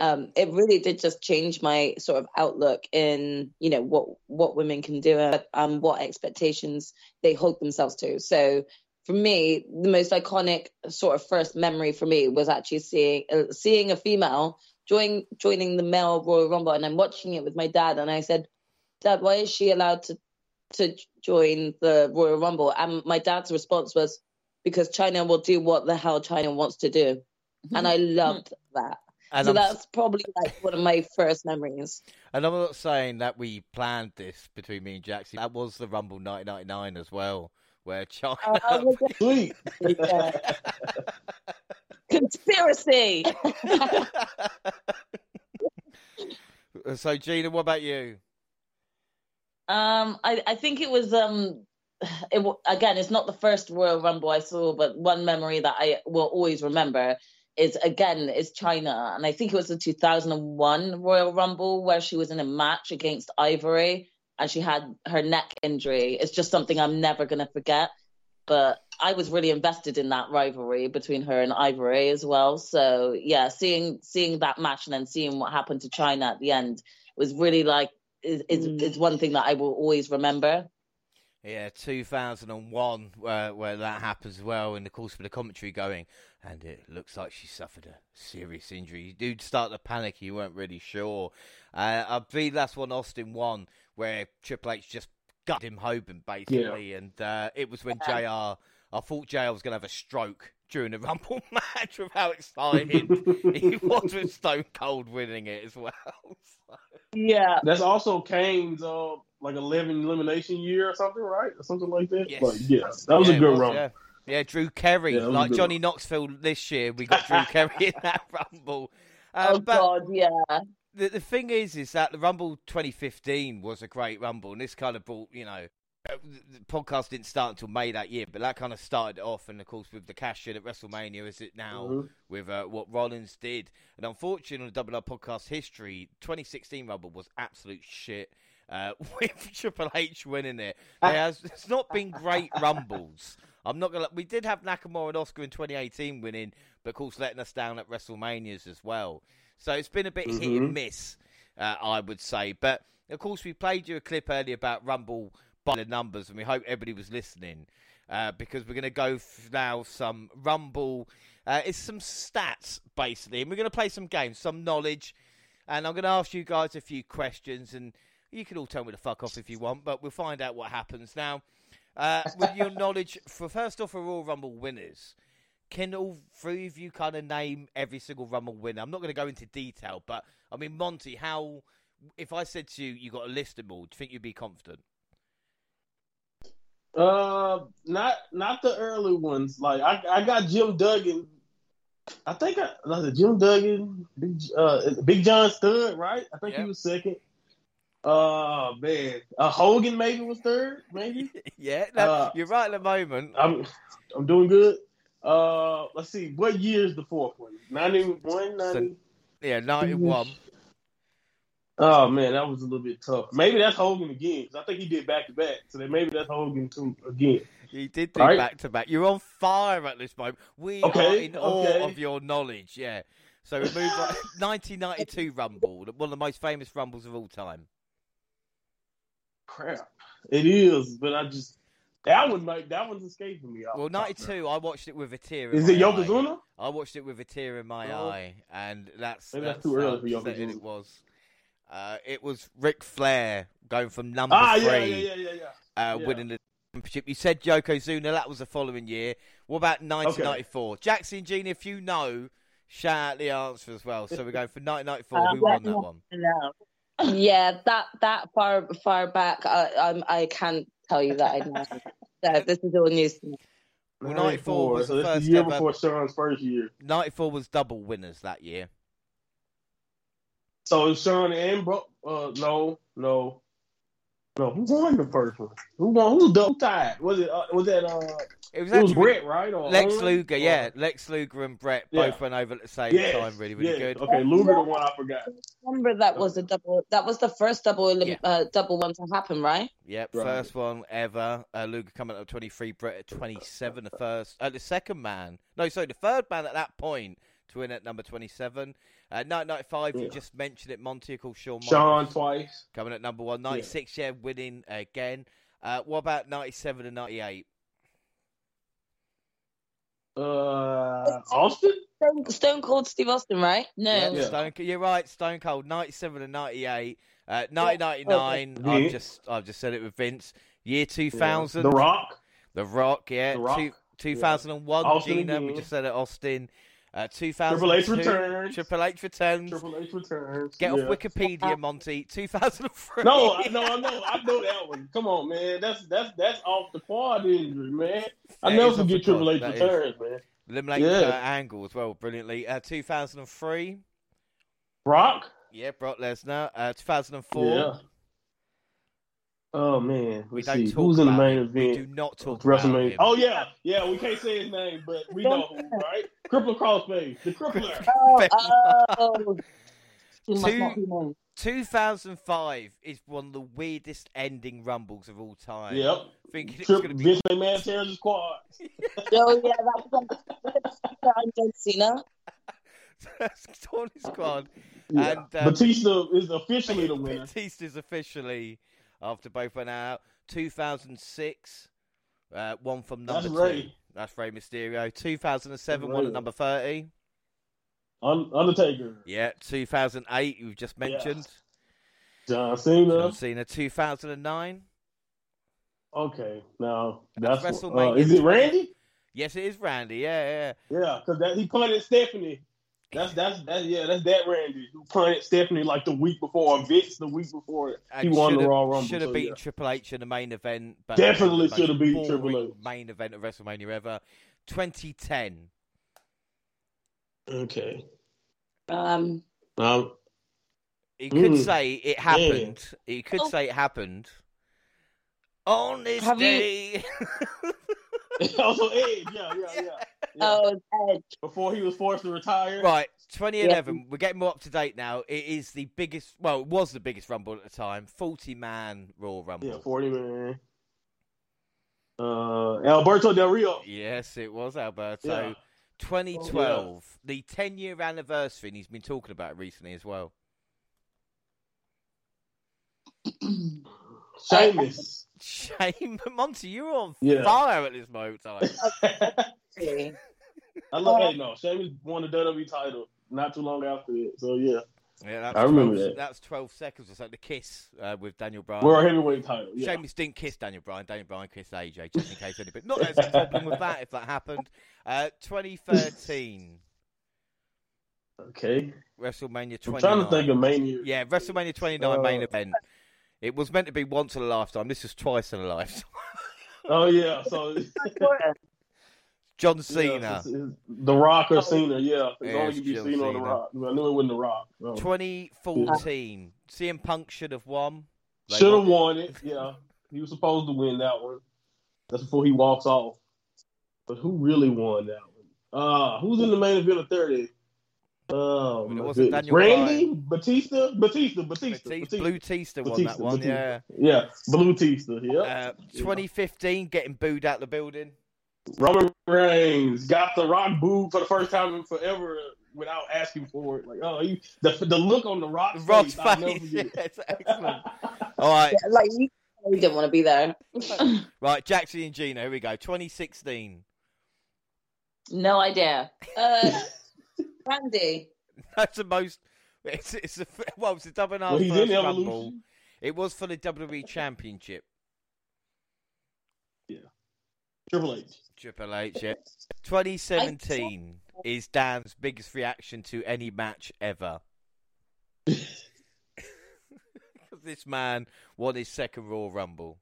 Um, it really did just change my sort of outlook in you know what what women can do and um, what expectations they hold themselves to. So for me, the most iconic sort of first memory for me was actually seeing uh, seeing a female join joining the male Royal Rumble, and I'm watching it with my dad, and I said, "Dad, why is she allowed to to join the Royal Rumble?" And my dad's response was, "Because Chyna will do what the hell Chyna wants to do," and I loved that. And so I'm, that's probably like one of my first memories. and I'm not saying that we planned this between me and Jackson. That was the Rumble 1999 as well, where Chyna. Uh, was it- yeah. Conspiracy. so, Gina, what about you? Um, I, I think it was um, it again. It's not the first Royal Rumble I saw, but one memory that I will always remember is again is Chyna, and I think it was the 2001 Royal Rumble where she was in a match against Ivory, and she had her neck injury. It's just something I'm never gonna forget. But I was really invested in that rivalry between her and Ivory as well. So yeah, seeing seeing that match and then seeing what happened to Chyna at the end was really like is is, Mm. is one thing that I will always remember. Yeah, 2001, where, where that happens as well, in the course of the commentary going, and it looks like she suffered a serious injury. You do start to panic, you weren't really sure. Uh, I believe that's one Austin won, where Triple H just gutted him Hoban, basically, and uh, it was when JR, I thought JR was going to have a stroke during the Rumble match with how excited he was with Stone Cold winning it as well. So- yeah. That's also Kane's uh like eleven elimination year or something, right? Or something like that. Yes. Like, yeah, that was Yeah, a good was, run. Yeah. Yeah, Drew Carey, Yeah, that was a like Johnny one. Knoxville this year, we got Drew Carey in that Rumble. Uh, oh but God, yeah. the, the thing is, is that the Rumble 2015 was a great Rumble, and this kind of brought, you know, uh, the podcast didn't start until May that year, but that kind of started off, and of course with the cash in at WrestleMania, as it now Mhm. with uh, what Rollins did, and unfortunately on the Double R podcast history, 2016 Rumble was absolute shit. Uh, with Triple H winning it, there has it's not been great rumbles. I'm not gonna. We did have Nakamura and Asuka in 2018 winning, but of course letting us down at WrestleManias as well. So it's been a bit hit and Mhm. miss, uh, I would say. But of course, we played you a clip earlier about Rumble by the numbers, and we hope everybody was listening uh, because we're going to go now some Rumble. Uh, it's some stats basically, and we're going to play some games, some knowledge, and I'm going to ask you guys a few questions, and you can all tell me to fuck off if you want, but we'll find out what happens now. Uh, with your knowledge, for first off, for Royal Rumble winners, can all three of you kind of name every single Rumble winner? I'm not going to go into detail, but I mean, Monty, how? If I said to you, you got a list of them all, do you think you'd be confident? Uh, not not the early ones. Like I, I got Jim Duggan. I think I it Jim Duggan, Big uh, Big John Studd, right? I think Yep. he was second. Uh man, uh, Hogan maybe was third, maybe. yeah, no, Uh, you're right at the moment. I'm I'm doing good. Uh, let's see, what year is the fourth one? 91, 90? Yeah, 91. Oh man, that was a little bit tough. Maybe that's Hogan again because I think he did back to back. So then maybe that's Hogan too again. He did do Right. back to back. You're on fire at this moment. We are Okay, in awe of your knowledge. Yeah. So we move on. 1992 Rumble, one of the most famous Rumbles of all time. Crap, it is, but I just that one like that one's escaping me. off Well, 92, I watched it with a tear. in Is it my eye. Yokozuna? I watched it with a tear in my Oh. eye, and that's Maybe that's that's too early for Yokozuna. upsetting It was. Uh, it was Ric Flair going from number Ah, three, yeah, yeah, yeah, yeah, yeah. Uh, Yeah. winning the championship. You said Yokozuna. That was the following year. What about 1994? Jackson Gina, if you know, shout out the answer as well. So we're going for 1994. Uh, Who won that one? No. Yeah, that that far far back, I I'm, I can't tell you that I know. so this is all news to me. Well, 94 was so the first the year ever- before Shawn's first year. 94 was double winners that year. So it's Sean and Bro. Uh, no, no, no. Who won the first one? Who won? Who double tied? Was it? Uh, was that? Uh, It was it was Bret, right? Or Lex Owen? Luger, Or- yeah, Lex Luger and Bret Yeah. both went over at the same Yes, time. Really, really yes. good. Okay, Luger, the one I forgot. remember that was a double. That was the first double Yeah. uh, double one to happen, right? Yep, Right. first one ever. Uh, Luger coming up at 23, Bret at 27. The first, uh, the second man, no, sorry, the third man at that point to win at number 27. Uh, 1995, you just mentioned it, Monty, of course, Shawn Sean twice. coming at number one. 96, yeah, winning again. Uh, what about 97 and 98? Uh, Austin. Stone, Stone Cold Steve Austin, right? No, Yeah, Yeah. Stone, you're right. Stone Cold, 97 and 98. Uh, 1999, Yeah. I've just I've just said it with Vince. Year 2000, The Rock. The Rock, yeah. The Rock. Two, 2001, Austin Gina, we just said it, Austin. Uh, 2002, Triple H returns. Triple H returns. Triple H returns. Get yeah. off Wikipedia, Monty. 2003. No, I know, I know, I know that one. Come on, man. That's that's that's off the quad injury, man. I That never is off the forget Triple H that is. returns, man. Eliminating Yeah. uh, Angle as well, brilliantly. Uh, 2003, Brock. yeah, Brock Lesnar. Uh, 2004, Yeah. Oh man, we let's don't see talk who's in the main him. We event. do not talk of about WrestleMania. him. Oh yeah, yeah. We can't say his name, but we know who, right? Crippler Crossface, the Crippler. Oh, oh. He must Two- not be known. 2005 is one of the weirdest ending rumbles of all time. Yep. Thinking it's Trip, going to be Vince McMahon tears his quad. Oh yeah, that was on John Cena. Tony Squad. Yeah. And, um, Batista is officially the winner. Batista is officially, after both went out, 2006, uh, one from number That's two. Rey. That's Rey Mysterio. 2007, That's one Rey. at number 30. Un- Undertaker, Yeah, 2008, you've just Yeah. mentioned. John Cena. John Cena, 2009. Okay, now That's that's, uh, is it Randy? Yes, it is Randy. Yeah, yeah. Yeah, because he punted Stephanie. That's that's that yeah, that's that Randy who punted Stephanie like the week before, or Vince the week before he And won the should've- Raw Rumble. Should have so, beaten yeah. Triple H in the main event. But Definitely should have beaten Triple H. Main event of WrestleMania ever. 2010. Okay. Um, Um, You could Mm. say it happened. You could Oh. say it happened on this Have you- day. also Edge, yeah, yeah, yeah. yeah. oh, Edge. Before he was forced to retire. right, 2011. We're getting more up to date now. It is the biggest. Well, it was the biggest Rumble at the time. 40 man Raw Rumble. Yeah, forty man. Uh, Alberto Del Rio. Yes, it was Alberto. Yeah. 2012, the 10 year anniversary, and he's been talking about it recently as well. Sheamus. Shame, Monty, you're on Yeah. fire at this moment in time. Okay. I love. Hey, no, Sheamus won the WWE title not too long after it. So yeah, Yeah, that's I remember 12, that. That's 12 seconds or so. The kiss uh, with Daniel Bryan. world heavyweight title. Yeah. Sheamus didn't kiss Daniel Bryan. Daniel Bryan kissed AJ, just in case anybody. Not that there's a problem with that if that happened. Uh, 2013, Okay. WrestleMania I'm trying to think of Mania. Yeah, WrestleMania 29 main Uh, event. It was meant to be once in a lifetime. This is twice in a lifetime. Oh yeah. So John yeah, Cena. it's- it's The Rock or Cena. Yeah. It's Yeah, only it's be John seen on The Rock. I knew it wasn't The Rock. So. 2014. CM Punk should have won. They Should have won. won it. Yeah. He was supposed to win that one. That's before he walks off. But who really won that one? Uh, who's in the main event of 30? Oh, Well, it wasn't goodness. Daniel Randy? Batista? Batista, Batista, Batista, Batista. Blue Tista won that Batista, one, Batista. yeah. Yeah, Blue Tista. Yep. Uh, 2015, getting booed out the building. Roman Reigns got the Rock booed for the first time in forever without asking for it. Like, oh, you, the the look on the Rock The Rock's face, face. Yeah, it's excellent. All right, Yeah, like you you didn't want to be there. right, Jackson and Gina. here we go. 2016. no idea. Uh, Randy. That's the most. It's, it's a, well, it's a double and a half Well, first rumble. Evolution. It was for the WWE Championship. Yeah. Triple H. Triple H, yeah. 2017 is Dan's biggest reaction to any match ever. Because this man won his second Raw Rumble.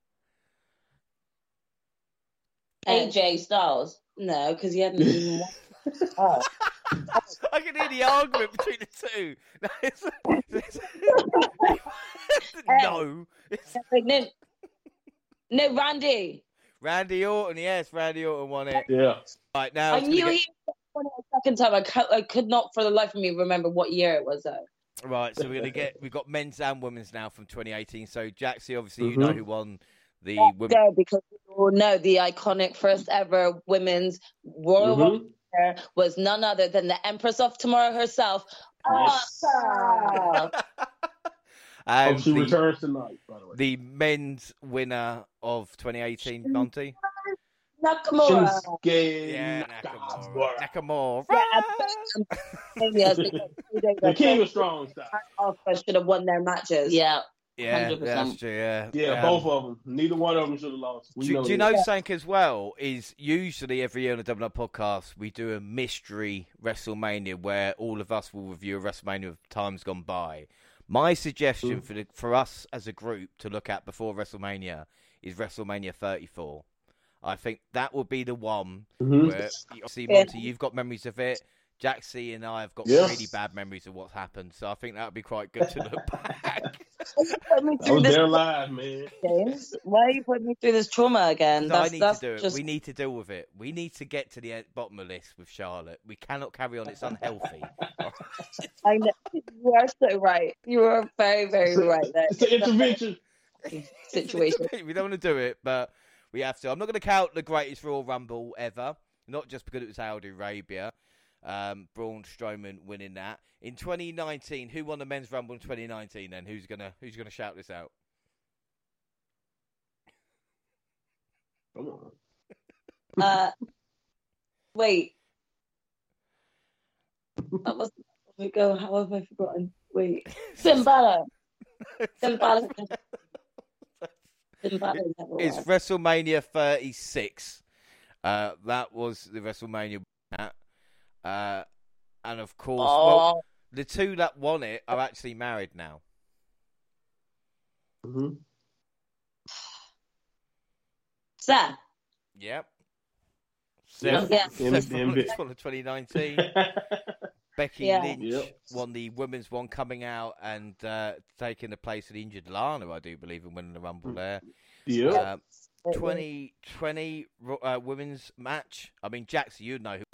AJ Styles. No, because he hadn't even won. Oh. I can hear the argument between the two. No, it's, it's- no. It's- no, no, Randy. Randy Orton, yes, Randy Orton won it. Yeah. Right now, I it's gonna knew get- he won it a second time. I, cou- I could not for the life of me remember what year it was though. Right, so we're gonna get we've got men's and women's now from 2018. So Jaxie, obviously, you Mhm. know who won the Let's women. go because we all know the iconic first ever women's Royal Mhm. Rumble winner was none other than the Empress of Tomorrow herself. Yes. Asuka. And Hope she the, returns tonight, by the way. the men's winner of 2018, Monty. Nakamura. Shinsuke Yeah, Nakamura. Nakamura. Nakamura. Yeah, Yes, because two days The king ago, of strong style. Asuka should have won their matches. Yeah. Yeah, 100%. that's true. Yeah, Yeah, Um, both of them. Neither one of them should have lost. We Do, do you know something as well? Is usually every year on the Double Up podcast we do a mystery WrestleMania where all of us will review a WrestleMania of times gone by. My suggestion Mm. for the, for us as a group to look at before WrestleMania is WrestleMania 34. I think that would be the one Mhm. where obviously Yeah. Monty, you've got memories of it. Jaxie and I have got Yeah. really bad memories of what's happened, so I think that would be quite good to look back. Put me I through was there live, man. James. Why are you putting me through this trauma again? So I need that's to do it. just We need to deal with it. We need to get to the bottom of this with Charlotte. We cannot carry on. It's unhealthy. I know you are so right. You are very, very right there. It's an intervention. situation. we don't want to do it, but we have to. I'm not going to count the greatest Royal Rumble ever, not just because it was Saudi Arabia. Um, Braun Strowman winning that in 2019. Who won the men's Rumble in 2019? Then who's gonna who's gonna shout this out? Come on. Uh, wait. That was let me go. How have I forgotten? Wait. Finn Balor. Finn Balor. Finn Balor. never It's. WrestleMania 36. Uh, that was the WrestleMania. winner. Uh, and of course, well, Oh, the two that won it are actually married now. hmm Seth. Yep. Yeah. Seth, Yeah. Seth Damn Rollins bit. won in 2019. Becky Yeah. Lynch Yep. won the women's one, coming out and uh, taking the place of the injured Lana, I do believe, and winning the Rumble there. yeah. Um, 2020 uh, women's match. I mean, Jackson, you know who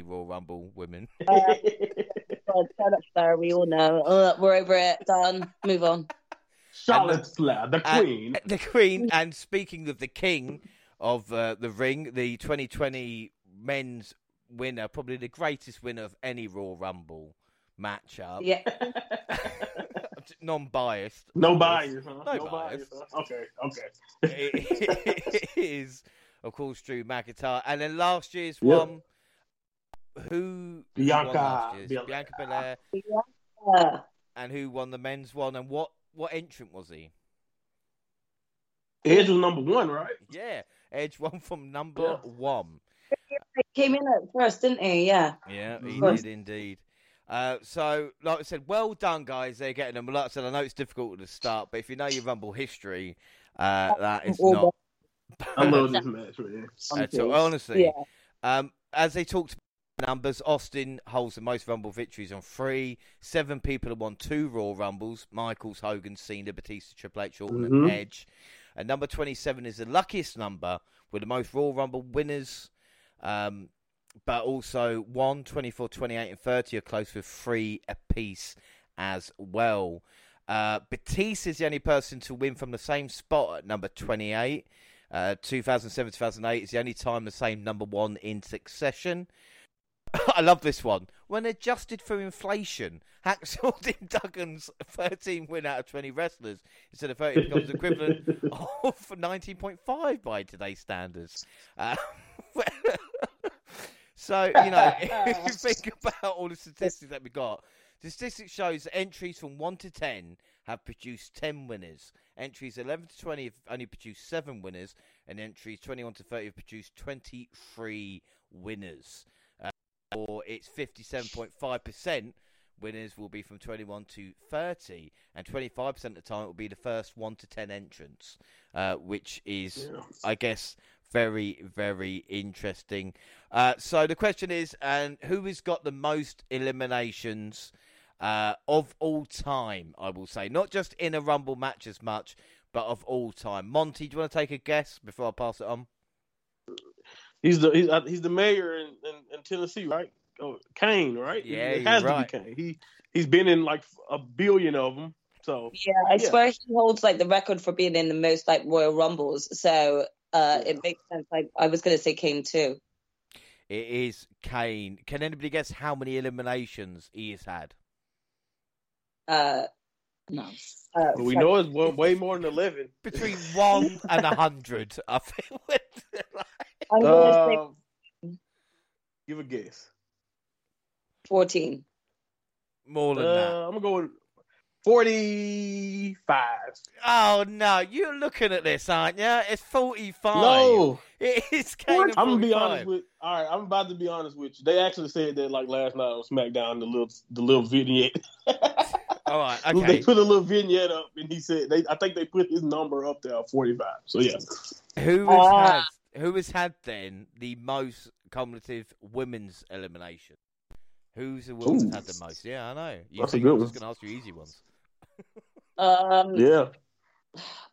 won the Royal Rumble women. God, shut up, Sarah. We all know. Uh, we're over it. Done. Move on. Charlotte Flair, the And- queen. the Queen. And speaking of the King of uh, the Ring, the 2020 men's winner, probably the greatest winner of any Royal Rumble matchup. Yeah. Non-biased. no bias, huh? No bias. huh? Okay, okay. it is, of course, Drew McIntyre. And then last year's Yep. one, who who won Bianca? Belair. Bianca Belair, Yeah. and who won the men's one? And what what entrant was he? Edge was number one, right? Yeah, Edge won from number Yeah. one. He came in at first, didn't he? Yeah. Yeah, he Mhm. did indeed. Uh, so, like I said, well done, guys. They're getting them. Like I said, I know it's difficult to start, but if you know your Rumble history, uh, that is All not. I love this match, man. at all. Honestly, Yeah. Um, as they talked about numbers, Austin holds the most Rumble victories on three. Seven people have won two Raw Rumbles: Michaels, Hogan, Cena, Batista, Triple H, Orton, and Mhm. Edge. And number twenty-seven is the luckiest number with the most Raw Rumble winners. Um, but also 1, 24, 28, and 30 are close with three apiece as well. Uh, Batista is the only person to win from the same spot at number 28. Uh, 2007 2008 is the only time the same number one in succession. I love this one. When adjusted for inflation, Hacksaw Jim Duggan's 13 win out of 20 wrestlers instead of 30 becomes equivalent of 19.5 by today's standards. Uh, so, you know, if you think about all the statistics that we got, the statistics shows that entries from 1 to 10 have produced 10 winners. Entries 11 to 20 have only produced 7 winners, and entries 21 to 30 have produced 23 winners. Or it's 57.5% winners will be from 21 to 30, and 25% of the time it will be the first 1 to 10 entrants, uh, which is, Yeah. I guess, very, very interesting. Uh, so the question is, and who has got the most eliminations uh, of all time? I will say, not just in a Rumble match as much, but of all time. Monty, do you want to take a guess before I pass it on? He's the he's, uh, he's the mayor in, in, in Tennessee, right? Oh, Kane, right? Yeah, it you're has right. to be Kane. He he's been in like a billion of them. So Yeah, I Yeah. swear he holds like the record for being in the most like Royal Rumbles. So uh, it makes sense. Like I was gonna say Kane too. It is Kane. Can anybody guess how many eliminations he has had? Uh, No. uh, but we know it's way more than eleven. Between one and a hundred, I think. I'm gonna say Um, give a guess. fourteen. More than Uh, that. I'm gonna go with forty-five. Oh no, you're looking at this, aren't you? It's forty-five. No, it is Kane. at I'm gonna be honest with. All right, I'm about to be honest with you. They actually said that like last night on SmackDown, the little the little vignette. All right, okay. They put a little vignette up, and he said they. I think they put his number up there, forty-five. So yeah, Who has Ah. Had? Who has had then the most cumulative women's elimination? Who's the woman that's had the most? Yeah, I know. You That's a good I'm just going to ask you easy ones. Um, yeah.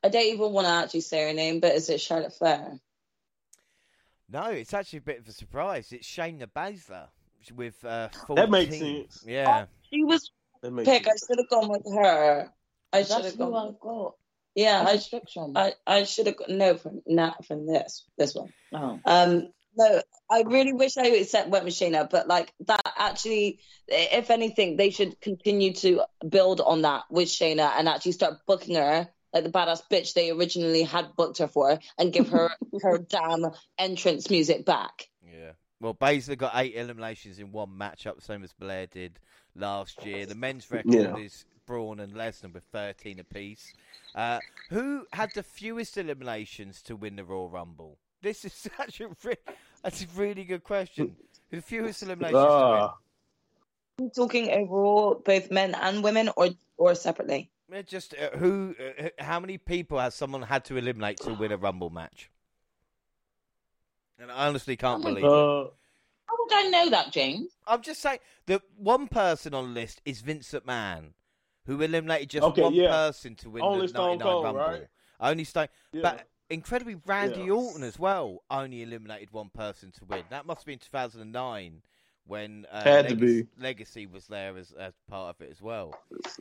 I don't even want to actually say her name, but is it Charlotte Flair? No, it's actually a bit of a surprise. It's Shayna Baszler with uh, 14. That makes sense. Yeah. She was That makes pick. I should have gone with her. I should That's have who gone. I've got. Yeah, I, Restriction. I, I should have no from not from this this one. oh. Um, no, I really wish I set went with Shayna, but like that actually, if anything, they should continue to build on that with Shayna and actually start booking her like the badass bitch they originally had booked her for, and give her her damn entrance music back. Yeah. Well, Baszler got eight eliminations in one matchup, the same as Belair did last year. The men's record Yeah. is Braun and Lesnar with 13 apiece. Uh, who had the fewest eliminations to win the Royal Rumble? This is such a re- that's a really good question. The fewest eliminations to Ah, I'm talking overall, both men and women, or or separately. Uh, Just uh, who? Uh, how many people has someone had to eliminate to win a Rumble match? And I honestly can't believe it. uh, How would I know that, James? I'm just saying that one person on the list is Vince McMahon, who eliminated just Okay, one yeah. person to win Only the Stone 99 Cold, Rumble. right? Only Stone, yeah. but incredibly, Randy Yeah. Orton as well only eliminated one person to win. That must have been 2009 when uh, Had to Legacy, be. Legacy was there as, as part of it as well.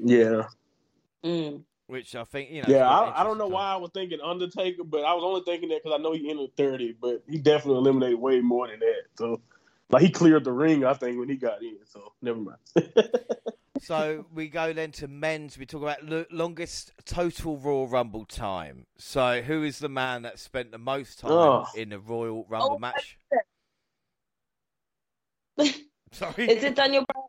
yeah, Mm. Which I think you know. yeah. I, I don't know interesting why I was thinking Undertaker, but I was only thinking that because I know he entered thirty, but he definitely eliminated way more than that. So, like he cleared the ring, I think, when he got in. So never mind. So we go then to men's. We talk about lo- longest total Royal Rumble time. So who is the man that spent the most time Oh. in a Royal Rumble Oh, match? Sorry, Is it Daniel Bryan?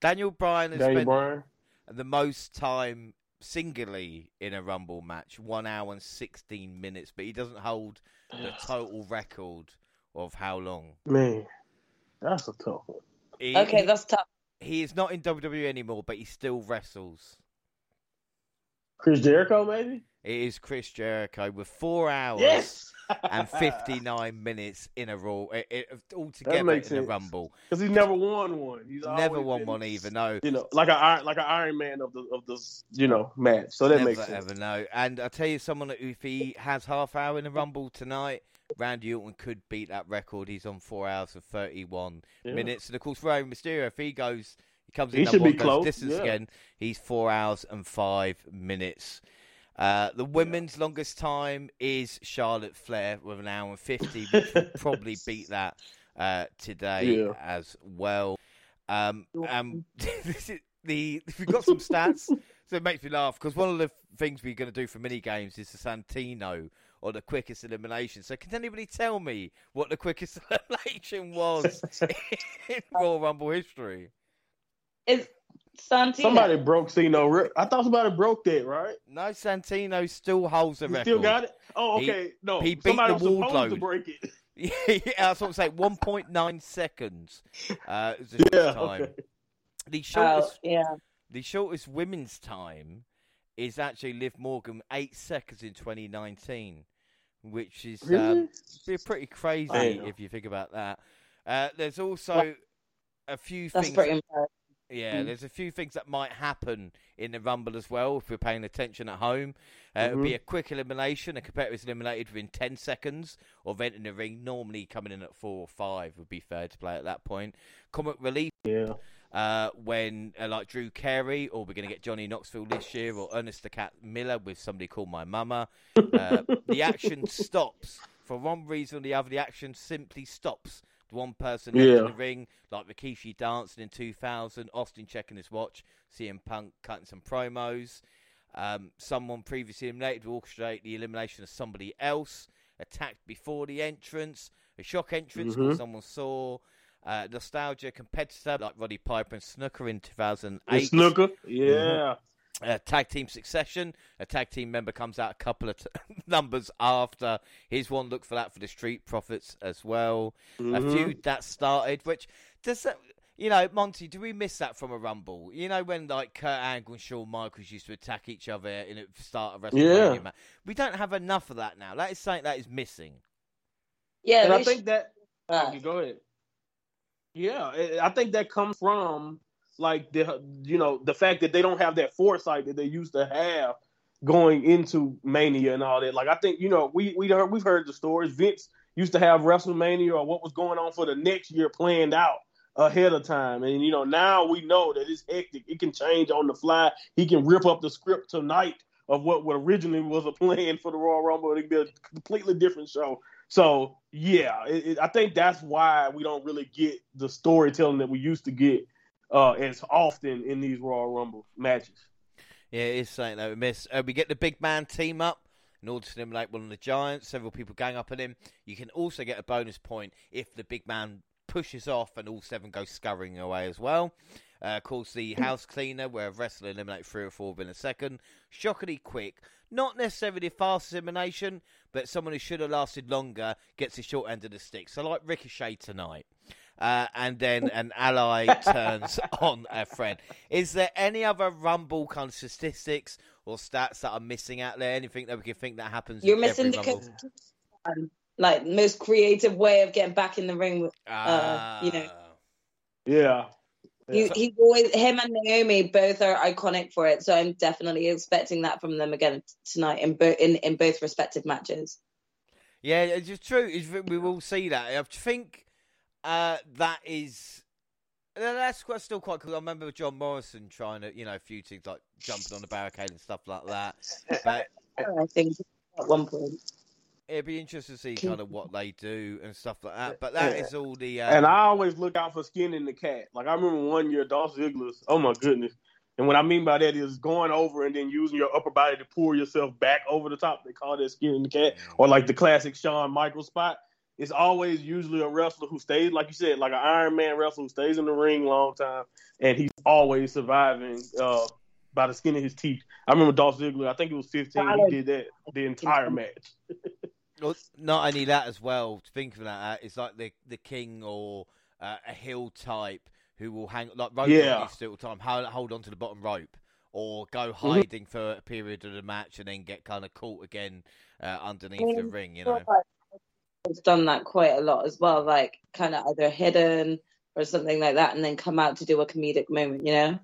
Daniel Bryan has Daniel spent Bryan. the most time singly in a Rumble match, one hour and sixteen minutes, but he doesn't hold the total record of how long. Man, that's a tough one. He, Okay, he, that's tough. He is not in WWE anymore, but he still wrestles. Chris Jericho, maybe. It is Chris Jericho with four hours. Yes. and 59 minutes in a Raw, it, it, altogether in makes a. Rumble. Because he's never won one. He's Never won been, one either. No, You know, like a like an Iron Man of the of the you know match. So that never makes sense. ever no. And I tell you, someone that if he has half hour in a Rumble tonight, Randy Orton could beat that record. He's on four hours and 31 Yeah. minutes. And of course, Rey Mysterio, if he goes, he comes in He number one, goes close, distance yeah. again. He's four hours and five minutes. Uh, the women's longest time is Charlotte Flair with an hour and 50, which will probably beat that uh, today Yeah. as well. Um, um, this is the we've got some stats, so it makes me laugh because one of the things we're going to do for mini games is the Santino or the quickest elimination. So can anybody tell me what the quickest elimination was in Royal Rumble history? Is Santino? Somebody broke Cena. I thought somebody broke that, right? No, Santino still holds the You record. still got it? Oh, He- okay. no, he beat somebody the was supposed Wardlow. to break it. yeah, that's what I'm saying. 1.9 seconds. Uh, is the Yeah, shortest time. okay. The Oh, shortest yeah. The shortest women's time is actually Liv Morgan, eight seconds in 2019, which is Really? um, be pretty crazy if you think about that. Uh, there's also a few That's things. pretty impressive. Yeah, there's a few things that might happen in the Rumble as well if we're paying attention at home. Uh, It would be a quick elimination. A competitor is eliminated within 10 seconds of entering the ring, normally coming in at four or five would be fair to play at that point. Comic relief Yeah. Uh, when uh, like Drew Carey, or we're going to get Johnny Knoxville this year, or Ernest the Cat Miller with somebody called My Mama. Uh, the action stops for one reason or the other. The action simply stops. The one person Yeah. in the ring, like Rikishi dancing in 2000, Austin checking his watch, CM Punk cutting some promos. Um, someone previously eliminated will orchestrate the elimination of somebody else. Attacked before the entrance, a shock entrance Mhm. someone saw. Uh, nostalgia competitor like Roddy Piper and Snuka in 2008. And Snuka. Yeah. Uh, tag team succession. A tag team member comes out a couple of t- numbers after. Here's one look for that for the Street Profits as well. A Mhm. feud that started, which does that. You know, Monty, do we miss that from a Rumble? You know, when like Kurt Angle and Shawn Michaels used to attack each other in the start of WrestleMania Yeah. match. We don't have enough of that now. That is something that is missing. Yeah, and I think that Uh, go ahead. Yeah, I- think that comes from like the you know the fact that they don't have that foresight that they used to have going into Mania and all that. Like I think you know we we heard, we've heard the stories. Vince used to have WrestleMania or what was going on for the next year planned out ahead of time, and you know now we know that it's hectic. It can change on the fly. He can rip up the script tonight of what, what originally was a plan for the Royal Rumble. It could be a completely different show. So yeah, it, it, I think that's why we don't really get the storytelling that we used to get uh, as often in these Royal Rumble matches. Yeah, it is something that we miss. Uh, we get the big man team up in order to eliminate one of the giants. Several people gang up on him. You can also get a bonus point if the big man pushes off and all seven go scurrying away as well. Uh, of course, the house cleaner, where a wrestler eliminates three or four within a second. Shockingly quick. Not necessarily the fastest elimination, but someone who should have lasted longer gets the short end of the stick. So, like Ricochet tonight. Uh, and then an ally turns on a friend. Is there any other Rumble kind of statistics or stats that are missing out there? Anything that we can think that happens? You're missing every the Rumble? like most creative way of getting back in the ring. With, Ah. you know. Yeah. He, he's always him and Naomi both are iconic for it, so I'm definitely expecting that from them again tonight in both in, in both respective matches. Yeah, it's just true. It's, we will see that. I think uh, that is. That's quite, still quite cool. I remember John Morrison trying to, you know, a few things like jumping on the barricade and stuff like that. But I think at one point. It'd be interesting to see kind of what they do and stuff like that. But that is all the. Um, And I always look out for skin in the cat. Like I remember one year, Dolph Ziggler's. Oh my goodness! And what I mean by that is going over and then using your upper body to pull yourself back over the top. They call that skin in the cat, or like the classic Shawn Michaels spot. It's always usually a wrestler who stays, like you said, like an Iron Man wrestler who stays in the ring long time, and he's always surviving uh, by the skin of his teeth. I remember Dolph Ziggler. I think it was 15. He did that the entire match. Well, not only that as well. Thinking about that, it's like the the king or uh, a hill type who will hang like rope Yeah. used to all the time, hold, hold on to the bottom rope or go Mm-hmm. hiding for a period of the match and then get kind of caught again uh, underneath the ring. You know. It's done that quite a lot as well, like kind of either hidden or something like that, and then come out to do a comedic moment, you know.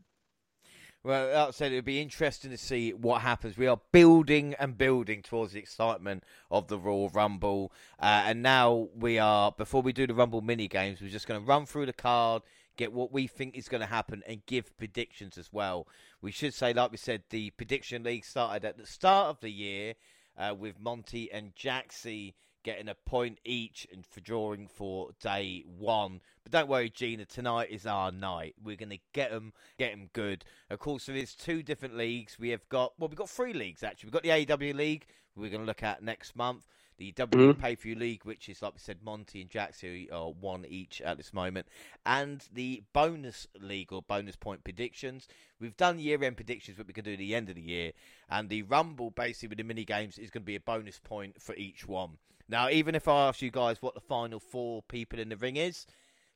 Well, I said, it'd be interesting to see what happens. We are building and building towards the excitement of the Royal Rumble, uh, and now we are. Before we do the Rumble mini games, we're just going to run through the card, get what we think is going to happen, and give predictions as well. We should say, like we said, the prediction league started at the start of the year uh, with Monty and Jaxie getting a point each and for drawing for day one. But don't worry, Gina. Tonight is our night. We're going to get them, get them good. Of course, there is two different leagues. We have got well, we've got three leagues actually. We've got the AW League. We're going to look at next month. The W Mhm. Pay Per View League, which is like we said, Monty and Jaxie are one each at this moment, and the bonus league or bonus point predictions. We've done year-end predictions, but we can do the end of the year. And the Rumble, basically with the mini games, is going to be a bonus point for each one. Now, even if I ask you guys what the final four people in the ring is,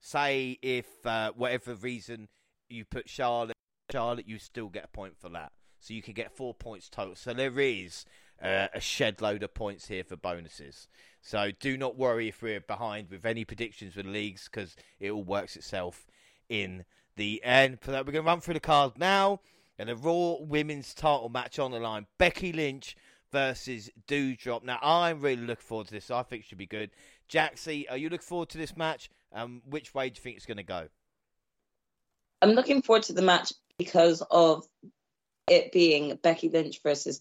say if uh, whatever reason you put Charlotte, Charlotte, you still get a point for that. So you can get four points total. So there is uh, a shed load of points here for bonuses. So do not worry if we're behind with any predictions with leagues because it all works itself in the end. For that, we're going to run through the card now. And a Raw Women's title match on the line. Becky Lynch versus Doudrop. Now, I'm really looking forward to this. I think it should be good. Jaxie, are you looking forward to this match? Um, which way do you think it's going to go? I'm looking forward to the match because of it being Becky Lynch versus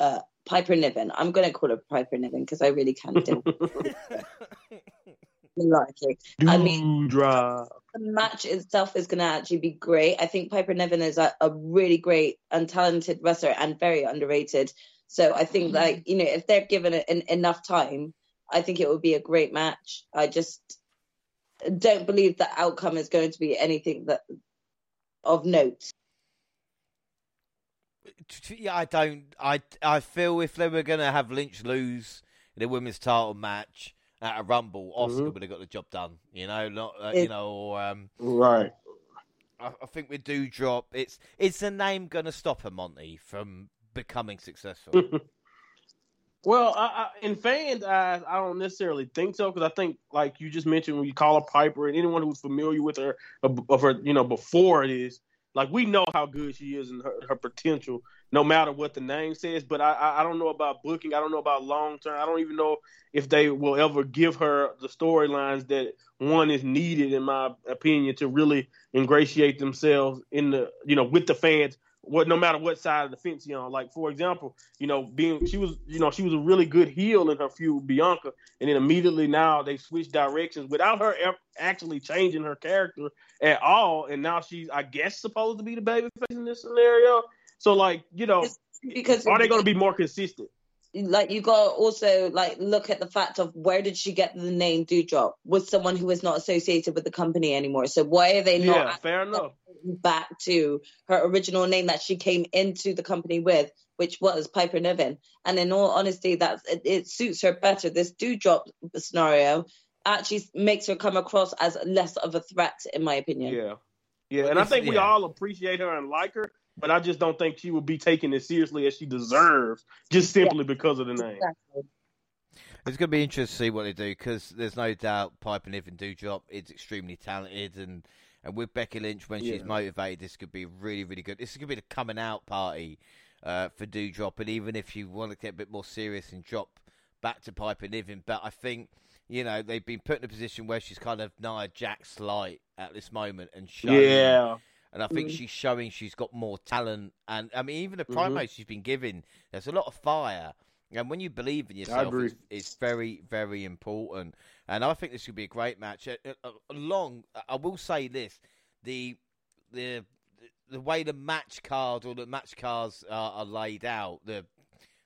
uh, Piper Niven. I'm going to call her Piper Niven because I really can't do it. I mean, the match itself is going to actually be great. I think Piper Niven is a, a really great and talented wrestler and very underrated. So I think, like, you know, if they're given it en- enough time, I think it would be a great match. I just don't believe the outcome is going to be anything that of note. Yeah, I don't. I I feel if they were going to have Lynch lose in a women's title match at a Rumble, Asuka Mhm. would have got the job done. You know, not uh, It- you know. Or, um, Right. I, I think with Doudrop, it's it's the name going to stop her, Monty, from becoming successful. Well, I, I, in fans' eyes, I don't necessarily think so because I think, like you just mentioned, when you call a Piper and anyone who's familiar with her uh, of, of her, you know, before it is, like we know how good she is and her, her potential, no matter what the name says. But I, I don't know about booking. I don't know about long term. I don't even know if they will ever give her the storylines that one is needed, in my opinion, to really ingratiate themselves in the, you know, with the fans. What no matter what side of the fence you're on. Like for example, you know, being she was, you know, she was a really good heel in her feud with Bianca, and then immediately now they switched directions without her ev- actually changing her character at all, and now she's, I guess, supposed to be the babyface in this scenario. So like, you know, It's because are they going to be more consistent? like you got to also like look at the fact of where did she get the name Doudrop with someone who is not associated with the company anymore. So why are they not? Yeah, not fair enough. Back to her original name that she came into the company with, which was Piper Niven? And in all honesty, that it, it suits her better. This Doudrop scenario actually makes her come across as less of a threat, in my opinion. Yeah, yeah, and I It's- think we all appreciate her and like her, but I just don't think she will be taken as seriously as she deserves, just simply because of the name. Exactly. It's going to be interesting to see what they do because there's no doubt Piper Niven Doudrop is extremely talented and. And with Becky Lynch, when she's motivated, this could be really, really good. This to be the coming out party uh, for Doudrop. And even if you want to get a bit more serious and drop back to Piper Niven, but I think you know they've been put in a position where she's kind of Nia Jax light at this moment and showing. Yeah, And I think Mm. she's showing she's got more talent. And I mean, even the Mhm. she's been given, there's a lot of fire. And when you believe in yourself, it's, it's very, very important. And I think this could be a great match. Along, I will say this: the the the way the match card or the match cards are, are laid out, the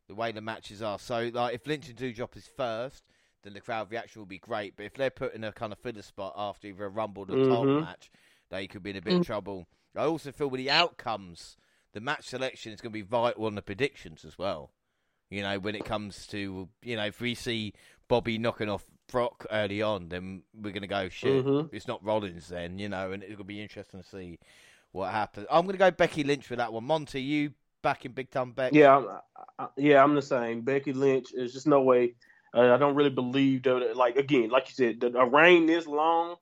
the way the matches are. So, like, if Lynch and Doudrop is first, then the crowd reaction will be great. But if they're put in a kind of filler spot after either a Rumble or a title Mhm. match, they could be in a bit of Mm. trouble. I also feel with the outcomes, the match selection is going to be vital on the predictions as well. You know, when it comes to, you know, if we see Bobby knocking off Brock early on, then we're going to go, shit, Mhm. it's not Rollins then, you know, and it'll be interesting to see what happens. I'm going to go Becky Lynch for that one. Monty, you back in Big Time Beck? yeah, I'm, I, yeah. I'm the same. Becky Lynch. There's just no way. Uh, I don't really believe that. Like again, like you said, the, a reign this long,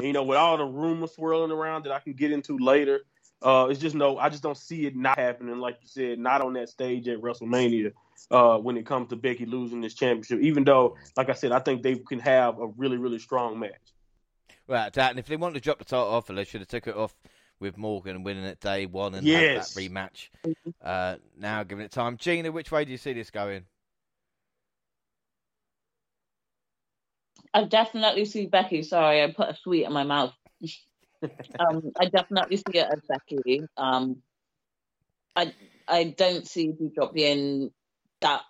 you know, with all the rumors swirling around that I can get into later. Uh, it's just no. I just don't see it not happening. Like you said, not on that stage at WrestleMania. Uh, when it comes to Becky losing this championship, even though, like I said, I think they can have a really, really strong match. Right, that, and if they wanted to drop the title off, they should have took it off with Morgan winning it day one and Yes. had that rematch. Uh, now giving it time. Gina, which way do you see this going? I definitely see Becky. Sorry, I put a sweet in my mouth. um, I definitely see it as Becky. Um, I I don't see Doudrop being that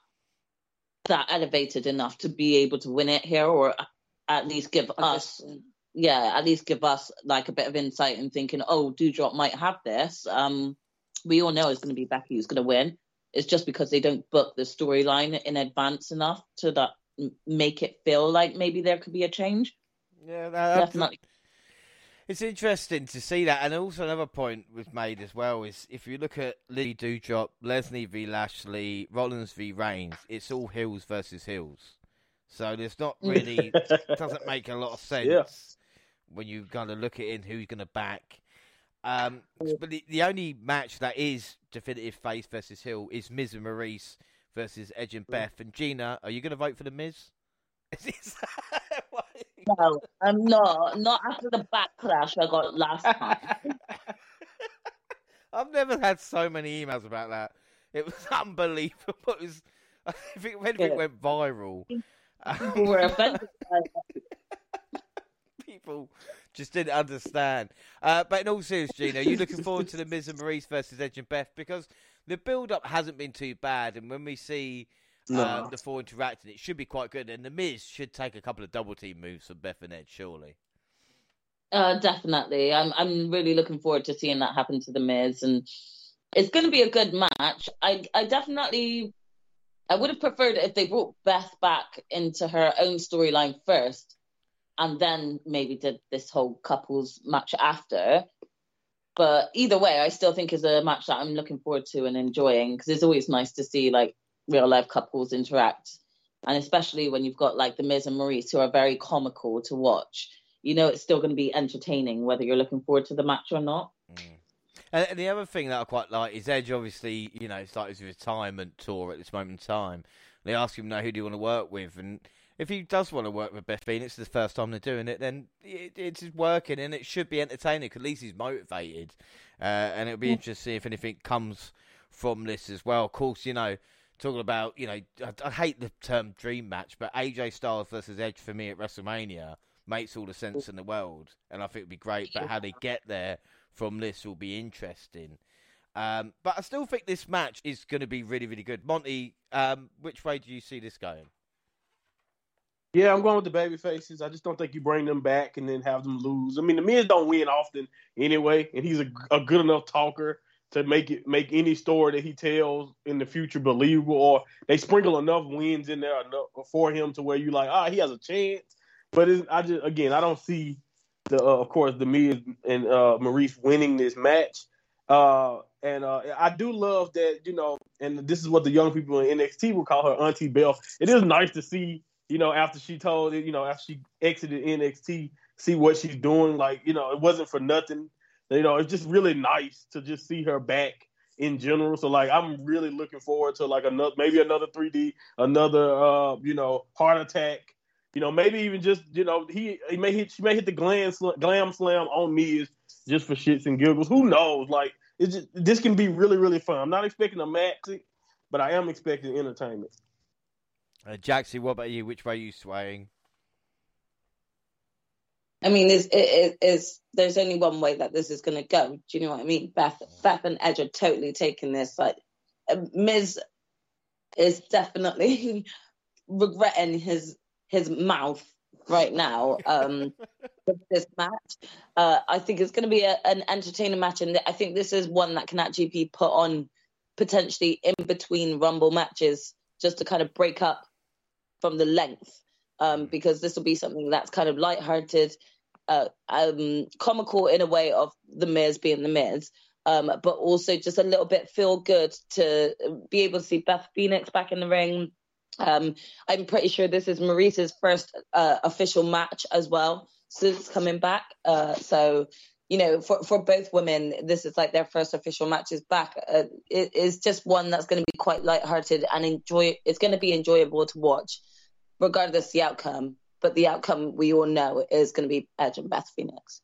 that elevated enough to be able to win it here, or at least give us, yeah, at least give us like a bit of insight in thinking, oh, Doudrop might have this. Um, we all know it's going to be Becky who's going to win. It's just because they don't book the storyline in advance enough to that make it feel like maybe there could be a change. Yeah, that's Definitely. It's interesting to see that, and also another point was made as well is if you look at Lee Doudrop, Leslie v Lashley, Rollins v Reigns, it's all heels versus heels. So there's not really doesn't make a lot of sense Yeah. when you kind of look at it in who's going to back. Um, but the, the only match that is definitive face versus heel is Miz and Maryse versus Edge and Beth. And Gina, are you going to vote for the Miz? no, I'm not. Not after the backlash I got last time. I've never had so many emails about that. It was unbelievable. It was, I think anything yeah. went viral. People were offended. People just didn't understand. Uh, but in all seriousness, Gina, are you looking forward to the Miz and Maryse versus Edge and Beth? Because the build-up hasn't been too bad, and when we see no. uh, the four interacting, it should be quite good. And the Miz should take a couple of double team moves from Beth and Edge, surely. Uh, definitely. I'm I'm really looking forward to seeing that happen to the Miz, and it's going to be a good match. I I definitely I would have preferred if they brought Beth back into her own storyline first, and then maybe did this whole couples match after. But either way, I still think is a match that I'm looking forward to and enjoying because it's always nice to see like real life couples interact, and especially when you've got like the Miz and Maryse who are very comical to watch. You know, it's still going to be entertaining whether you're looking forward to the match or not. Mm. And the other thing that I quite like is Edge. Obviously, you know, it's like his retirement tour at this moment in time. They ask him now, who do you want to work with? And if he does want to work with Beth Phoenix, the first time they're doing it, then it, it's working and it should be entertaining. At least he's motivated, uh, and it'll be yeah. interesting to see if anything comes from this as well. Of course, you know, talking about you know, I, I hate the term dream match, but AJ Styles versus Edge for me at WrestleMania makes all the sense in the world, and I think it'd be great. But how they get there from this will be interesting. Um, but I still think this match is going to be really, really good. Monty, um, which way do you see this going? Yeah, I'm going with the baby faces. I just don't think you bring them back and then have them lose. I mean, the Miz don't win often anyway, and he's a, a good enough talker to make it make any story that he tells in the future believable. Or they sprinkle enough wins in there for him to where you like, ah, he has a chance. But I just again, I don't see the uh, of course the Miz and uh, Maryse winning this match. Uh, and uh, I do love that, you know, and this is what the young people in NXT will call her Auntie Bell. It is nice to see you know, after she told it, you know, after she exited NXT, see what she's doing. Like, you know, it wasn't for nothing. You know, it's just really nice to just see her back in general. So like I'm really looking forward to like another maybe another 3D, another uh, you know, heart attack. You know, maybe even just, you know, he, he may hit she may hit the glam glam slam on me is just for shits and giggles. Who knows? Like it's just this can be really, really fun. I'm not expecting a match, but I am expecting entertainment. Uh, Jaxie, what about you? Which way are you swaying? I mean, is is there's only one way that this is going to go. Do you know what I mean? Beth, Beth and Edge are totally taking this. Like, uh, Miz is definitely regretting his his mouth right now um, with this match. Uh, I think it's going to be a, an entertaining match, and I think this is one that can actually be put on potentially in between Rumble matches just to kind of break up from the length um, because this will be something that's kind of light-hearted, uh, um, comical in a way of the Miz being the Miz, um, but also just a little bit feel good to be able to see Beth Phoenix back in the ring. Um, I'm pretty sure this is Maryse's first uh, official match as well since coming back. Uh, so you know, for, for both women, this is like their first official matches back. Uh, it is just one that's going to be quite light-hearted and enjoy. It's going to be enjoyable to watch, regardless the outcome. But the outcome we all know is going to be Edge and Beth Phoenix.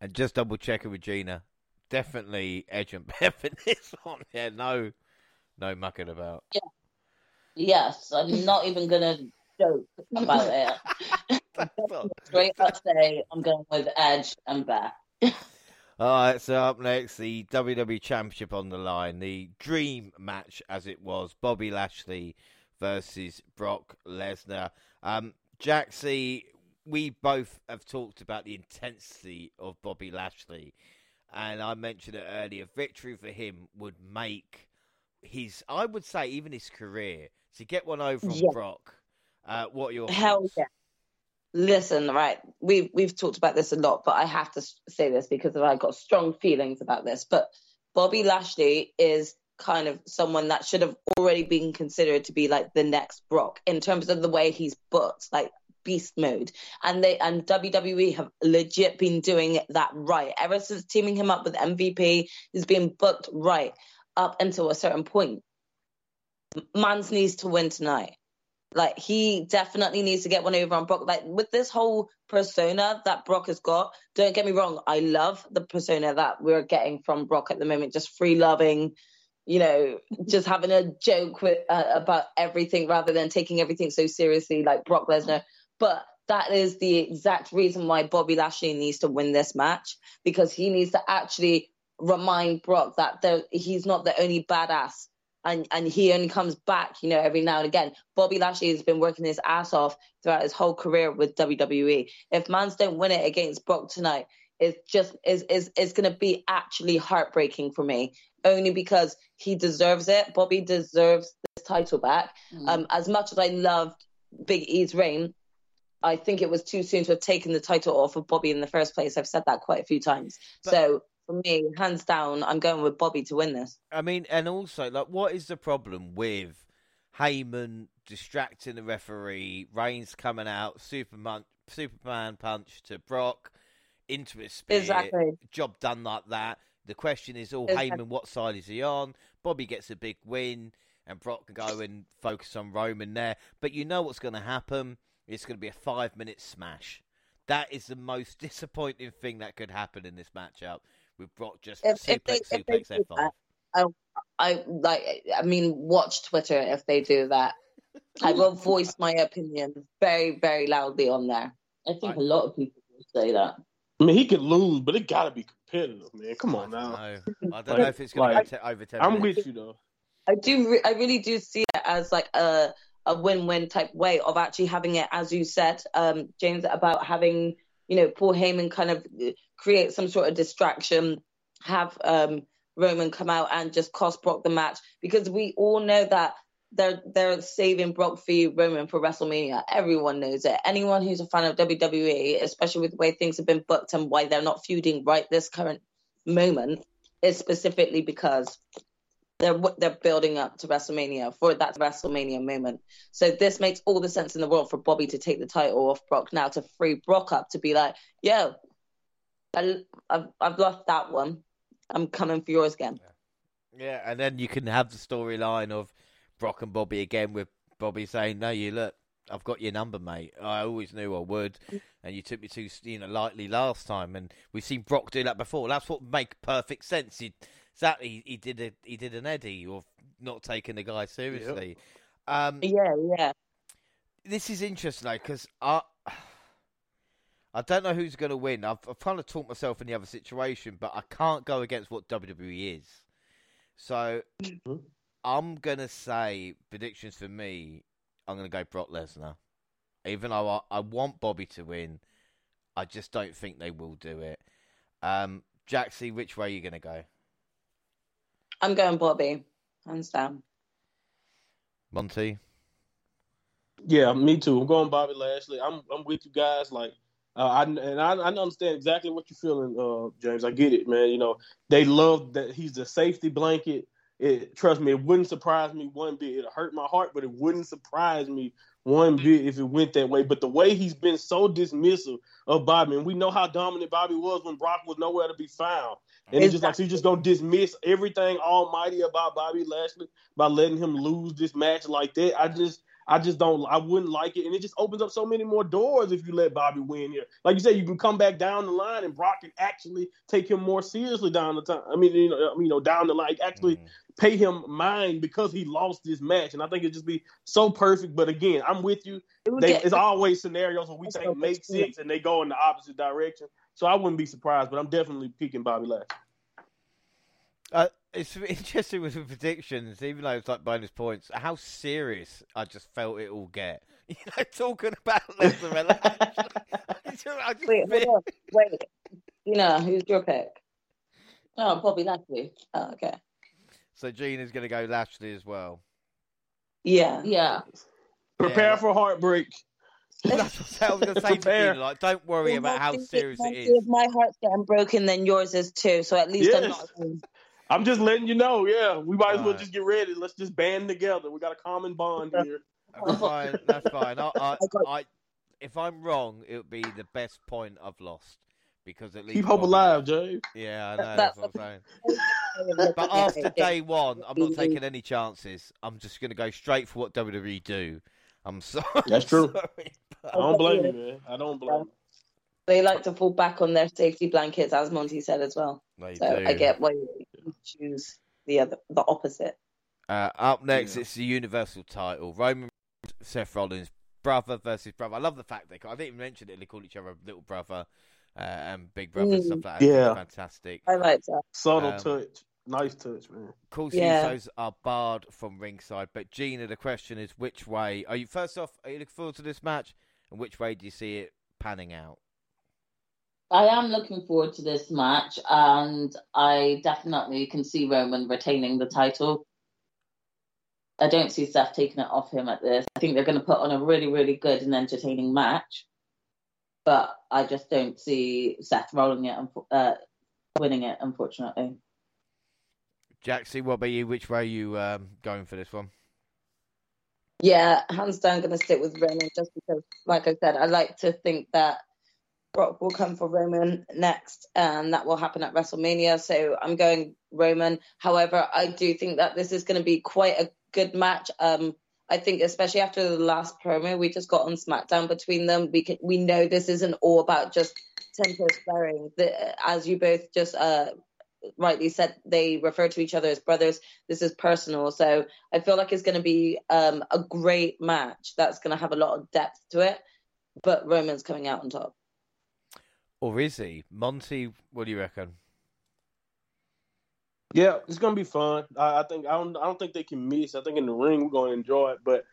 And just double checking with Gina, definitely Edge and Beth this one. Yeah, no, no mucking about. Yeah. Yes, I'm not even going to joke about it. Straight up say I'm going with Edge and Beth. All right, so up next, the WWE Championship on the line, the dream match as it was, Bobby Lashley versus Brock Lesnar. Um, Jaxie, we both have talked about the intensity of Bobby Lashley, and I mentioned it earlier. Victory for him would make his, I would say, even his career to get one over on yeah. Brock. Uh, what are your hell thoughts? yeah? Listen, right, we've we've talked about this a lot, but I have to say this because I've got strong feelings about this. But Bobby Lashley is kind of someone that should have already been considered to be like the next Brock in terms of the way he's booked. Like beast mode. And they and WWE have legit been doing that right. Ever since teaming him up with MVP, he's been booked right up until a certain point. Mans needs to win tonight. Like he definitely needs to get one over on Brock. Like with this whole persona that Brock has got, don't get me wrong, I love the persona that we're getting from Brock at the moment. Just free loving, you know, just having a joke with uh, about everything rather than taking everything so seriously like Brock Lesnar. But that is the exact reason why Bobby Lashley needs to win this match because he needs to actually remind Brock that there, he's not the only badass and and he only comes back, you know, every now and again. Bobby Lashley has been working his ass off throughout his whole career with WWE. If Mans don't win it against Brock tonight, it's just is is going to be actually heartbreaking for me. Only because he deserves it. Bobby deserves this title back. Mm. Um, as much as I loved Big E's reign, I think it was too soon to have taken the title off of Bobby in the first place. I've said that quite a few times. But, so for me, hands down, I'm going with Bobby to win this. I mean, and also, like, what is the problem with Heyman distracting the referee, Reigns coming out, Superman, Superman punch to Brock into a spear, exactly. job done like that. The question is, all oh, exactly. Heyman, what side is he on? Bobby gets a big win, and Brock can go and focus on Roman there. But you know what's going to happen? It's going to be a five-minute smash. That is the most disappointing thing that could happen in this matchup with Brock just if, suplex, if they, suplex, if F5. I, I like. I mean, watch Twitter if they do that. I will voice my opinion very, very loudly on there. I think I, a lot of people will say that. I mean, he could lose, but it got to be competitive, man. Come on now. I don't know, I don't know if it's going like, to go over ten. I'm minutes. with you though. I do. Re- I really do see it as like a a win-win type way of actually having it, as you said, um, James, about having you know Paul Heyman kind of create some sort of distraction, have um, Roman come out and just cost Brock the match because we all know that they're they're saving Brock for Roman for WrestleMania. Everyone knows it. Anyone who's a fan of WWE, especially with the way things have been booked and why they're not feuding right this current moment, is specifically because they're they're building up to WrestleMania for that WrestleMania moment. So this makes all the sense in the world for Bobby to take the title off Brock now to free Brock up to be like, yo, I, have I've lost that one. I'm coming for yours again. Yeah, and then you can have the storyline of Brock and Bobby again with Bobby saying, "No, you look, I've got your number, mate. I always knew I would, and you took me too, you know, lightly last time." And we've seen Brock do that before. That's what make perfect sense. He, exactly, he did a, he did an Eddie of not taking the guy seriously. Yep. Um, yeah, yeah. This is interesting though because I. I don't know who's going to win. I've, I've kind of talked myself in the other situation, but I can't go against what WWE is. So mm-hmm. I'm going to say predictions for me. I'm going to go Brock Lesnar. Even though I, I, want Bobby to win, I just don't think they will do it. Um, Jaxie, which way are you going to go? I'm going Bobby, hands down. Monty. Yeah, me too. I'm going Bobby Lashley. I'm I'm with you guys. Like uh, I, and I, I, understand exactly what you're feeling, uh, James. I get it, man. You know, they love that he's the safety blanket. It, trust me, it wouldn't surprise me one bit. It hurt my heart, but it wouldn't surprise me one bit if it went that way. But the way he's been so dismissive of Bobby, and we know how dominant Bobby was when Brock was nowhere to be found. And it's just like you just gonna dismiss everything almighty about Bobby Lashley by letting him lose this match like that. I just I just don't. I wouldn't like it, and it just opens up so many more doors if you let Bobby win here. Like you said, you can come back down the line, and Brock can actually take him more seriously down the time. I mean, you know, you know, down the line, actually mm-hmm. Pay him mine because he lost this match, and I think it'd just be so perfect. But again, I'm with you. They, it's always scenarios where we think make sense and they go in the opposite direction. So I wouldn't be surprised, but I'm definitely picking Bobby Lashley. Uh, it's interesting with the predictions, even though it's like bonus points, how serious I just felt it all get. You know, talking about Lesnar. wait, hold on. Wait. You know, who's your pick? Oh, Bobby Lashley. Oh, okay. So Gina's going to go Lashley as well. Yeah. Yeah. Prepare yeah. for heartbreak. That's what I was going to say to you. Like, don't worry well, about how serious it is. If my heart's getting broken, then yours is too. So at least yes. I'm not. I'm just letting you know. Yeah, we might as well just get ready. Let's just band together. We got a common bond here. That's fine. That's fine. I, I, I, if I'm wrong, it would be the best point I've lost because at least Keep hope alive, Jay. Yeah, I know. That's That's what I'm saying. But after day one, I'm not taking any chances. I'm just going to go straight for what WWE do. I'm sorry. That's true. sorry, but- I don't blame you, man. I don't blame you. they like to fall back on their safety blankets, as Monty said as well. They So do. I get why you choose the other, the opposite. Uh, up next, Yeah. it's the Universal title. Roman Seth Rollins, brother versus brother. I love the fact they. I didn't even mention it. They call each other little brother uh, and big brother and Mm. stuff like that. Yeah. fantastic. I like that. Subtle Um, touch. Nice touch, man. Of course, Yeah. Usos are barred from ringside. But Gina, the question is, which way are you? First off, are you looking forward to this match, and which way do you see it panning out? I am looking forward to this match, and I definitely can see Roman retaining the title. I don't see Seth taking it off him at this. I think they're going to put on a really, really good and entertaining match, but I just don't see Seth rolling it, and uh, winning it, unfortunately. Jaxie, what about you? Which way are you um, going for this one? Yeah, hands down, going to stick with Roman just because, like I said, I like to think that Brock will come for Roman next, and that will happen at WrestleMania. So I'm going Roman. However, I do think that this is going to be quite a good match. Um, I think, especially after the last promo we just got on SmackDown between them, we can, we know this isn't all about just tempo sparring. The, as you both just uh, rightly said, they refer to each other as brothers. This is personal, so I feel like it's going to be um, a great match that's going to have a lot of depth to it. But Roman's coming out on top. Or is he? Monty, what do you reckon? Yeah, it's gonna be fun. I, I think I don't. I don't think they can miss. I think in the ring we're gonna enjoy it. But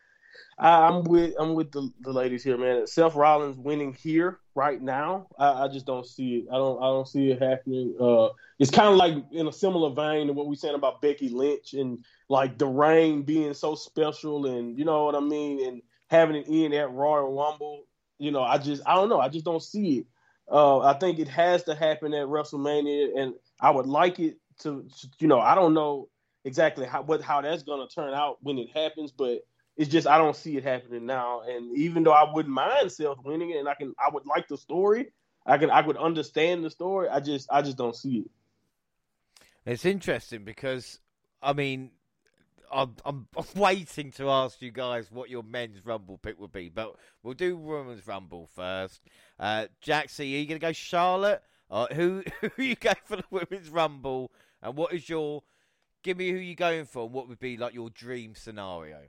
I, I'm with. I'm with the, the ladies here, man. Seth Rollins winning here right now. I, I just don't see it. I don't. I don't see it happening. Uh, it's kind of like in a similar vein to what we saying about Becky Lynch and like the reign being so special, and you know what I mean, and having it in at Royal Rumble. You know, I just. I don't know. I just don't see it. Uh, I think it has to happen at WrestleMania, and I would like it to, you know, I don't know exactly how what how that's going to turn out when it happens, but it's just I don't see it happening now. And even though I wouldn't mind Seth winning it, and I can, I would like the story, I can, I would understand the story. I just, I just don't see it. It's interesting because, I mean, I'm, I'm waiting to ask you guys what your men's rumble pick would be, but we'll do women's rumble first. Uh, are you going to go Charlotte? Uh, who who you go for the women's rumble? And what is your? Give me who you're going for. And what would be like your dream scenario?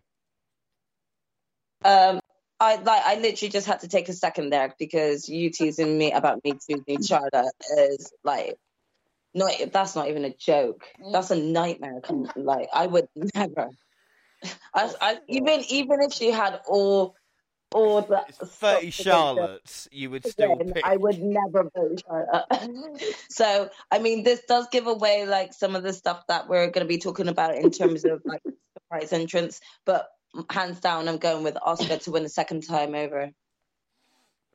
Um, I like. I literally just had to take a second there because you teasing me about me choosing Charlotte is like, not. That's not even a joke. That's a nightmare. Like I would never. I, I even even if she had all all the thirty stuff to go Charlottes. You would still again, pick. I would never vote Charlotte. so, I mean, this does give away like some of the stuff that we're going to be talking about in terms of like surprise entrance. But hands down, I'm going with Asuka to win the second time over.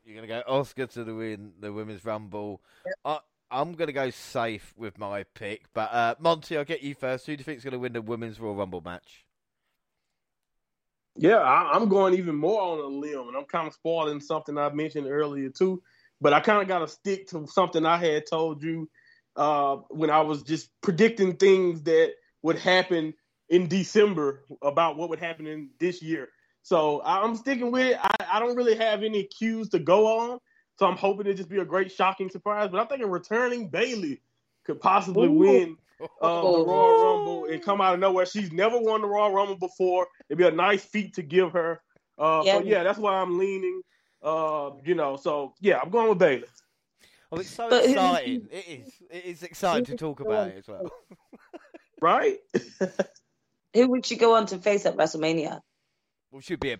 You're gonna go Asuka to the win the women's rumble. I, I'm gonna go safe with my pick, but uh, Monty, I'll get you first. Who do you think's gonna win the women's Royal Rumble match? Yeah, I, I'm going even more on a limb, and I'm kind of spoiling something I mentioned earlier too. But I kind of got to stick to something I had told you uh, when I was just predicting things that would happen in December about what would happen in this year. So I'm sticking with it. I, I don't really have any cues to go on, so I'm hoping it just be a great, shocking surprise. But I'm thinking returning Bayley could possibly Ooh. win uh, the Royal Rumble and come out of nowhere. She's never won the Royal Rumble before. It'd be a nice feat to give her. Uh, Yeah. So yeah, that's why I'm leaning. Uh, you know, so yeah, I'm going with Bayley. Oh, it's so But who- exciting! It is. It is exciting to talk about it as well. Right? Who would she go on to face at WrestleMania? Well, she'd be a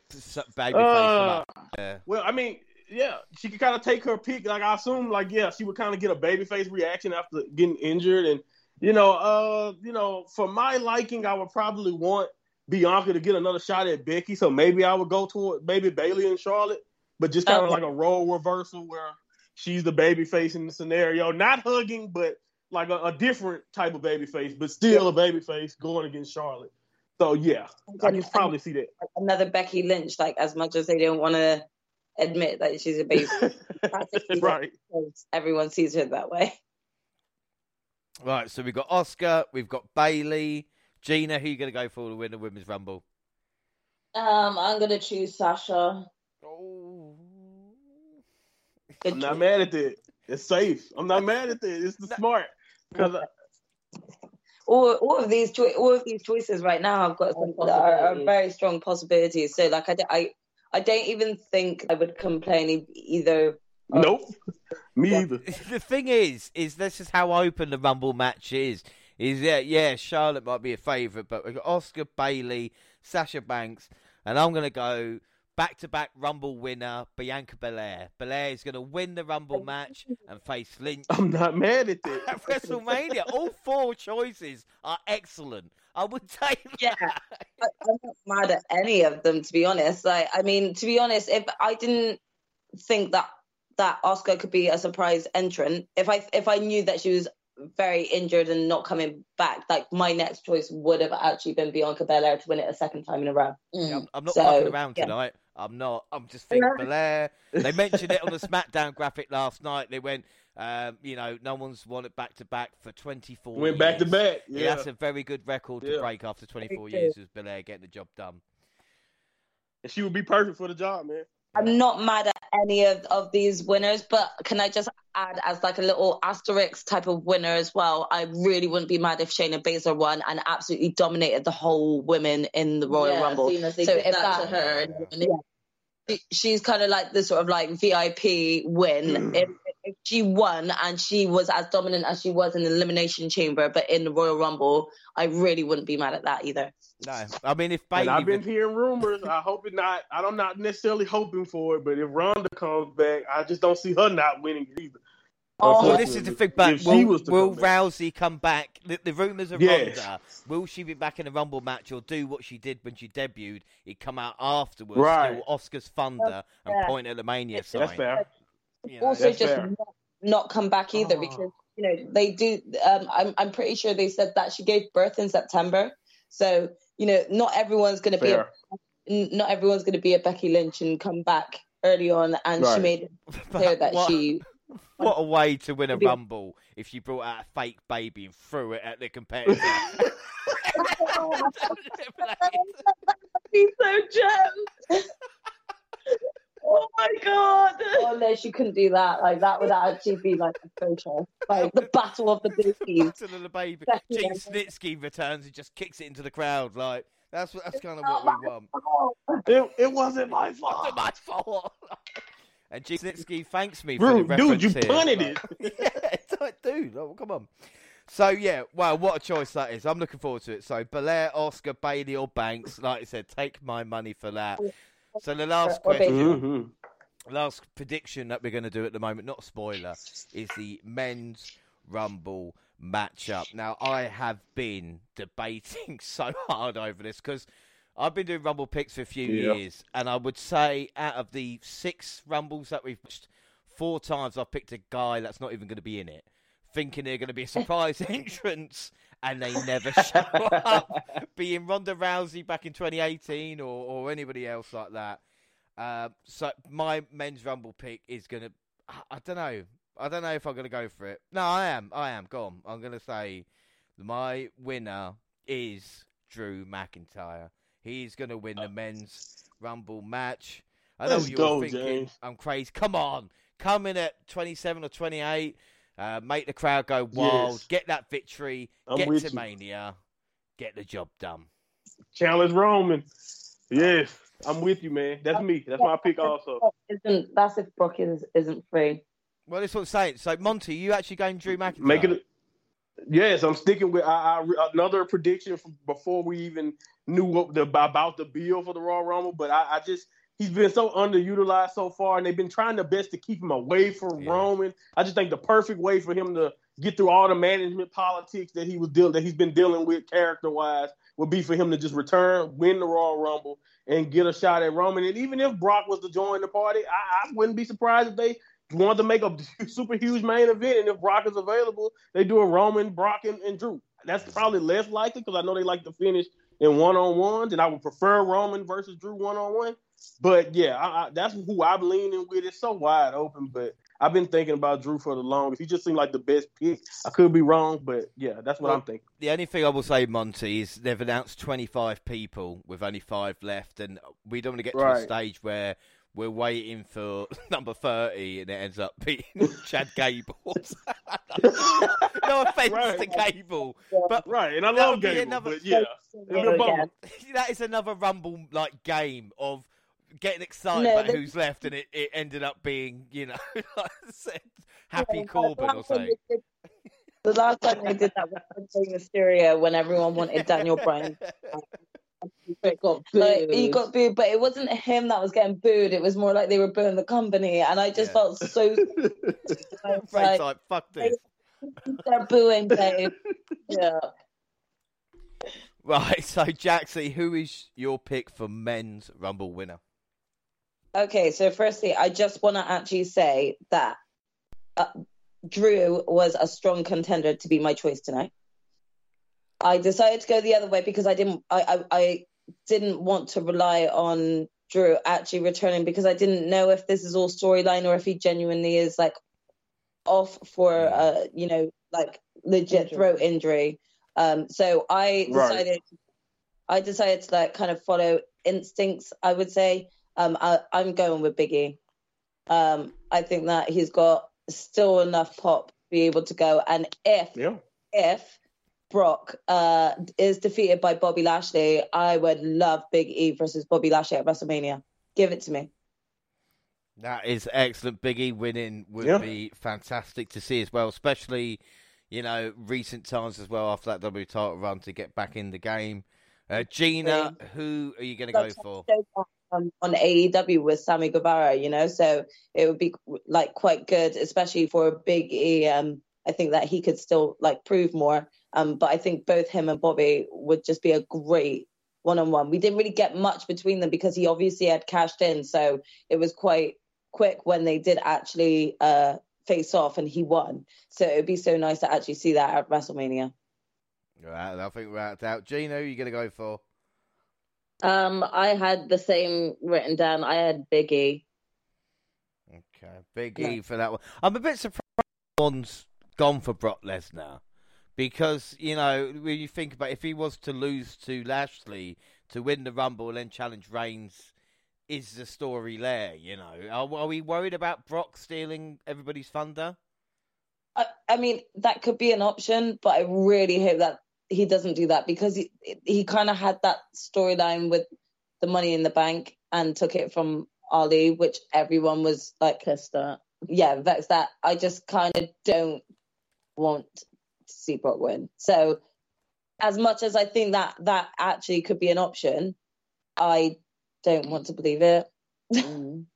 baby face. Uh, yeah. well, I mean, yeah, she could kind of take her pick. Like I assume, like yeah, she would kind of get a babyface reaction after getting injured, and you know, uh, you know, for my liking, I would probably want Bianca to get another shot at Becky. So maybe I would go toward maybe Bayley and Charlotte, but just kind of Okay. like a role reversal where she's the baby face in the scenario, not hugging, but like a, a different type of baby face, but still a baby face going against Charlotte. So yeah, I can probably see that. Another Becky Lynch, like as much as they don't want to admit that she's a base. right. Everyone sees her that way. Right, so we've got Asuka, we've got Bayley, Gina. Who are you going to go for to win the Women's Rumble? Um, I'm gonna choose Sasha. Oh, I'm not mad at that. It's safe. I'm not mad at that. It's the smart. Because all, all of these cho- all of these choices right now have got some, are, are very strong possibilities. So like I, I I don't even think I would complain either. nope. Me either. the thing is, is this is how open the Rumble match is. Is yeah, yeah, Charlotte might be a favourite, but we've got Asuka Bayley, Sasha Banks, and I'm gonna go back to back Rumble winner Bianca Belair. Belair is gonna win the Rumble match and face Lynch I'm not mad at that. at WrestleMania. All four choices are excellent. I would take Yeah. that. I, I'm not mad at any of them to be honest. Like I mean, to be honest, if I didn't think that that Asuka could be a surprise entrant, if I if I knew that she was very injured and not coming back, like my next choice would have actually been Bianca Belair to win it a second time in a row. Mm. I'm, I'm not So, fucking around yeah. tonight. I'm not. I'm just thinking Belair. They mentioned it on the SmackDown graphic last night. They went, um, you know, no one's won it back to back for 24 Went back to back. Yeah, Yeah. that's a very good record to Yeah. break after 24 Very years. Was Belair getting the job done? And she would be perfect for the job, man. I'm not mad at any of, of these winners, but can I just add as like a little asterisk type of winner as well? I really wouldn't be mad if Shayna Baszler won and absolutely dominated the whole women in the Royal yeah, Rumble. seeing as they So if that, that- to her, and she- she's kind of like the sort of like VIP win. Hmm. if, if she won and she was as dominant as she was in the Elimination Chamber, but in the Royal Rumble, I really wouldn't be mad at that either. No, I mean if And Bayley, I've been hearing rumors. I hope it not. I'm not necessarily hoping for it, but if Ronda comes back, I just don't see her not winning either. Oh, well, this is the thing. But will, will come back. Rousey come back? The, the rumors are Yes. Ronda. Will she be back in a Rumble match or do what she did when she debuted? It come out afterwards, Right. steal Asuka's thunder and Yeah. point at the Mania sign. That's fair. You know, also that's just fair. not, not come back either Oh. because you know they do um I'm I'm pretty sure they said that she gave birth in September so you know not everyone's going to be a, not everyone's going to be a Becky Lynch and come back early on and she made it clear that what, she what a way to win a Maybe- Rumble if she brought out a fake baby and threw it at the competitor. He's so jealous. oh my god! Oh no, she couldn't do that. Like that would actually be like atrocious. Like the battle of the babies. to the baby. Gene Snitsky returns and just kicks it into the crowd. Like that's what that's kind of what we want. It, it wasn't my It's fault. not my fault. And Gene Snitsky thanks me for Rude, the dude, you reference here. punted Like, yeah, it's like, dude, oh, come on. So yeah, well, what a choice that is. I'm looking forward to it. So Belair, Asuka, Bayley, or Banks. Like I said, take my money for that. So the last Or Bayley. question, Mhm. last prediction that we're going to do at the moment, not spoiler, is the men's rumble matchup. Now, I have been debating so hard over this because I've been doing rumble picks for a few Yeah. years, and I would say out of the six rumbles that we've watched, four times I've picked a guy that's not even going to be in it, thinking they're going to be a surprise entrance. And they never show up, being Ronda Rousey back in 2018 or, or anybody else like that. Uh, so my men's rumble pick is gonna. I, I don't know. I don't know if I'm gonna go for it. No, I am. I am. Go on. I'm gonna say my winner is Drew McIntyre. He's gonna win the men's rumble match. I know Let's what you're go, thinking. James. I'm crazy. Come on, come in at 27 or 28. Uh, make the crowd go wild. Yes. Get that victory. I'm get to you. Mania. Get the job done. Challenge Roman. Yes, I'm with you, man. That's me. That's my pick also. Isn't that's if Brock is isn't free? Well, that's what I'm saying. So, Monty, you actually going Drew McIntyre? Make it. Yes, I'm sticking with I, I, another prediction from before we even knew what the, about the bill for the Raw Rumble. But I, I just he's been so underutilized so far, and they've been trying their best to keep him away from Yeah. Roman. I just think the perfect way for him to get through all the management politics that he was dealing that he's been dealing with character wise would be for him to just return, win the Royal Rumble, and get a shot at Roman. And even if Brock was to join the party, I, I wouldn't be surprised if they wanted to make a super huge main event. And if Brock is available, they do a Roman, Brock, and, and Drew. That's probably less likely because I know they like to finish in one on ones, and I would prefer Roman versus Drew one on one. But yeah, I, I, that's who I'm leaning with. It's so wide open, but I've been thinking about Drew for the longest. He just seemed like the best pick. I could be wrong, but yeah, that's what Well, I'm thinking. The only thing I will say, Monty, is they've announced 25 people with only five left, and we don't want to get to a stage where we're waiting for number 30 and it ends up being Chad Gable. no offense Right. to Gable, but Right, and I love Gable, another- but yeah, it'd be a bummer. that is another Rumble like game of getting excited No, about the- who's left, and it, it ended up being, you know, like I said, Happy Yeah, Corbin or something. did- The last time they did that was Rey Mysterio when everyone wanted Daniel Bryan. It got Like he got booed, but it wasn't him that was getting booed. It was more like they were booing the company, and I just Yeah. felt so. Frank's like, like, fuck this. they're booing, babe. Yeah. Right, so Jaxie, who is your pick for men's Rumble winner? Okay, so firstly, I just want to actually say that uh, Drew was a strong contender to be my choice tonight. I decided to go the other way because I didn't. I, I, I didn't want to rely on Drew actually returning because I didn't know if this is all storyline or if he genuinely is like off for uh you know like legit Injury. throat injury. Um, so I Right. decided. I decided to like kind of follow instincts. I would say. Um, I, I'm going with Biggie. Um, I think that he's got still enough pop to be able to go. And if yeah. if Brock uh, is defeated by Bobby Lashley, I would love Big E versus Bobby Lashley at WrestleMania. Give it to me. That is excellent. Biggie winning would Yeah. be fantastic to see as well, especially, you know, recent times as well after that W title run to get back in the game. Uh, Gina, who are you going to go for? Um, on AEW with Sammy Guevara, you know, so it would be like quite good, especially for Big E. Um, I think that he could still like prove more. Um, but I think both him and Bobby would just be a great one on one. We didn't really get much between them because he obviously had cashed in, so it was quite quick when they did actually uh face off and he won. So it'd be so nice to actually see that at WrestleMania. Right, I think we're out. out. Gina, who are you going to go for? Um, I had the same written down. I had Biggie. Okay, Big E for that one. I'm a bit surprised one's gone for Brock Lesnar because you know when you think about if he was to lose to Lashley to win the Rumble and then challenge Reigns, is the story there? You know, are, are we worried about Brock stealing everybody's thunder? I, I mean, that could be an option, but I really hope that he doesn't do that because he he kind of had that storyline with the Money in the Bank and took it from Ali, which everyone was like, Pissed at. yeah, vexed that. I just kind of don't want to see Brock win. So, as much as I think that that actually could be an option, I don't want to believe it. Mm.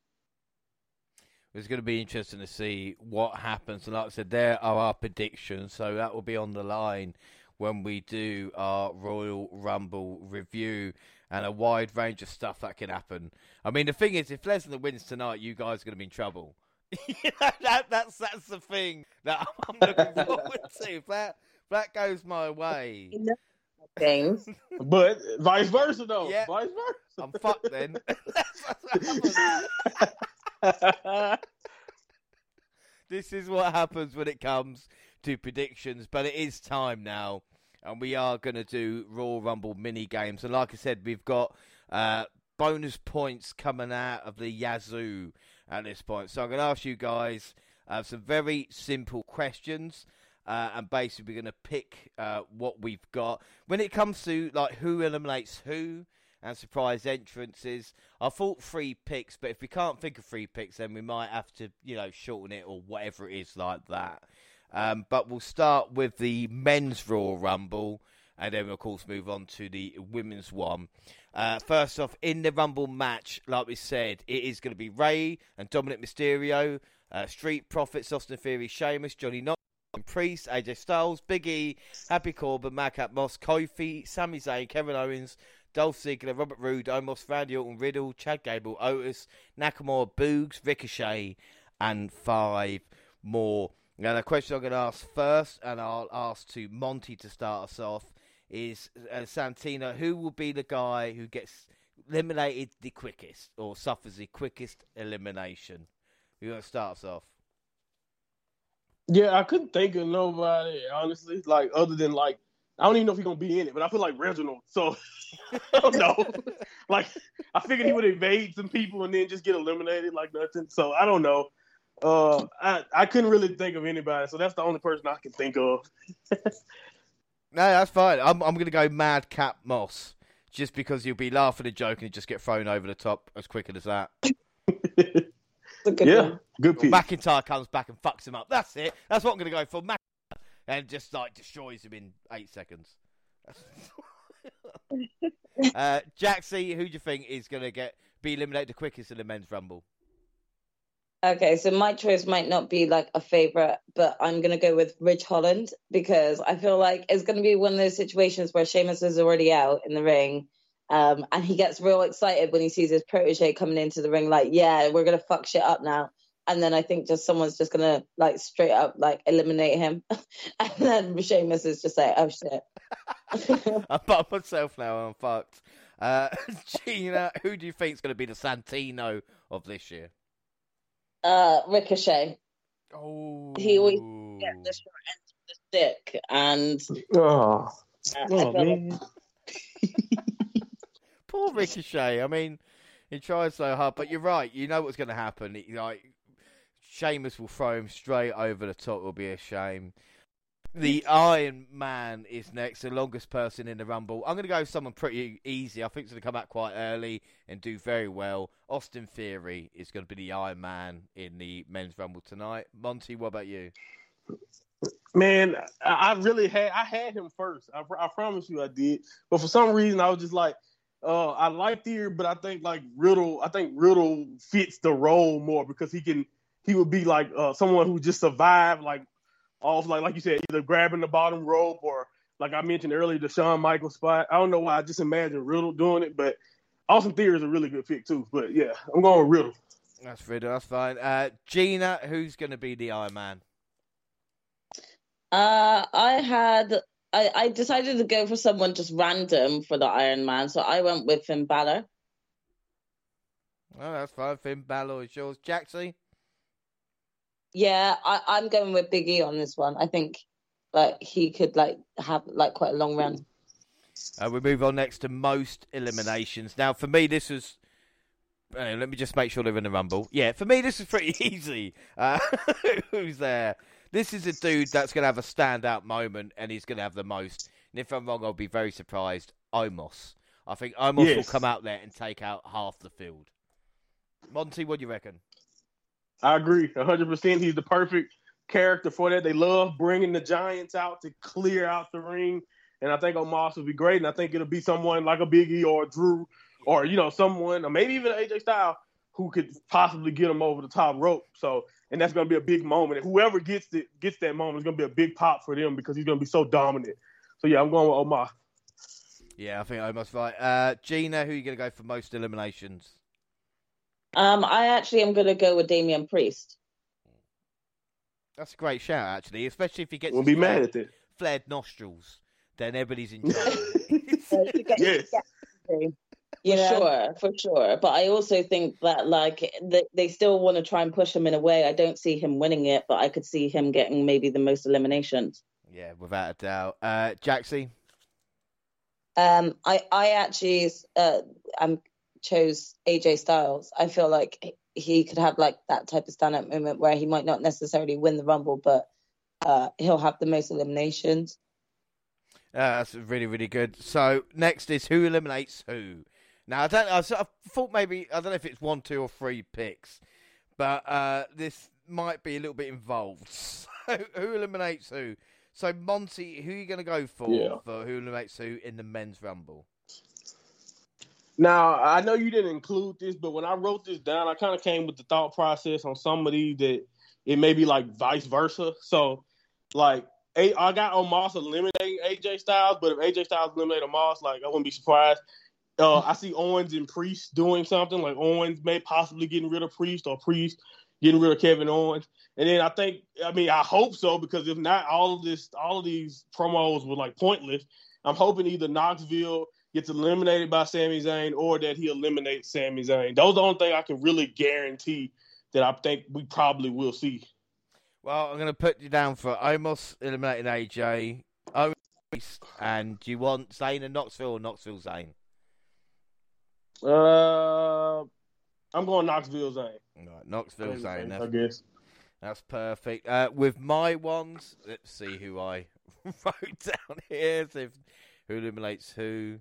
It's going to be interesting to see what happens. And like I said, there are our predictions, so that will be on the line when we do our Royal Rumble review and a wide range of stuff that can happen. I mean, the thing is, if Lesnar wins tonight, you guys are going to be in trouble. You know, that, that's that's the thing that I'm looking forward to. If that if that goes my way, James. But vice versa, though. Yeah. Vice versa. I'm fucked then. this is what happens when it comes to predictions. But it is time now, and we are going to do Royal Rumble mini games. And like I said, we've got uh, bonus points coming out of the Yazoo at this point. So I'm going to ask you guys uh, some very simple questions. Uh, and basically, we're going to pick uh, what we've got when it comes to like who eliminates who and surprise entrances. I thought three picks, but if we can't think of three picks, then we might have to, you know, shorten it or whatever it is like that. Um, but we'll start with the men's Royal Rumble, and then of course move on to the women's one. Uh, first off, in the Rumble match, like we said, it is going to be Rey and Dominic Mysterio, uh, Street Profits, Austin Theory, Sheamus, Johnny Knoxville. Priest, AJ Styles, Big E, Happy Corbin, Madcap Moss, Kofi, Sami Zayn, Kevin Owens, Dolph Ziggler, Robert Roode, Omos, Randy Orton, Riddle, Chad Gable, Otis, Nakamura, Boogs, Ricochet, and five more. Now, the question I'm going to ask first, and I'll ask to Monty to start us off, is uh, Santino, who will be the guy who gets eliminated the quickest or suffers the quickest elimination? You want to start us off? Yeah, I couldn't think of nobody honestly. Like other than like I don't even know if he's gonna be in it, but I feel like Reginald. So I don't know. like I figured he would evade some people and then just get eliminated like nothing. So I don't know. Uh, I I couldn't really think of anybody, so that's the only person I can think of. no, that's fine. I'm I'm gonna go Madcap Moss just because you'll be laughing and joking and just get thrown over the top as quick as that. Good yeah, one. good pick. McIntyre comes back and fucks him up. That's it. That's what I'm going to go for. Mac- and just like destroys him in eight seconds. uh, Jaxie, who do you think is going to get be eliminated the quickest in the men's rumble? Okay, so my choice might not be like a favorite, but I'm gonna go with Ridge Holland because I feel like it's gonna be one of those situations where Sheamus is already out in the ring, um, and he gets real excited when he sees his protege coming into the ring, like, yeah, we're gonna fuck shit up now. And then I think just someone's just gonna like straight up like eliminate him, and then Sheamus is just like, oh shit. I'm by myself now. I'm fucked. Uh, Gina, who do you think is to be the Santino of this year? Uh, Ricochet. Oh, He always Get the short end of the stick, and Oh, uh, oh feel like. Poor Ricochet. I mean, he tries so hard, but you're right. You know what's going to happen. He, like, Sheamus will throw him straight over the top. It will be a shame. The Iron Man is next, the longest person in the Rumble. I'm going to go with someone pretty easy. I think it's going to come out quite early and do very well. Austin Theory is going to be the Iron Man in the men's Rumble tonight. Monty, what about you? Man, I really had I had him first. I, I promise you I did. But for some reason I was just like, uh, I like Theory, but I think like Riddle, I think Riddle fits the role more because he can he would be like uh, someone who just survived like off like like you said, either grabbing the bottom rope or like I mentioned earlier, the Shawn Michaels spot. I don't know why I just imagine Riddle doing it, but Austin Theory is a really good pick too. But yeah, I'm going with Riddle. That's Riddle. That's fine. Uh, Gina, who's going to be the Iron Man? Uh, I had I, I decided to go for someone just random for the Iron Man, so I went with Finn Balor. Oh, that's fine. Finn Balor is yours. Jaxie? Yeah, I, I'm going with Big E on this one. I think like he could like have like quite a long run. Uh, we move on next to most eliminations. Now, for me, this was. uh, let me just make sure they're in the rumble. Yeah, for me, this is pretty easy. Uh, who's there? This is a dude that's going to have a standout moment, and he's going to have the most. And if I'm wrong, I'll be very surprised. Omos. I think Omos will come out there and take out half the field. Monty, what do you reckon? I agree, 100. percent He's the perfect character for that. They love bringing the Giants out to clear out the ring, and I think Omos will be great. And I think it'll be someone like a Biggie or a Drew, or you know, someone, or maybe even AJ Styles, who could possibly get him over the top rope. So, and that's going to be a big moment. And whoever gets it gets that moment is going to be a big pop for them because he's going to be so dominant. So yeah, I'm going with Omos. Yeah, I think Omos right. Uh, Gina, who are you going to go for most eliminations? Um, I actually am going to go with Damian Priest. That's a great shout, actually, especially if he gets We'll be mad flared- at that. flared nostrils. Then everybody's in trouble. Yes. You know? Sure, for sure. But I also think that like they, they still want to try and push him in a way. I don't see him winning it, but I could see him getting maybe the most eliminations. yeah, without a doubt. Uh, Jaxie? Um, I I actually uh um chose AJ Styles. I feel like he could have like that type of stand up moment where he might not necessarily win the Rumble, but uh he'll have the most eliminations. Uh, that's really, really good. So next is who eliminates who. Now I don't. I sort of thought maybe I don't know if it's one, two, or three picks, but uh, this might be a little bit involved. So who eliminates who? So Monty, who are you going to go for Yeah. for who eliminates who in the men's rumble? Now, I know you didn't include this, but when I wrote this down, I kind of came with the thought process on somebody that it may be like vice versa. So, like, I got Omos eliminating AJ Styles, but if AJ Styles eliminate Omos, like, I wouldn't be surprised. Uh, I see Owens and Priest doing something, like Owens may possibly getting rid of Priest or Priest getting rid of Kevin Owens. And then I think, I mean, I hope so because if not, all of this, all of these promos were like pointless. I'm hoping either Knoxville gets eliminated by Sami Zayn or that he eliminates Sami Zayn. Those are the only thing I can really guarantee that I think we probably will see. Well, I'm going to put you down for Omos eliminating AJ, Omos, and do you want Zayn and Knoxville or Knoxville Zayn? Uh, I'm going Knoxville Zayn. Right, Knoxville Zayn. I That's, guess. that's perfect. Uh, with my ones, let's see who I wrote down here. See if, who eliminates who.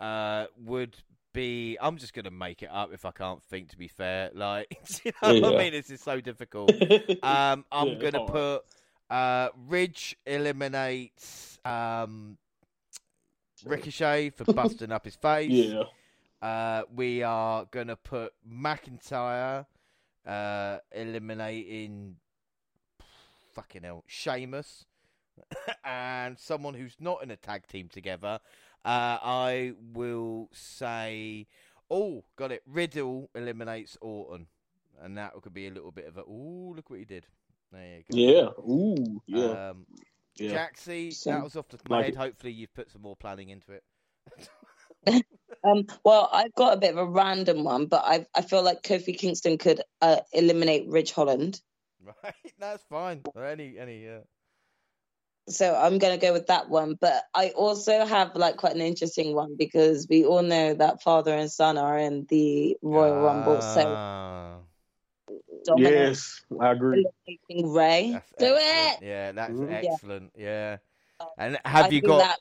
Uh, would be. I'm just going to make it up if I can't think. To be fair, like you know what I mean, this is so difficult. Um, I'm Yeah, gonna put uh, Ridge eliminates um, Ricochet for busting up his face. Yeah. Uh, we are gonna put McIntyre uh, eliminating fucking hell Sheamus and someone who's not in a tag team together. Uh, I will say, oh, got it. Riddle eliminates Orton, and that could be a little bit of a. Oh, look what he did. There you go. Yeah. Ooh. Yeah. Um, yeah. Jaxie, So- that was off the my Like head. it. Hopefully, you've put some more planning into it. Um, well, I've got a bit of a random one, but I I feel like Kofi Kingston could uh, eliminate Ridge Holland. right, that's fine. Or any, any, uh, So I'm gonna go with that one. But I also have like quite an interesting one because we all know that father and son are in the Royal Rumble. So ah, Dominic Yes, I agree. Rey. that's Do excellent. it. Yeah, that's Mhm. Excellent. Yeah. And I have you think got? that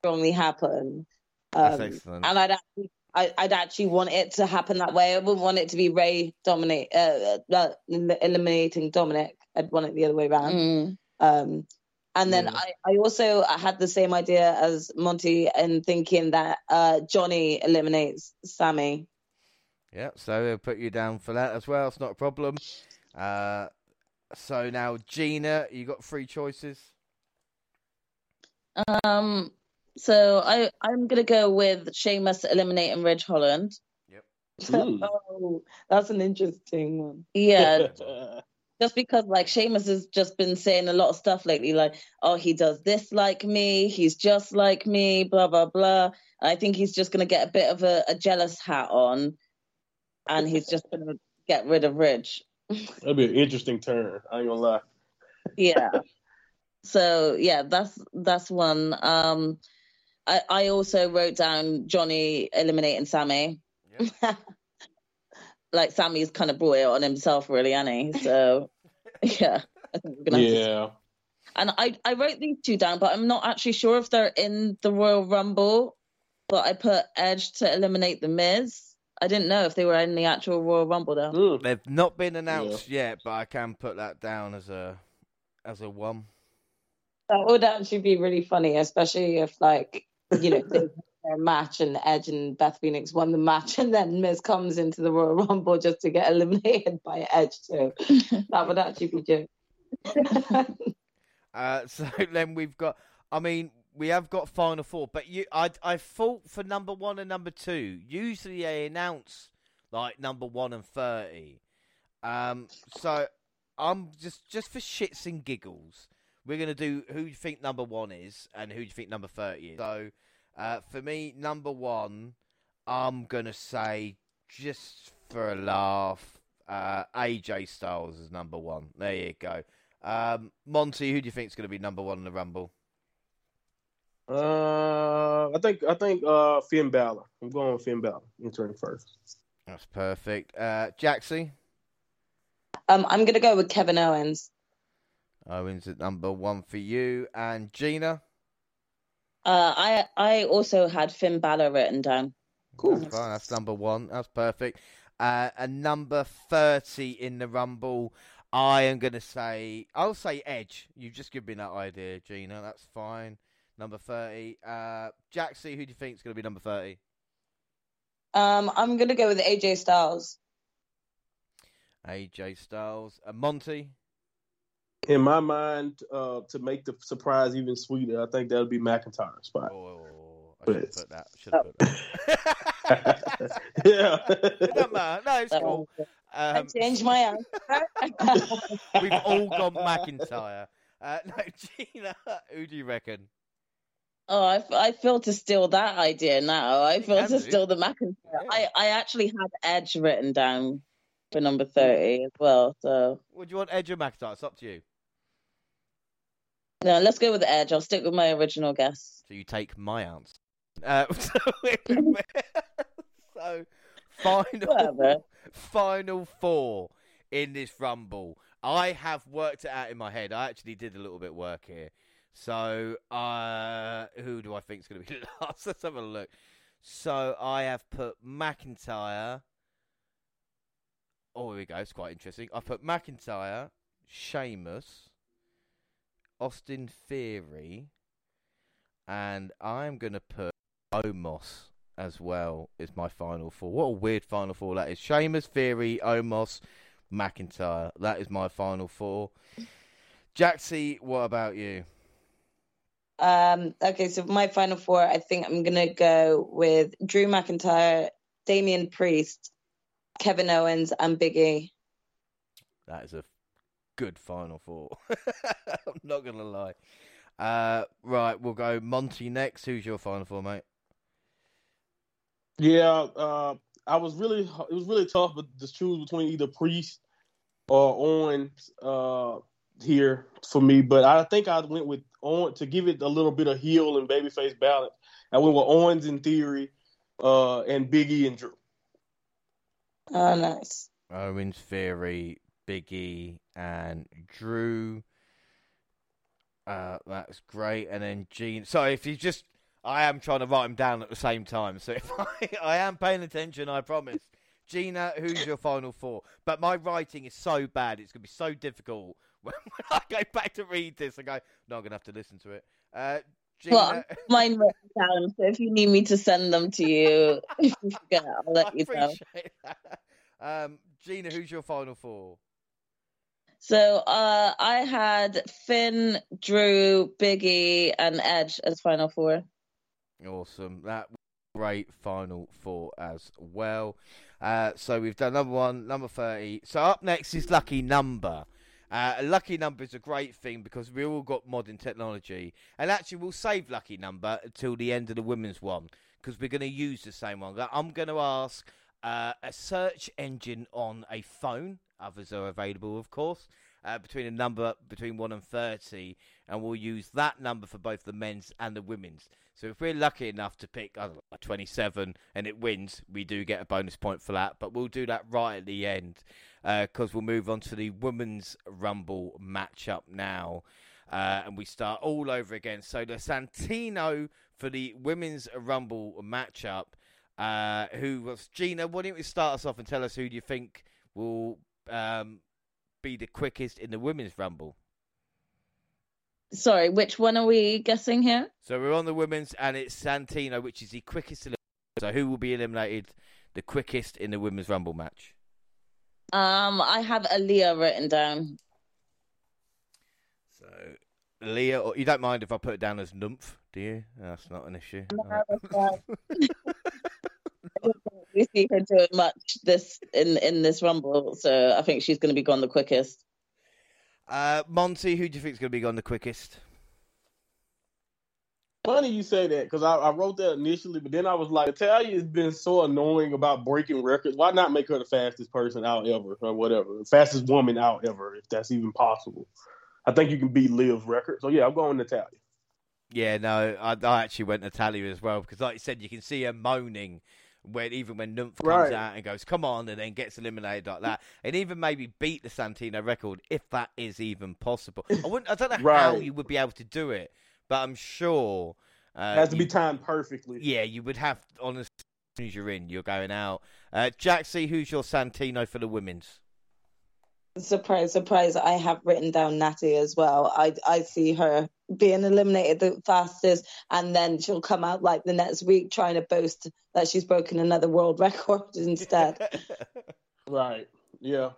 strongly happen? That's Um, excellent. and I'd actually, I, I'd actually want it to happen that way. I wouldn't want it to be Rey dominate, uh, uh, eliminating Dominic. I'd want it the other way around. Mm. Um, and then Yeah. I, I also had the same idea as Monty in thinking that uh, Johnny eliminates Sami. Yeah, so we'll put you down for that as well. It's not a problem. Uh, so now, Gina, you got three choices. Um, so I I'm gonna go with Sheamus eliminating Ridge Holland. Mm. oh, that's an interesting one. Yeah, just because like Sheamus has just been saying a lot of stuff lately, like, oh, he does this like me, he's just like me, blah blah blah. And I think he's just gonna get a bit of a, a jealous hat on, and he's just gonna get rid of Ridge. That'd be an interesting turn. I ain't gonna lie. Yeah. so yeah, that's that's one. Um, I I also wrote down Johnny eliminating Sami. like Sami's kind of brought it on himself, really, Annie. So yeah, I think we're gonna have to Yeah. And I, I wrote these two down, but I'm not actually sure if they're in the Royal Rumble. But I put Edge to eliminate the Miz. I didn't know if they were in the actual Royal Rumble though. They've not been announced yet, but I can put that down as a as a one. That would actually be really funny, especially if like you know they won their match and Edge and Beth Phoenix won the match, and then Miz comes into the Royal Rumble just to get eliminated by Edge too. that would actually be good. Uh, so then we've got. I mean, we have got final four, but you, I, I fought for number one and number two. Usually they announce like number one and thirty. Um, so I'm just just for shits and giggles. We're gonna do who do you think number one is and who do you think number thirty is. So, uh, for me, number one, I'm gonna say just for a laugh, uh, AJ Styles is number one. There you go. Um, Monty, who do you think is going to be number one in the Rumble? Uh, I think I think uh Finn Balor. I'm going with Finn Balor entering first. That's perfect. Uh, Jaxie, Um, I'm gonna go with Kevin Owens. Owens at number one for you, and Gina. Uh, I I also had Finn Balor written down. That's fine. That's number one. That's perfect. Uh, and number thirty in the Rumble, I am going to say I'll say Edge. You've just given me that idea, Gina. That's fine. Number thirty. Uh, Jaxie, who do you think is going to be number thirty? Um, I'm gonna go with AJ Styles. AJ Styles. And Monty. In my mind, uh, to make the surprise even sweeter, I think that'll be McIntyre's spot. Oh, I should have put that. Should have put that. yeah. it doesn't. No, it's That cool. I Um, changed my answer. we've all gone McIntyre. Uh, no, Gina, who do you reckon? Oh, I, I feel to steal that idea now. I feel to do. steal the McIntyre. Yeah. I, I actually had Edge written down for number 30 as well. So, Would you want Edge or McIntyre? It's up to you. No, let's go with the Edge. I'll stick with my original guess. So you take my answer. Uh, so, so final, Whatever. final four in this rumble. I have worked it out in my head. I actually did a little bit of work here. So, uh, who do I think is going to be last? Let's have a look. So I have put McIntyre. Oh, here we go. It's quite interesting. I put McIntyre, Sheamus, Austin Theory, and I'm going to put Omos as well as my final four. What a weird final four that is. Sheamus, Theory, Omos, McIntyre. That is my final four. Jaxie, what about you? Um, okay, so my final four, I think I'm gonna go with Drew McIntyre, Damian Priest, Kevin Owens, and Big E. That is a good final four. I'm not going to lie. Uh, right, we'll go Monty next. Who's your final four, mate? Yeah, uh, I was really it was really tough but to choose between either Priest or Owens uh, here for me, but I think I went with Owen to give it a little bit of heel and babyface balance. I went with Owens in theory, uh, and Biggie and Drew. Oh, nice. Owens, Theory, Biggie, and Drew. Uh, that's great. And then Gene. Sorry, if you just. I am trying to write them down at the same time. So if I, I am paying attention, I promise. Gina, who's your final four? But my writing is so bad, it's going to be so difficult when, I go back to read this. I go, no, I'm going to have to listen to it. Uh, Gina, Well, mine written down. So if you need me to send them to you, if you forget, I'll I let you know. Um, Gina, who's your final four? So uh, I had Finn, Drew, Biggie, and Edge as final four. Awesome. That was a great final four as well. Uh, so we've done number one, number 30. So up next is Lucky Number. Uh, lucky number is a great thing because we all got modern technology. And actually, we'll save Lucky Number until the end of the women's one because we're going to use the same one. I'm going to ask uh, a search engine on a phone. Others are available, of course. Uh, between a number between 1 and 30, and we'll use that number for both the men's and the women's. So if we're lucky enough to pick know, 27 and it wins, we do get a bonus point for that. But we'll do that right at the end because we'll move on to the women's rumble matchup now, uh, and we start all over again. So the Santino for the women's rumble matchup. Uh, who was Gina? Why don't you start us off and tell us who do you think will um, be the quickest in the women's rumble? Sorry, which one are we guessing here? So we're on the women's, and it's Santino, which is the quickest. So who will be eliminated the quickest in the women's rumble match? Um, I have Aliyah written down. So Leah, or you don't mind if I put it down as Nymph, do you? That's not an issue. No, All right. that's fine. We see her doing much this in in this rumble, so I think she's going to be gone the quickest. Uh, Monty, who do you think is going to be gone the quickest? Funny you say that because I, I wrote that initially, but then I was like, Natalya has been so annoying about breaking records. Why not make her the fastest person out ever or whatever, the fastest woman out ever, if that's even possible? I think you can beat Liv's record. So yeah, I'm going Natalya. Yeah, no, I, I actually went Natalya as well because, like you said, you can see her moaning when even when Nymph comes Right. out and goes, "Come on," and then gets eliminated like that, and even maybe beat the Santino record if that is even possible. I wouldn't, I don't know how you would be able to do it, but I'm sure uh, It has to be timed perfectly. Yeah, you would have honestly. As soon as you're in, you're going out. Uh, Jaxie, who's your Santino for the women's? Surprise, surprise! I have written down Natty as well. I I see her being eliminated the fastest, and then she'll come out like the next week trying to boast that she's broken another world record instead. Right. Yeah.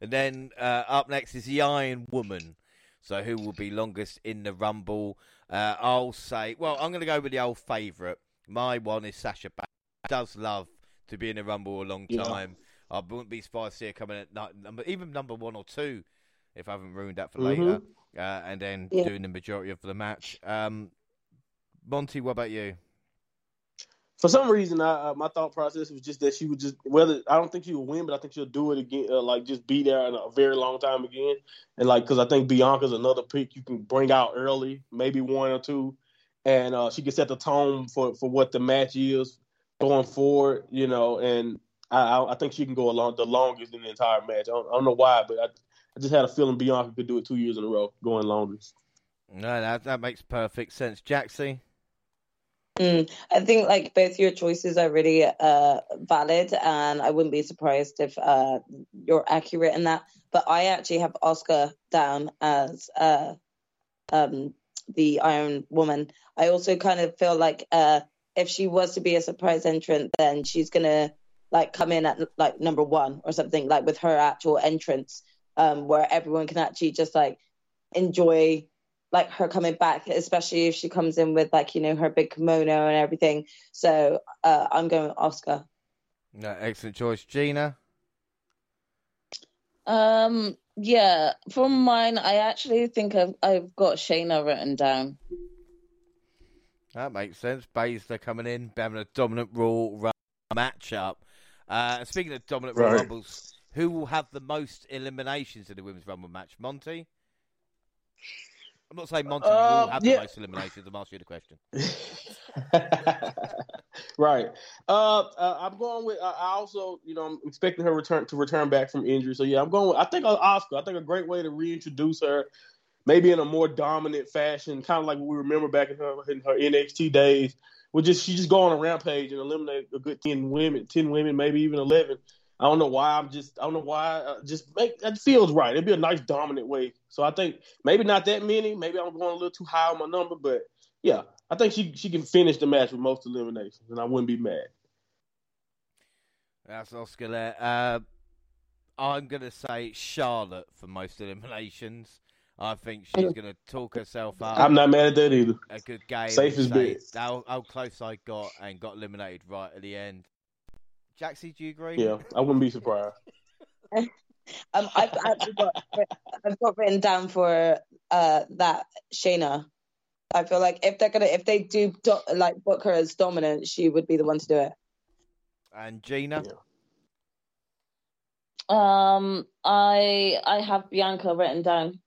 And then uh, up next is the Iron Woman. So who will be longest in the Rumble? Uh, I'll say, well, I'm going to go with the old favourite. My one is Sasha Banks. Does love to be in a Rumble a long Yeah. I wouldn't be surprised to see her coming at number, even number one or two, if I haven't ruined that for Mhm. later. Uh, and then Yeah. doing the majority of the match. Um, Monty, what about you? For some reason, I, uh, my thought process was just that she would just whether I don't think she would win, but I think she'll do it again, uh, like just be there in a very long time again, and like because I think Bianca's another pick you can bring out early, maybe one or two, and uh, she can set the tone for for what the match is going forward, you know, and I, I think she can go along the longest in the entire match. I don't, I don't know why, but I, I just had a feeling Bianca could do it two years in a row, going longest. No, that that makes perfect sense. Jaxie? Mm, I think like both your choices are really uh, valid, and I wouldn't be surprised if uh, you're accurate in that. But I actually have Asuka down as uh, um, the Iron Woman. I also kind of feel like uh, if she was to be a surprise entrant, then she's gonna like come in at like number one or something like with her actual entrance, um, where everyone can actually just like enjoy like her coming back, especially if she comes in with like you know her big kimono and everything. So uh, I'm going with Asuka. No, excellent choice, Gina. Um, yeah, from mine, I actually think I've I've got Shayna written down. That makes sense. Baszler coming in, having a dominant Raw matchup. Uh, speaking of dominant right. Rumbles, who will have the most eliminations in the Women's Rumble match? Monty? I'm not saying Monty uh, will have yeah. the most eliminations. I'm asking you the question. right. Uh, uh, I'm going with. Uh, I also, you know, I'm expecting her return to return back from injury. So yeah, I'm going. With, I think Asuka. I think a great way to reintroduce her, maybe in a more dominant fashion, kind of like what we remember back in her in her NXT days. Would just she just go on a rampage and eliminate a good ten women, ten women, maybe even eleven. I don't know why. I'm just. I don't know why. Uh, just make that feels right. It'd be a nice dominant way. So I think maybe not that many. Maybe I'm going a little too high on my number, but yeah, I think she she can finish the match with most eliminations, and I wouldn't be mad. That's Asuka there. Uh, I'm gonna say Charlotte for most eliminations. I think she's going to talk herself up. I'm not mad at that either. A good game. Safe as bit. How, how close I got and got eliminated right at the end. Jaxie, do you agree? Yeah, I wouldn't be surprised. um, I've actually got I've got written down for uh, that Shayna. I feel like if they're gonna if they do do, like book her as dominant, she would be the one to do it. And Gina. Yeah. Um, I I have Bianca written down.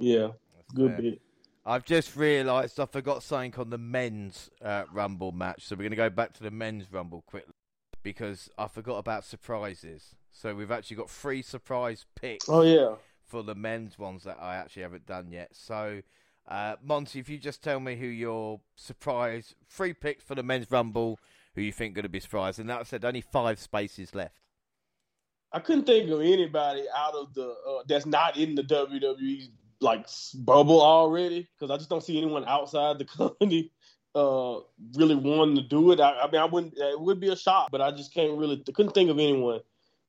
Yeah, That's good fair. bit. I've just realised I forgot something on the men's uh, Rumble match, so we're going to go back to the men's Rumble quickly because I forgot about surprises. So we've actually got three surprise picks. Oh yeah. For the men's ones that I actually haven't done yet. So, uh, Monty, if you just tell me who your surprise three picks for the men's rumble, who you think going to be surprised, and that said only five spaces left. I couldn't think of anybody out of the uh, that's not in the WWE like bubble already because I just don't see anyone outside the company uh, really wanting to do it. I, I, mean, I wouldn't. It would be a shock, but I just can't really. Couldn't think of anyone.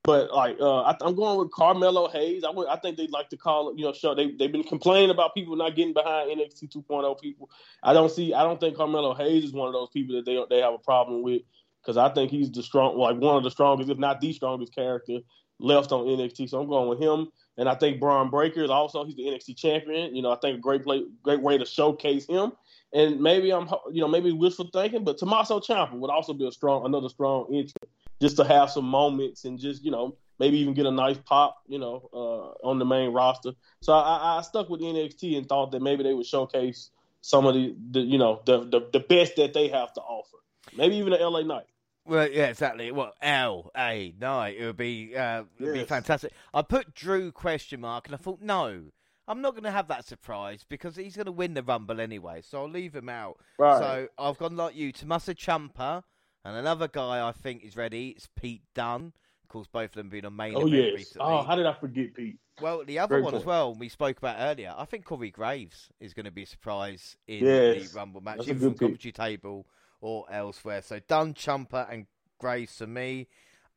But like, uh, I, am going with Carmelo Hayes. I, would, I think they'd like to call it. You know, show they they've been complaining about people not getting behind NXT 2.0 people. I don't see. I don't think Carmelo Hayes is one of those people that they they have a problem with because I think he's the strong, like one of the strongest, if not the strongest character left on NXT. So I'm going with him. And I think Bron Breakker is also he's the NXT champion. You know, I think a great play, great way to showcase him. And maybe I'm, you know, maybe wishful thinking, but Tommaso Ciampa would also be a strong, another strong entrant, just to have some moments and just, you know, maybe even get a nice pop, you know, uh, on the main roster. So I, I stuck with NXT and thought that maybe they would showcase some of the, the you know, the, the the best that they have to offer. Maybe even the LA Knight. Well, yeah, exactly. Well, L A Knight. It would be uh, it would yes. be fantastic. I put Drew question mark, and I thought, no, I'm not going to have that surprise because he's going to win the Rumble anyway. So I'll leave him out. Right. So I've gone like you, Tommaso Ciampa, and another guy I think is ready. It's Pete Dunne. Of course, both of them being on main oh, event yes. recently. Oh, how did I forget Pete? Well, the other Great one point. as well we spoke about earlier. I think Corey Graves is going to be a surprise in yes. the Rumble match, either from commentary table or elsewhere. So Dunne, Ciampa, and Graves for me.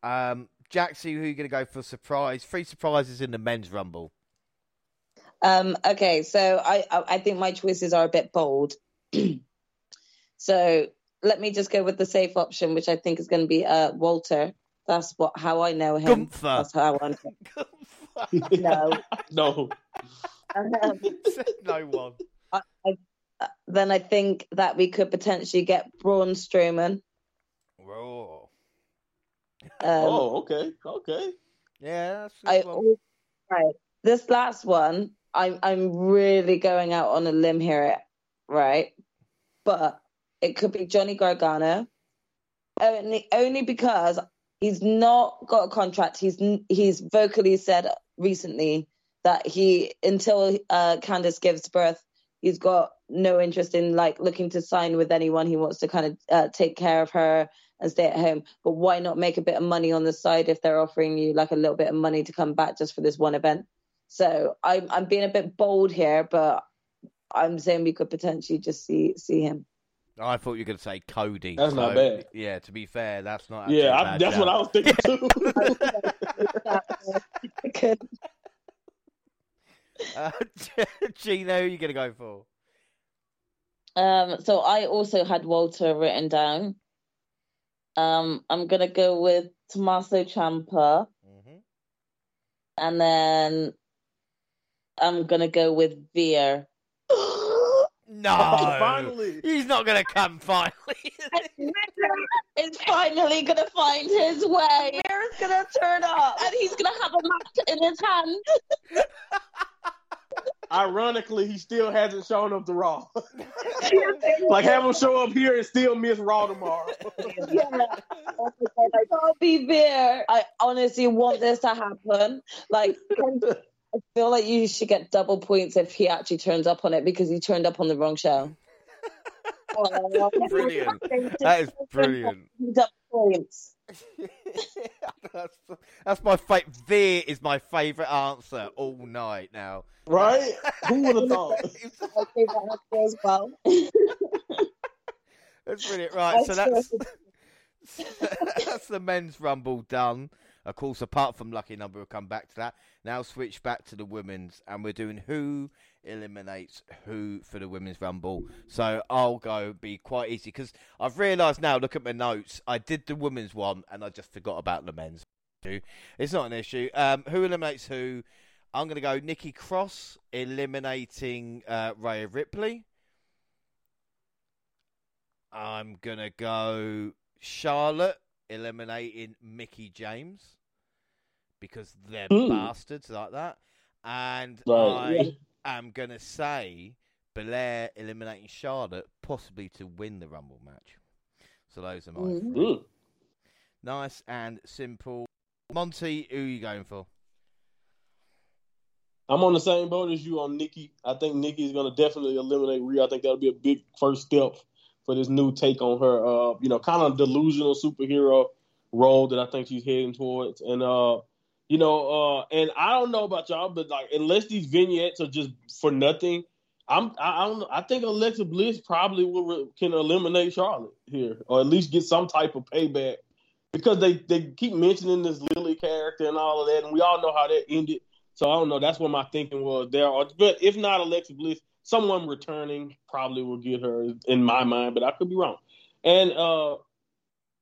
Um, Jaxie, who are you going to go for surprise? Three surprises in the men's Rumble. Um, okay, so I, I think my choices are a bit bold. so let me just go with the safe option, which I think is going to be uh, Walter. That's what how I know him. Gunther. That's how I want him. no, no, um, no one. I, I, then I think that we could potentially get Braun Strowman. Whoa. Um, oh, okay, okay. Yeah, I this right. This last one, I'm I'm really going out on a limb here, right? But it could be Johnny Gargano, only only because he's not got a contract. He's he's vocally said recently that he until uh, Candice gives birth, he's got no interest in like looking to sign with anyone. He wants to kind of uh, take care of her and stay at home. But why not make a bit of money on the side if they're offering you like a little bit of money to come back just for this one event? So I'm I'm being a bit bold here, but I'm saying we could potentially just see see him. I thought you were going to say Cody. That's not bad. Yeah, to be fair, that's not. Yeah, a I, bad that's shout. what I was thinking too. Could- Uh, Gino, who are you going to go for? Um, so I also had Walter written down. Um, I'm gonna go with Tommaso Ciampa, hmm and then I'm gonna go with Veer. No, Finally. he's not going to come. Finally, is finally gonna find his way. Veer's gonna turn up, and he's gonna have a match in his hand. Ironically, he still hasn't shown up to Raw. like have him show up here and still miss Raw tomorrow. yeah. My God, I can't be Veer. I honestly want this to happen. Like, I feel like you should get double points if he actually turns up on it because he turned up on the wrong show. Brilliant. That is brilliant. Double points. that's, that's my favorite. Veer is my favorite answer all night now. right? Who would have thought? Think that answer as well. That's brilliant. Right, so that's that's the men's rumble done. Of course, apart from lucky number, we'll come back to that. Now switch back to the women's, and we're doing who eliminates who for the women's rumble. So I'll go be quite easy because I've realised now. Look at my notes. I did the women's one, and I just forgot about the men's. It's not an issue. Um, who eliminates who? I'm going to go Nikki Cross eliminating uh, Rhea Ripley. I'm going to go Charlotte eliminating Mickie James because they're Hmm. bastards like that. And Right, I am going to say Belair eliminating Charlotte possibly to win the Rumble match. So those are my Mm. three. Mm. Nice and simple. Monty, who are you going for? I'm on the same boat as you on Nikki. I think Nikki is going to definitely eliminate Rhea. I think that'll be a big first step for this new take on her, uh, you know, kind of delusional superhero role that I think she's heading towards. And, uh, you know, uh, and I don't know about y'all, but like, unless these vignettes are just for nothing, I'm, I, I don't I think Alexa Bliss probably will can eliminate Charlotte here, or at least get some type of payback because they, they keep mentioning this Lily character and all of that, and we all know how that ended. So I don't know. That's what my thinking was there. But if not Alexa Bliss, someone returning probably will get her in my mind, but I could be wrong. And uh,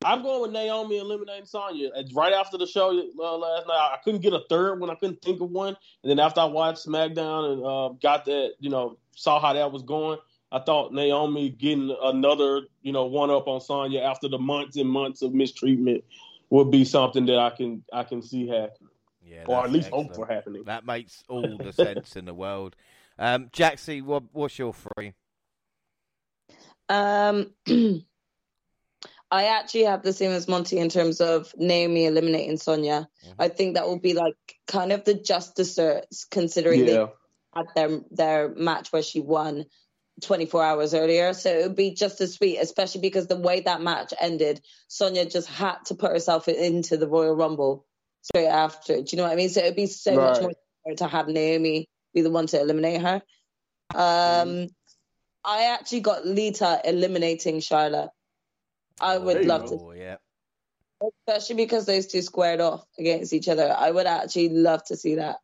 I'm going with Naomi eliminating Sonya. Right after the show uh, last night, I couldn't get a third one. I couldn't think of one. And then after I watched SmackDown and uh, got that, you know, saw how that was going, I thought Naomi getting another, you know, one up on Sonya after the months and months of mistreatment would be something that I can I can see happen, Yeah, or at least excellent. hope for happening. That makes all the sense in the world. Um, Jaxie, what, what's your three? Um, I actually have the same as Monty in terms of Naomi eliminating Sonya. Mhm. I think that will be like kind of the justicers considering they had their their match where she won 24 hours earlier. So it would be just as sweet, especially because the way that match ended, Sonya just had to put herself into the Royal Rumble straight after. Do you know what I mean? So it would be so much more to have Naomi be the one to eliminate her. Um, I actually got Lita eliminating Charlotte. I would you love to, yeah. especially because those two squared off against each other. I would actually love to see that.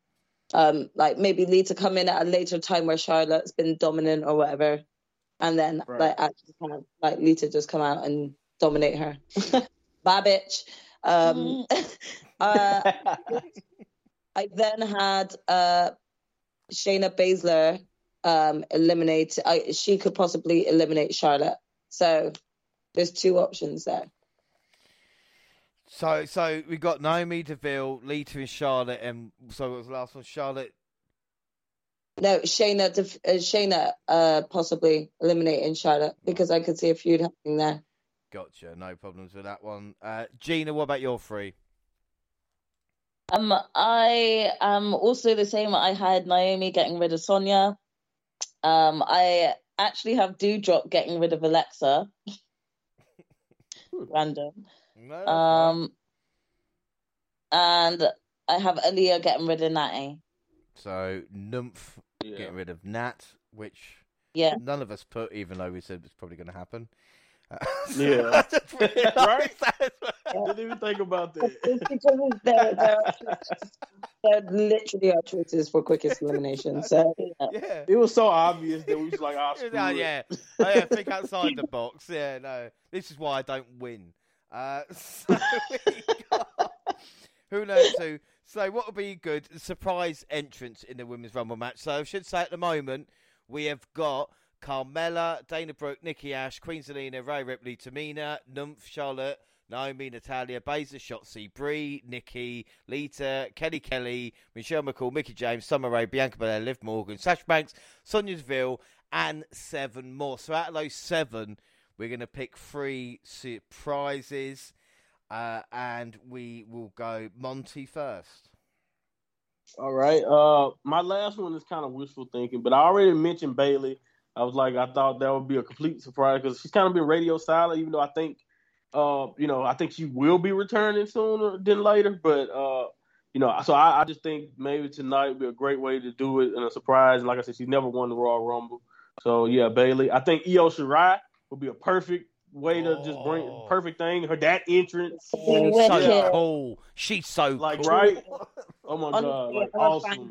Um, like maybe Lita come in at a later time where Charlotte's been dominant or whatever, and then Right. like actually kind of like Lita just come out and dominate her. Bye, bitch. Um, uh, I then had uh, Shayna Baszler um, eliminate. Uh, she could possibly eliminate Charlotte. So there's two options there. So, so we got Naomi Deville, Lita, and Charlotte, and so what was the last one? Charlotte. No, Shayna, def- uh, Shayna, uh, possibly eliminating Charlotte because I could see a feud happening there. Gotcha. No problems with that one. Uh, Gina, what about your three? Um, I am also the same. I had Naomi getting rid of Sonya. Um, I actually have Doudrop getting rid of Alexa. Random. No, Um, and I have Aliyah getting rid of Natty. so Nymph Yeah. getting rid of Nat, which Yeah. none of us put, even though we said it's probably going to happen. Yeah. I just realised Right? that as well. Didn't even think about that. It's because there, there, are, literally our choices for quickest elimination. So Yeah. It was so obvious that we was like, ah, screw Oh, it. yeah. Oh, yeah, think outside the box. Yeah, no. This is why I don't win. Uh, so we got- who knows who? So what would be good? Surprise entrance in the women's rumble match. So I should say at the moment we have got Carmella, Dana Brooke, Nikki Ash, Queen Zelina, Rhea Ripley, Tamina, Nymph, Charlotte, Naomi, Natalya, Baszler, Shotzi, Brie, Nikki, Lita, Kelly Kelly, Michelle McCool, Mickie James, Summer Rae, Bianca Belair, Liv Morgan, Sash Banks, Sonya Deville, and seven more. So out of those seven, we're going to pick three surprises, uh, and we will go Monty first. All right. Uh, my last one is kind of wishful thinking, but I already mentioned Bayley. I was like, I thought that would be a complete surprise because she's kind of been radio silent, even though I think, uh, you know, I think she will be returning sooner than later. But, uh, you know, so I, I just think maybe tonight would be a great way to do it and a surprise. And like I said, she's never won the Royal Rumble. So, yeah, Bayley. I think Io Shirai would be a perfect way to just bring Oh. perfect thing. Her that entrance, Wicked. So Yeah. cool. She's so like cool. right. Oh my god, Honestly, like awesome.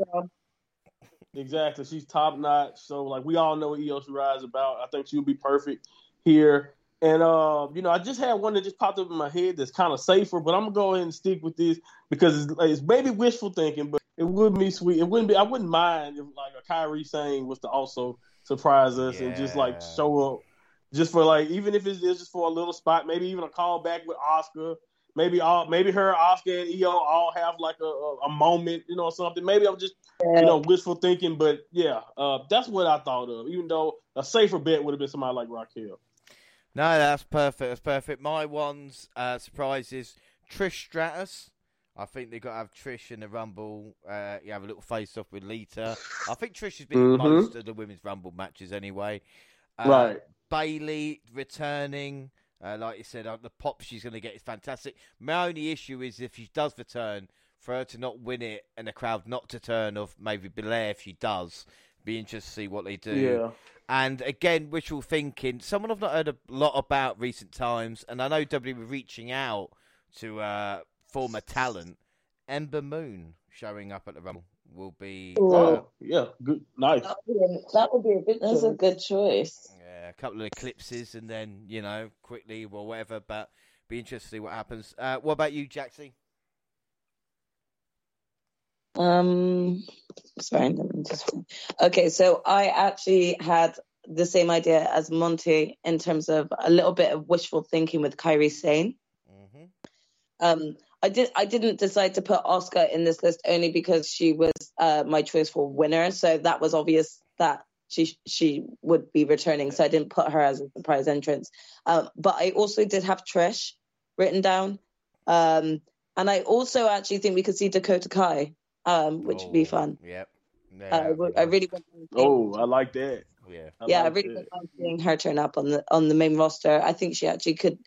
Exactly. She's top notch. So like we all know what Io Shirai is about. I think she'll be perfect here. And uh, you know, I just had one that just popped up in my head that's kind of safer, but I'm gonna go ahead and stick with this because it's, it's maybe wishful thinking, but it would be sweet. It wouldn't be. I wouldn't mind if like a Kairi Sane was to also surprise us and just like show up, just for like even if it's just for a little spot, maybe even a callback with Asuka. Maybe all, maybe her, Asuka, and Io all have like a, a, a moment, you know, something. Maybe I'm just you know, wishful thinking, but yeah, uh, that's what I thought of. Even though a safer bet would have been somebody like Raquel. No, that's perfect. That's perfect. My one's uh, surprise is Trish Stratus. I think they've got to have Trish in the Rumble. Uh, you have a little face off with Lita. I think Trish has been in Mhm. most of the women's Rumble matches anyway. Uh, Right. Bayley returning. Uh, like you said, uh, the pop she's going to get is fantastic. My only issue is if she does return, for her to not win it and the crowd not to turn off maybe Belair if she does. Be interested to see what they do. Yeah. And again, wishful thinking. Someone I've not heard a lot about recent times, and I know WWE were reaching out to uh, former talent. Ember Moon showing up at the Rumble will be uh, Oh, yeah. Good. Nice. That would be- that would be a good That's a good choice. Yeah, a couple of eclipses, and then you know quickly or whatever. But be interested to see what happens. Uh, what about you, Jaxie? Um, sorry, let me just. Okay, so I actually had the same idea as Monty in terms of a little bit of wishful thinking with Kairi Sane. hmm Um, I did. I didn't decide to put Asuka in this list only because she was uh, my choice for winner. So that was obvious that she she would be returning. So I didn't put her as a surprise entrance. Um, but I also did have Trish written down, um, and I also actually think we could see Dakota Kai, um, which would be fun. Yep. Uh, Yeah, I would- I really want Oh, I like that. yeah. I yeah, I like really that. wouldn't seeing her turn up on the on the main roster. I think she actually could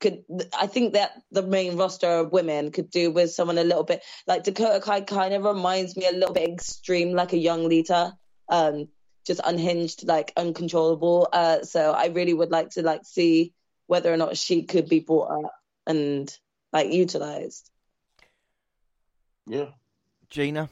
could. I think that the main roster of women could do with someone a little bit like Dakota Kai. Kind of reminds me a little bit extreme, like a young Lita, um, just unhinged, like uncontrollable. Uh, so I really would like to like see whether or not she could be brought up and like utilized. Yeah. Gina.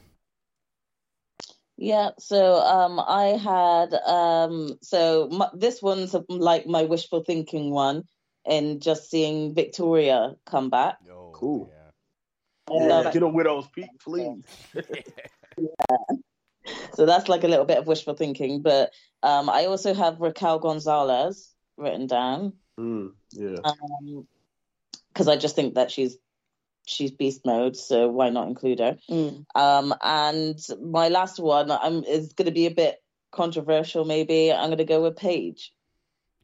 Yeah, so um, I had um, so my, this one's like my wishful thinking one, and just seeing Victoria come back. Oh, Cool. Yeah. Yeah. Get a widow's peak, please. so that's like a little bit of wishful thinking. But um, I also have Raquel Gonzalez written down. Mm, yeah. because um, I just think that she's she's beast mode, so why not include her? Mm. Um, and my last one I'm, is going to be a bit controversial. Maybe I'm going to go with Paige.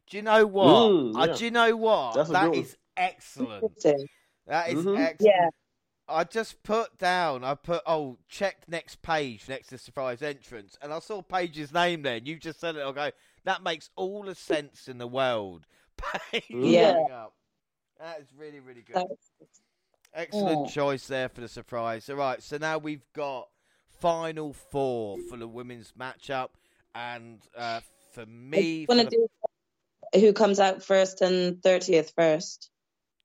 Do you know what? Mm, yeah. uh, do you know what? That's a That good one. is excellent. So, That is Mhm. excellent. Yeah. I just put down, I put, oh, check next page next to surprise entrance, and I saw Paige's name there, and you just said it. I'll go, that makes all the sense in the world. Paige Yeah. up. That is really, really good. Excellent Oh. choice there for the surprise. All right, so now we've got final four for the women's matchup, and uh, for me, want to do who comes out first and thirtieth first.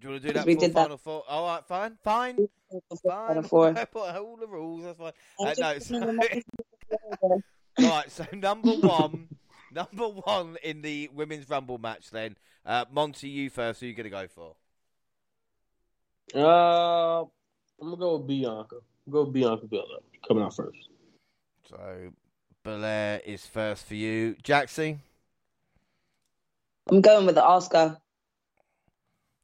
Do you want to do that we before did that. four? All right, fine, fine, fine. Final four. Put all the rules. That's fine. I'm Uh, no, just- so- right, so number one, number one in the women's rumble match. Then, uh, Monty, you first. Who are you going to go for? Uh, I'm gonna go with Bianca. Go with Bianca Belair coming out first. So, Belair is first for you, Jaxie. I'm going with the Asuka.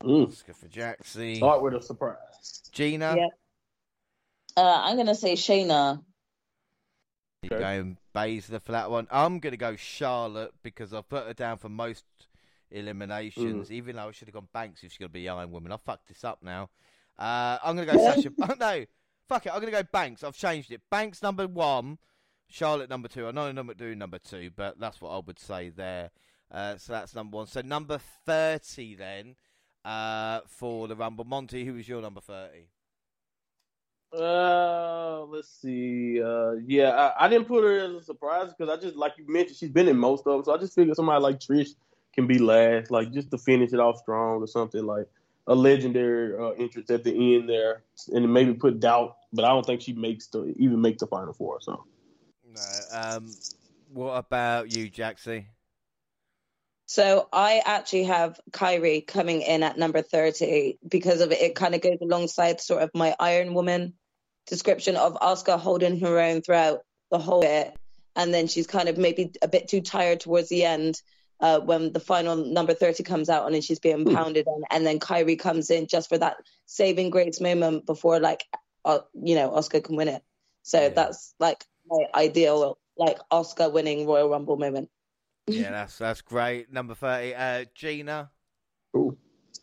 Mm. Asuka for Jaxie. Start with a surprise. Gina. Yeah. Uh, I'm going to say Shayna. You Okay. going Baszler for that one. I'm going to go Charlotte because I've put her down for most eliminations, even though I should have gone Banks if she's going to be Iron Woman. I fucked this up now. Uh, I'm going to go Sasha. Oh, no, fuck it. I'm going to go Banks. I've changed it. Banks number one, Charlotte number two. I know I'm not doing number two, but that's what I would say there. Uh, so that's number one. So number 30 then uh, for the Rumble. Monty, who was your number 30? Uh, let's see. Uh, yeah, I, I didn't put her as a surprise because I just like you mentioned, she's been in most of them, so I just figured somebody like Trish can be last, like just to finish it off strong or something like a legendary uh, entrance at the end there, and maybe put doubt. But I don't think she makes the even make the final four. So No. Um, what about you, Jaxie? So I actually have Kairi coming in at number 30 because of it. It kind of goes alongside sort of my Iron Woman description of Asuka holding her own throughout the whole bit. And then she's kind of maybe a bit too tired towards the end uh, when the final number 30 comes out and then she's being pounded on. And then Kairi comes in just for that saving grace moment before, like, uh, you know, Asuka can win it. So Yeah. that's like my ideal, like, Asuka winning Royal Rumble moment. Yeah, that's that's great. Number thirty, uh, Gina.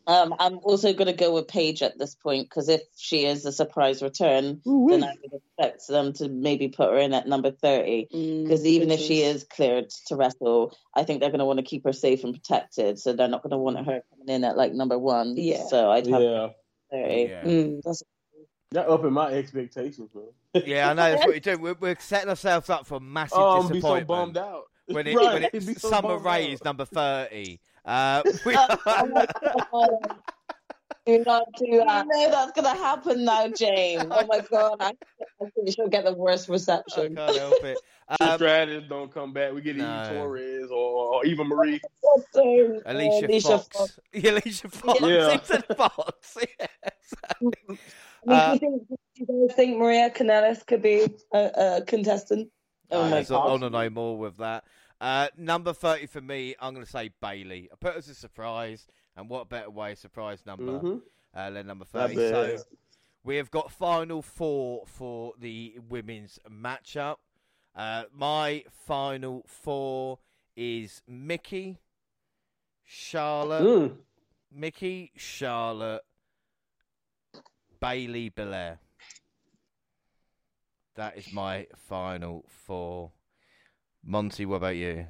Um, I'm also going to go with Paige at this point because if she is a surprise return, then I would expect them to maybe put her in at number 30. Because even if she is cleared to wrestle, I think they're going to want to keep her safe and protected. So they're not going to want her coming in at like number one. Yeah. So I'd have yeah, 30. Yeah. Mm, that's that upping my expectations, man. yeah, I know that's what you're doing. We're, we're setting ourselves up for massive Oh, I'm be so bummed out when it Right, when I'd it's Summer bummed Rae is number thirty. Uh, we, Oh. Do not do You that. know that's going to happen now, James. Oh my god, I, I think she'll get the worst I reception. can't help it. Um, Stratus don't come back. We get no. Eve Torres or, or Eva Marie. So, Alicia, Alicia Fox. Yeah, Alicia Fox. Yeah. He Fox. Yeah, exactly. I mean, Uh, do, you think, do you think Maria Kanellis could be a, a contestant? Oh Uh, my so I God. want to know more with that. Uh, number 30 for me, I'm going to say Bayley. I put it as a surprise, and what better way, surprise number Mhm. uh, than number 30. So we have got final four for the women's matchup. Uh, my final four is Mickie, Charlotte, Mm. Mickie, Charlotte, Bayley, Belair. That is my final four. Monty, what about you?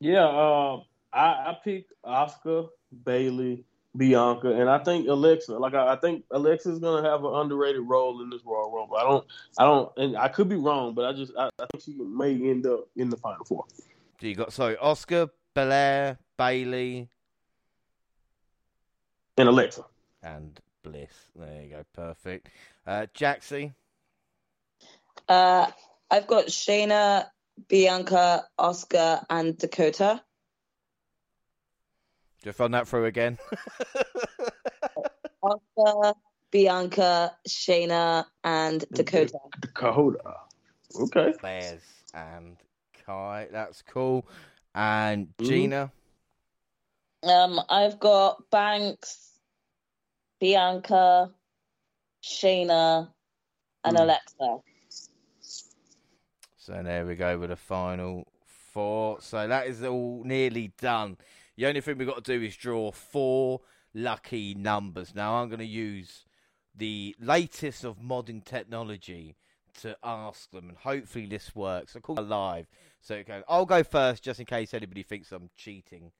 Yeah, uh, I, I picked Asuka, Bayley, Bianca, and I think Alexa. Like I, I think Alexa's gonna have an underrated role in this Royal Rumble. I don't, I don't, and I could be wrong, but I just, I, I think she may end up in the final four. So you got sorry, Asuka, Belair, Bayley, And Alexa. and Bliss. There you go, perfect. Uh, Jaxie, Uh, I've got Shayna, Bianca, Asuka, and Dakota. just run that through again. Asuka, Bianca, Shayna, and Dakota. Dakota. Okay. Bears and Kai. That's cool. And Mhm. Gina. Um, I've got Banks, Bianca, Shayna, and Hmm. Alexa. So there we go with the final four. So that is all nearly done. The only thing we've got to do is draw four lucky numbers. Now I'm going to use the latest of modern technology to ask them, and hopefully this works. I call it live, so it goes. I'll go first just in case anybody thinks I'm cheating.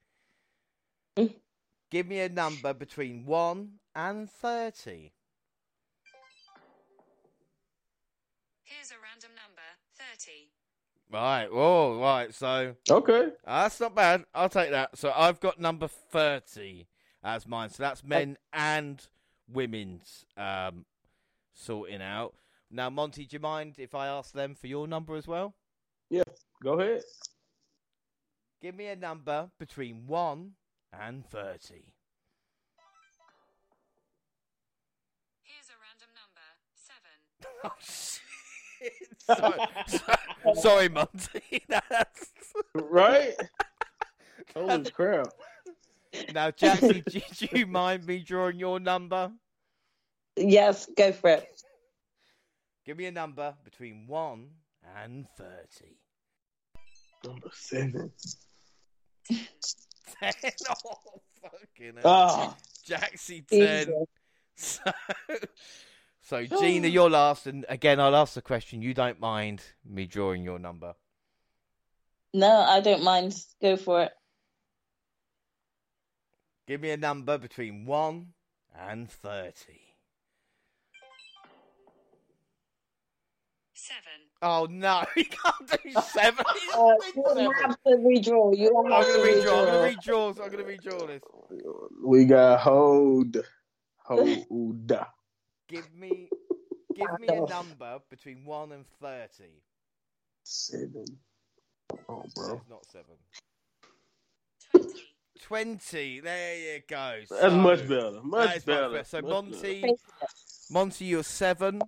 Give me a number between one and thirty. Here's a random number 30. Right. oh, Right. So. Okay. That's not bad. I'll take that. So I've got number 30 as mine. So that's men and women's um, sorting out. Now, Monty, do you mind if I ask them for your number as well? Yeah. Go ahead. Give me a number between 1 and 30. Here's a random number 7. Oh, shit. sorry, sorry, Monty. That's... Right? Holy crap. Now, Jaxie, do, do you mind me drawing your number? Yes, go for it. Give me a number between 1 and 30. Number seven. 10. Oh, fucking hell. Ah, Jaxie 10. Jesus. So, so Gina, you're last, and again, I'll ask the question. You don't mind me drawing your number? No, I don't mind. Go for it. Give me a number between one and thirty. 7. Oh no, he can't do seven. He's Uh, been you seven. have to redraw. You I'm to gonna redraw. I'm gonna redraw. So I'm gonna redraw this. we got hold. Hold. Give me, give me a number between one and thirty. Seven. Oh, It's bro. not seven. 20. Twenty. There you go. That's much better. Much better. much better. So Much Monty, better. Monty, you're seven.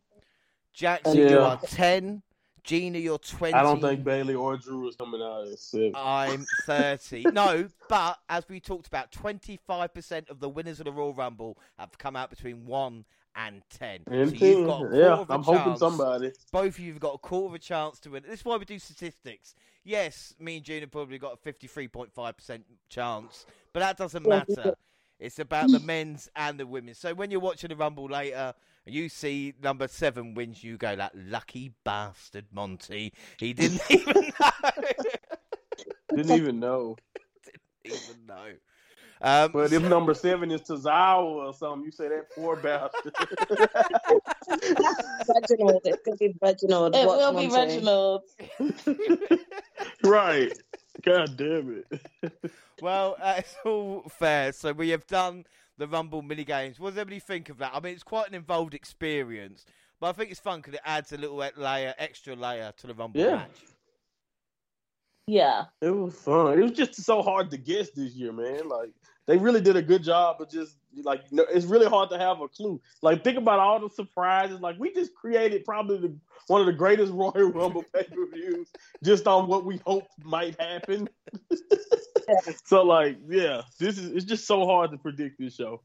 Jackson, you are ten. Gina, you're twenty. I don't think Bayley or Drew is coming out at seven. I'm 30. no, but as we talked about, 25% of the winners of the Royal Rumble have come out between 1 and 10. and so ten. you've got Yeah, of a I'm hoping chance. somebody. Both of you have got a quarter of a chance to win. This is why we do statistics. Yes, me and Gina probably got a 53.5% chance, but that doesn't matter. It's about the men's and the women's. So when you're watching the Rumble later, you see number seven wins, you go, that lucky bastard, Monty. He didn't even know. Didn't even know. Didn't even know. Um, But if number seven is Tozawa or something, you say that poor bastard. Reginald. It could be Reginald. It Watch will be Reginald. right. God damn it. well, uh, it's all fair. So we have done the Rumble mini games. What does everybody think of that? I mean, it's quite an involved experience, but I think it's fun because it adds a little layer, extra layer to the Rumble Yeah. match. Yeah. It was fun. It was just so hard to guess this year, man. Like they really did a good job of just like you know, it's really hard to have a clue. Like think about all the surprises. Like we just created probably the, one of the greatest Royal Rumble pay per views just on what we hoped might happen. so like yeah, this is it's just so hard to predict this show.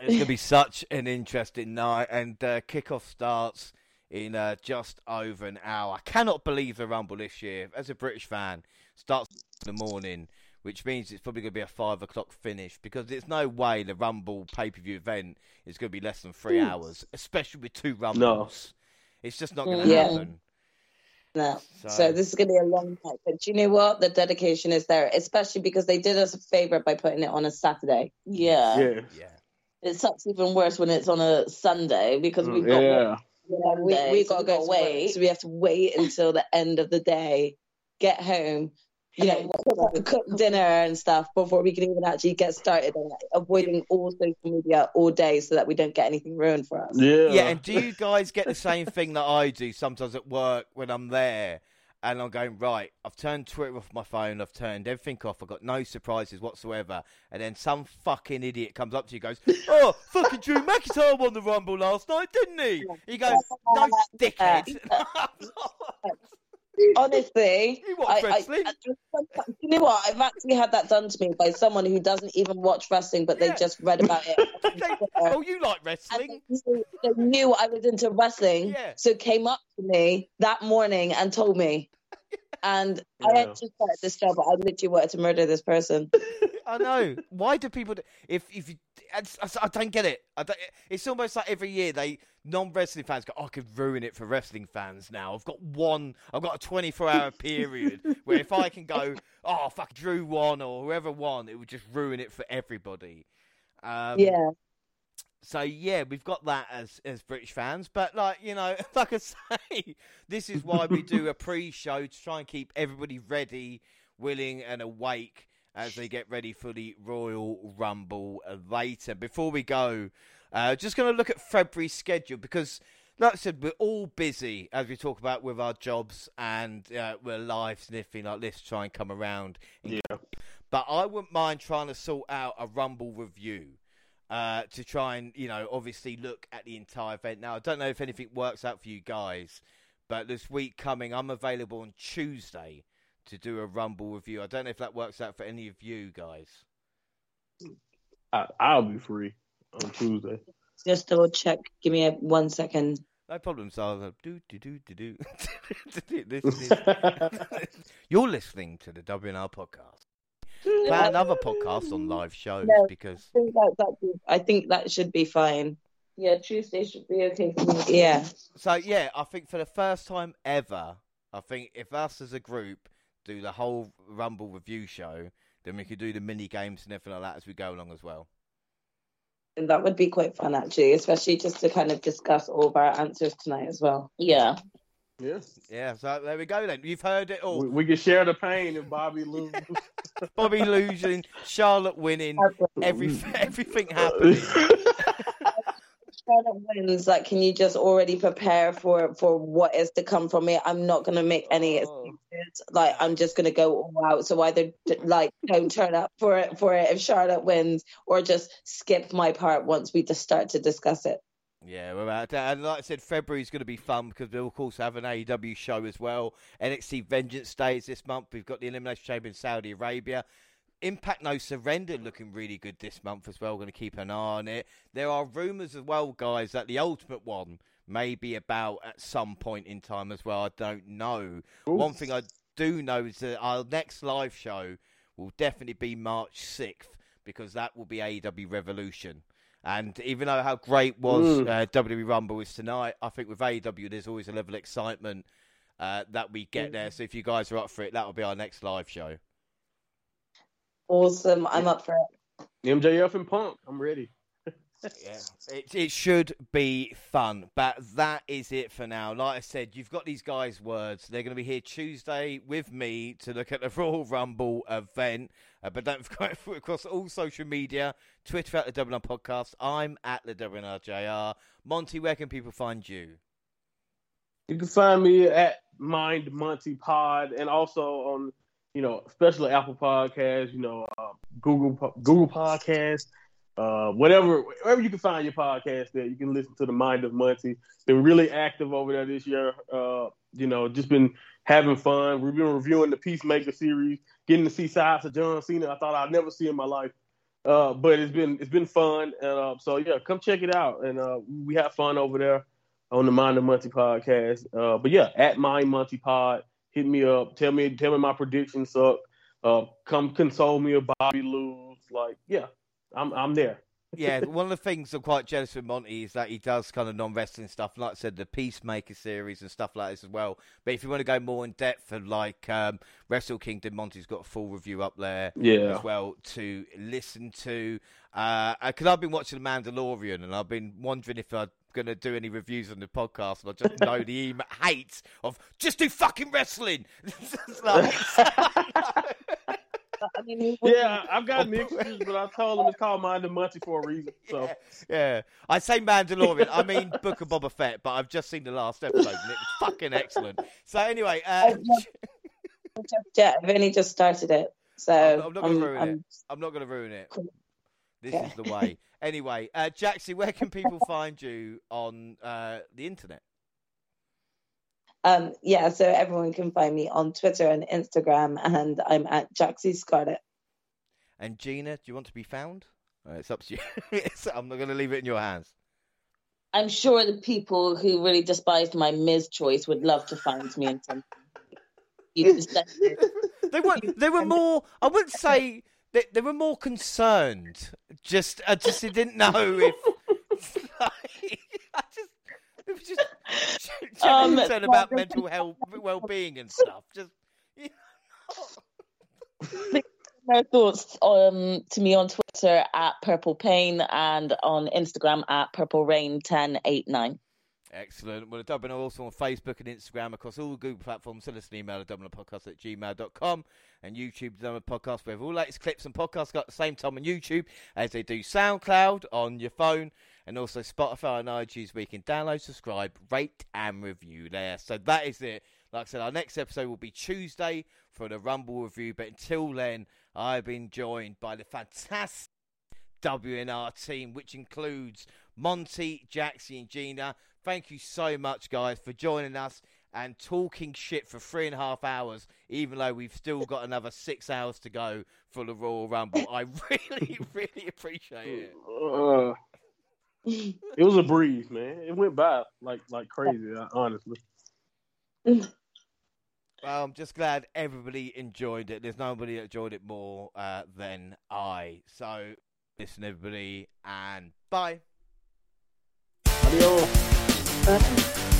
It's going to be such an interesting night, and uh, kickoff starts in uh, just over an hour. I cannot believe the Rumble this year, as a British fan, starts in the morning, which means it's probably going to be a five o'clock finish because there's no way the Rumble pay per view event is going to be less than three hours, especially with two Rumbles. It's just not going to Yeah. happen. No. So, So this is going to be a long night. But you know what? The dedication is there, especially because they did us a favor by putting it on a Saturday. Yeah. Yeah. yeah. It sucks even worse when it's on a Sunday because we've got yeah. Yeah, we Monday, we so got to go wait. wait. So we have to wait until the end of the day, get home, you know, cook, cook dinner and stuff before we can even actually get started on it, avoiding all social media all day so that we don't get anything ruined for us. Yeah. Yeah, and do you guys get the same thing that I do sometimes at work when I'm there? and I'm going right. I've turned Twitter off my phone. I've turned everything off. I've got no surprises whatsoever. And then some fucking idiot comes up to you, and goes, "Oh, fucking Drew McIntyre won the Rumble last night, didn't he?" He goes, "No, dickhead." Honestly, You watch I, I, wrestling? I- you know what? I've actually had that done to me by someone who doesn't even watch wrestling, but Yeah. they just read about it. They- oh, you like wrestling? they knew, they knew I was into wrestling, Yeah. so came up to me that morning and told me. And I Yeah. had just started this job, but I literally wanted to murder this person. I know. Why do people? Do, if if you, I, I don't get it. I don't, it's almost like every year they non wrestling fans go, oh, "I could ruin it for wrestling fans." Now I've got one. I've got a twenty four hour period where if I can go, "Oh, fuck, Drew won" or whoever won, it would just ruin it for everybody. Um, yeah. So yeah, we've got that as as British fans, but like you know, like I say, this is why we do a pre-show to try and keep everybody ready, willing, and awake as they get ready for the Royal Rumble later. Before we go, uh, just going to look at February's schedule because, like I said, we're all busy as we talk about with our jobs, and uh, we're live sniffing like this, to try and come around. Yeah. But I wouldn't mind trying to sort out a Rumble review uh, to try and, you know, obviously look at the entire event. Now, I don't know if anything works out for you guys, but this week coming, I'm available on Tuesday to do a Rumble review. I don't know if that works out for any of you guys. I, I'll be free on Tuesday. Just double check. Give me a one second. No problem, so do do do do do. You're listening to the WNR podcast. Plan another podcast on live shows No. because I think that, that, I think that should be fine. Yeah, Tuesday should be okay for me. Yeah. So yeah, I think for the first time ever, I think if us as a group do the whole Rumble review show, then we could do the mini games and everything like that as we go along as well. And that would be quite fun, actually, especially just to kind of discuss all of our answers tonight as well. Yeah. Yeah. Yeah, so there we go then. You've heard it all. We, we can share the pain if Bobby loses. Bobby losing, Charlotte winning, every everything happening. Charlotte wins. Like, can you just already prepare for for what is to come from it? I'm not gonna make any Oh. excuses. Like, I'm just gonna go all out. So either like don't turn up for it for it if Charlotte wins, or just skip my part once we just start to discuss it. Yeah, we're about uh, that. And like I said, February's going to be fun because we'll, of course, have an AEW show as well. NXT Vengeance Days this month. We've got the Elimination Chamber in Saudi Arabia. Impact No Surrender looking really good this month as well. We're Going to keep an eye on it. There are rumours as well, guys, that the Ultimate One may be about at some point in time as well. I don't know. One thing I do know is that our next live show will definitely be March 6th because that will be AEW Revolution. And even though how great was Mm. uh, WWE Rumble is tonight, I think with AEW there's always a level of excitement uh, that we Mm. get there. So if you guys are up for it, that will be our next live show. Awesome. I'm up for it. MJF and Punk. I'm ready. Yeah, it, it should be fun, but that is it for now. Like I said, you've got these guys' words. They're going to be here Tuesday with me to look at the Royal Rumble event. Uh, but don't forget, across all social media, Twitter at the Double R Podcast. I'm at the RJR. Monty, where can people find you? You can find me at Mind Monty Pod and also on, you know, especially Apple Podcasts, you know, uh, Google Google Podcasts, uh, whatever wherever you can find your podcast there, you can listen to the Mind of Monty. Been really active over there this year. Uh, you know, just been having fun. We've been reviewing the Peacemaker series, getting to see sides of John Cena. I thought I'd never see in my life. Uh, but it's been it's been fun, and uh, so yeah, come check it out, and uh, we have fun over there on the Mind of Monty podcast. Uh, but yeah, at Mind Monty Pod, hit me up, tell me tell me my predictions suck, uh, come console me if Bobby lose. Like yeah, I'm I'm there. Yeah, one of the things I'm quite jealous with Monty is that he does kind of non wrestling stuff. Like I said, the Peacemaker series and stuff like this as well. But if you want to go more in depth for like um, Wrestle Kingdom, Monty's got a full review up there Yeah. as well to listen to. Because I've been watching The Mandalorian and I've been wondering if I'm going to do any reviews on the podcast. And I just know the email hate of just do fucking wrestling. Like- I mean, yeah, I've got mixtures, but I told him it's called Mind of Munchie for a reason. So yeah, yeah. I say Mandalorian. I mean Book of Boba Fett, but I've just seen the last episode and it was fucking excellent. So anyway, uh, yeah, I've only just started it, so I'm, I'm not going I'm- to ruin I'm- it. I'm not going to ruin it. This Yeah. is the way. Anyway, uh, Jaxie, where can people find you on uh, the internet? Um, yeah, so everyone can find me on Twitter and Instagram, and I'm at Jaxie Scarlett. And Gina, do you want to be found? Uh, it's up to you. I'm not going to leave it in your hands. I'm sure the people who really despised my Ms. choice would love to find me in something. You just. They were they were more. I wouldn't say they, they were more concerned. Just I just didn't know if. I just it was just Um, concerned about mental health, well-being, and stuff. Just you know. Their thoughts um, to me on Twitter at Purple Pain and on Instagram at Purple Rain ten eight nine. Excellent. Well, the Dublin are also on Facebook and Instagram across all Google platforms. Send us an email at dublinpodcast at gmail.com and YouTube, the Dublin Podcast. We have all latest clips and podcasts got at the same time on YouTube as they do SoundCloud on your phone and also Spotify and iTunes where you can download, subscribe, rate, and review there. So that is it. Like I said, our next episode will be Tuesday for the Rumble review. But until then, I've been joined by the fantastic WNR team, which includes Monty, Jaxie, and Gina. Thank you so much, guys, for joining us and talking shit for three and a half hours, even though we've still got another six hours to go for the Royal Rumble. I really, really appreciate it. uh, it was a breeze, man. It went by like like crazy, uh, honestly. Well, I'm just glad everybody enjoyed it. There's nobody that enjoyed it more uh, than I. So, listen, everybody, and bye. Adios. Bye.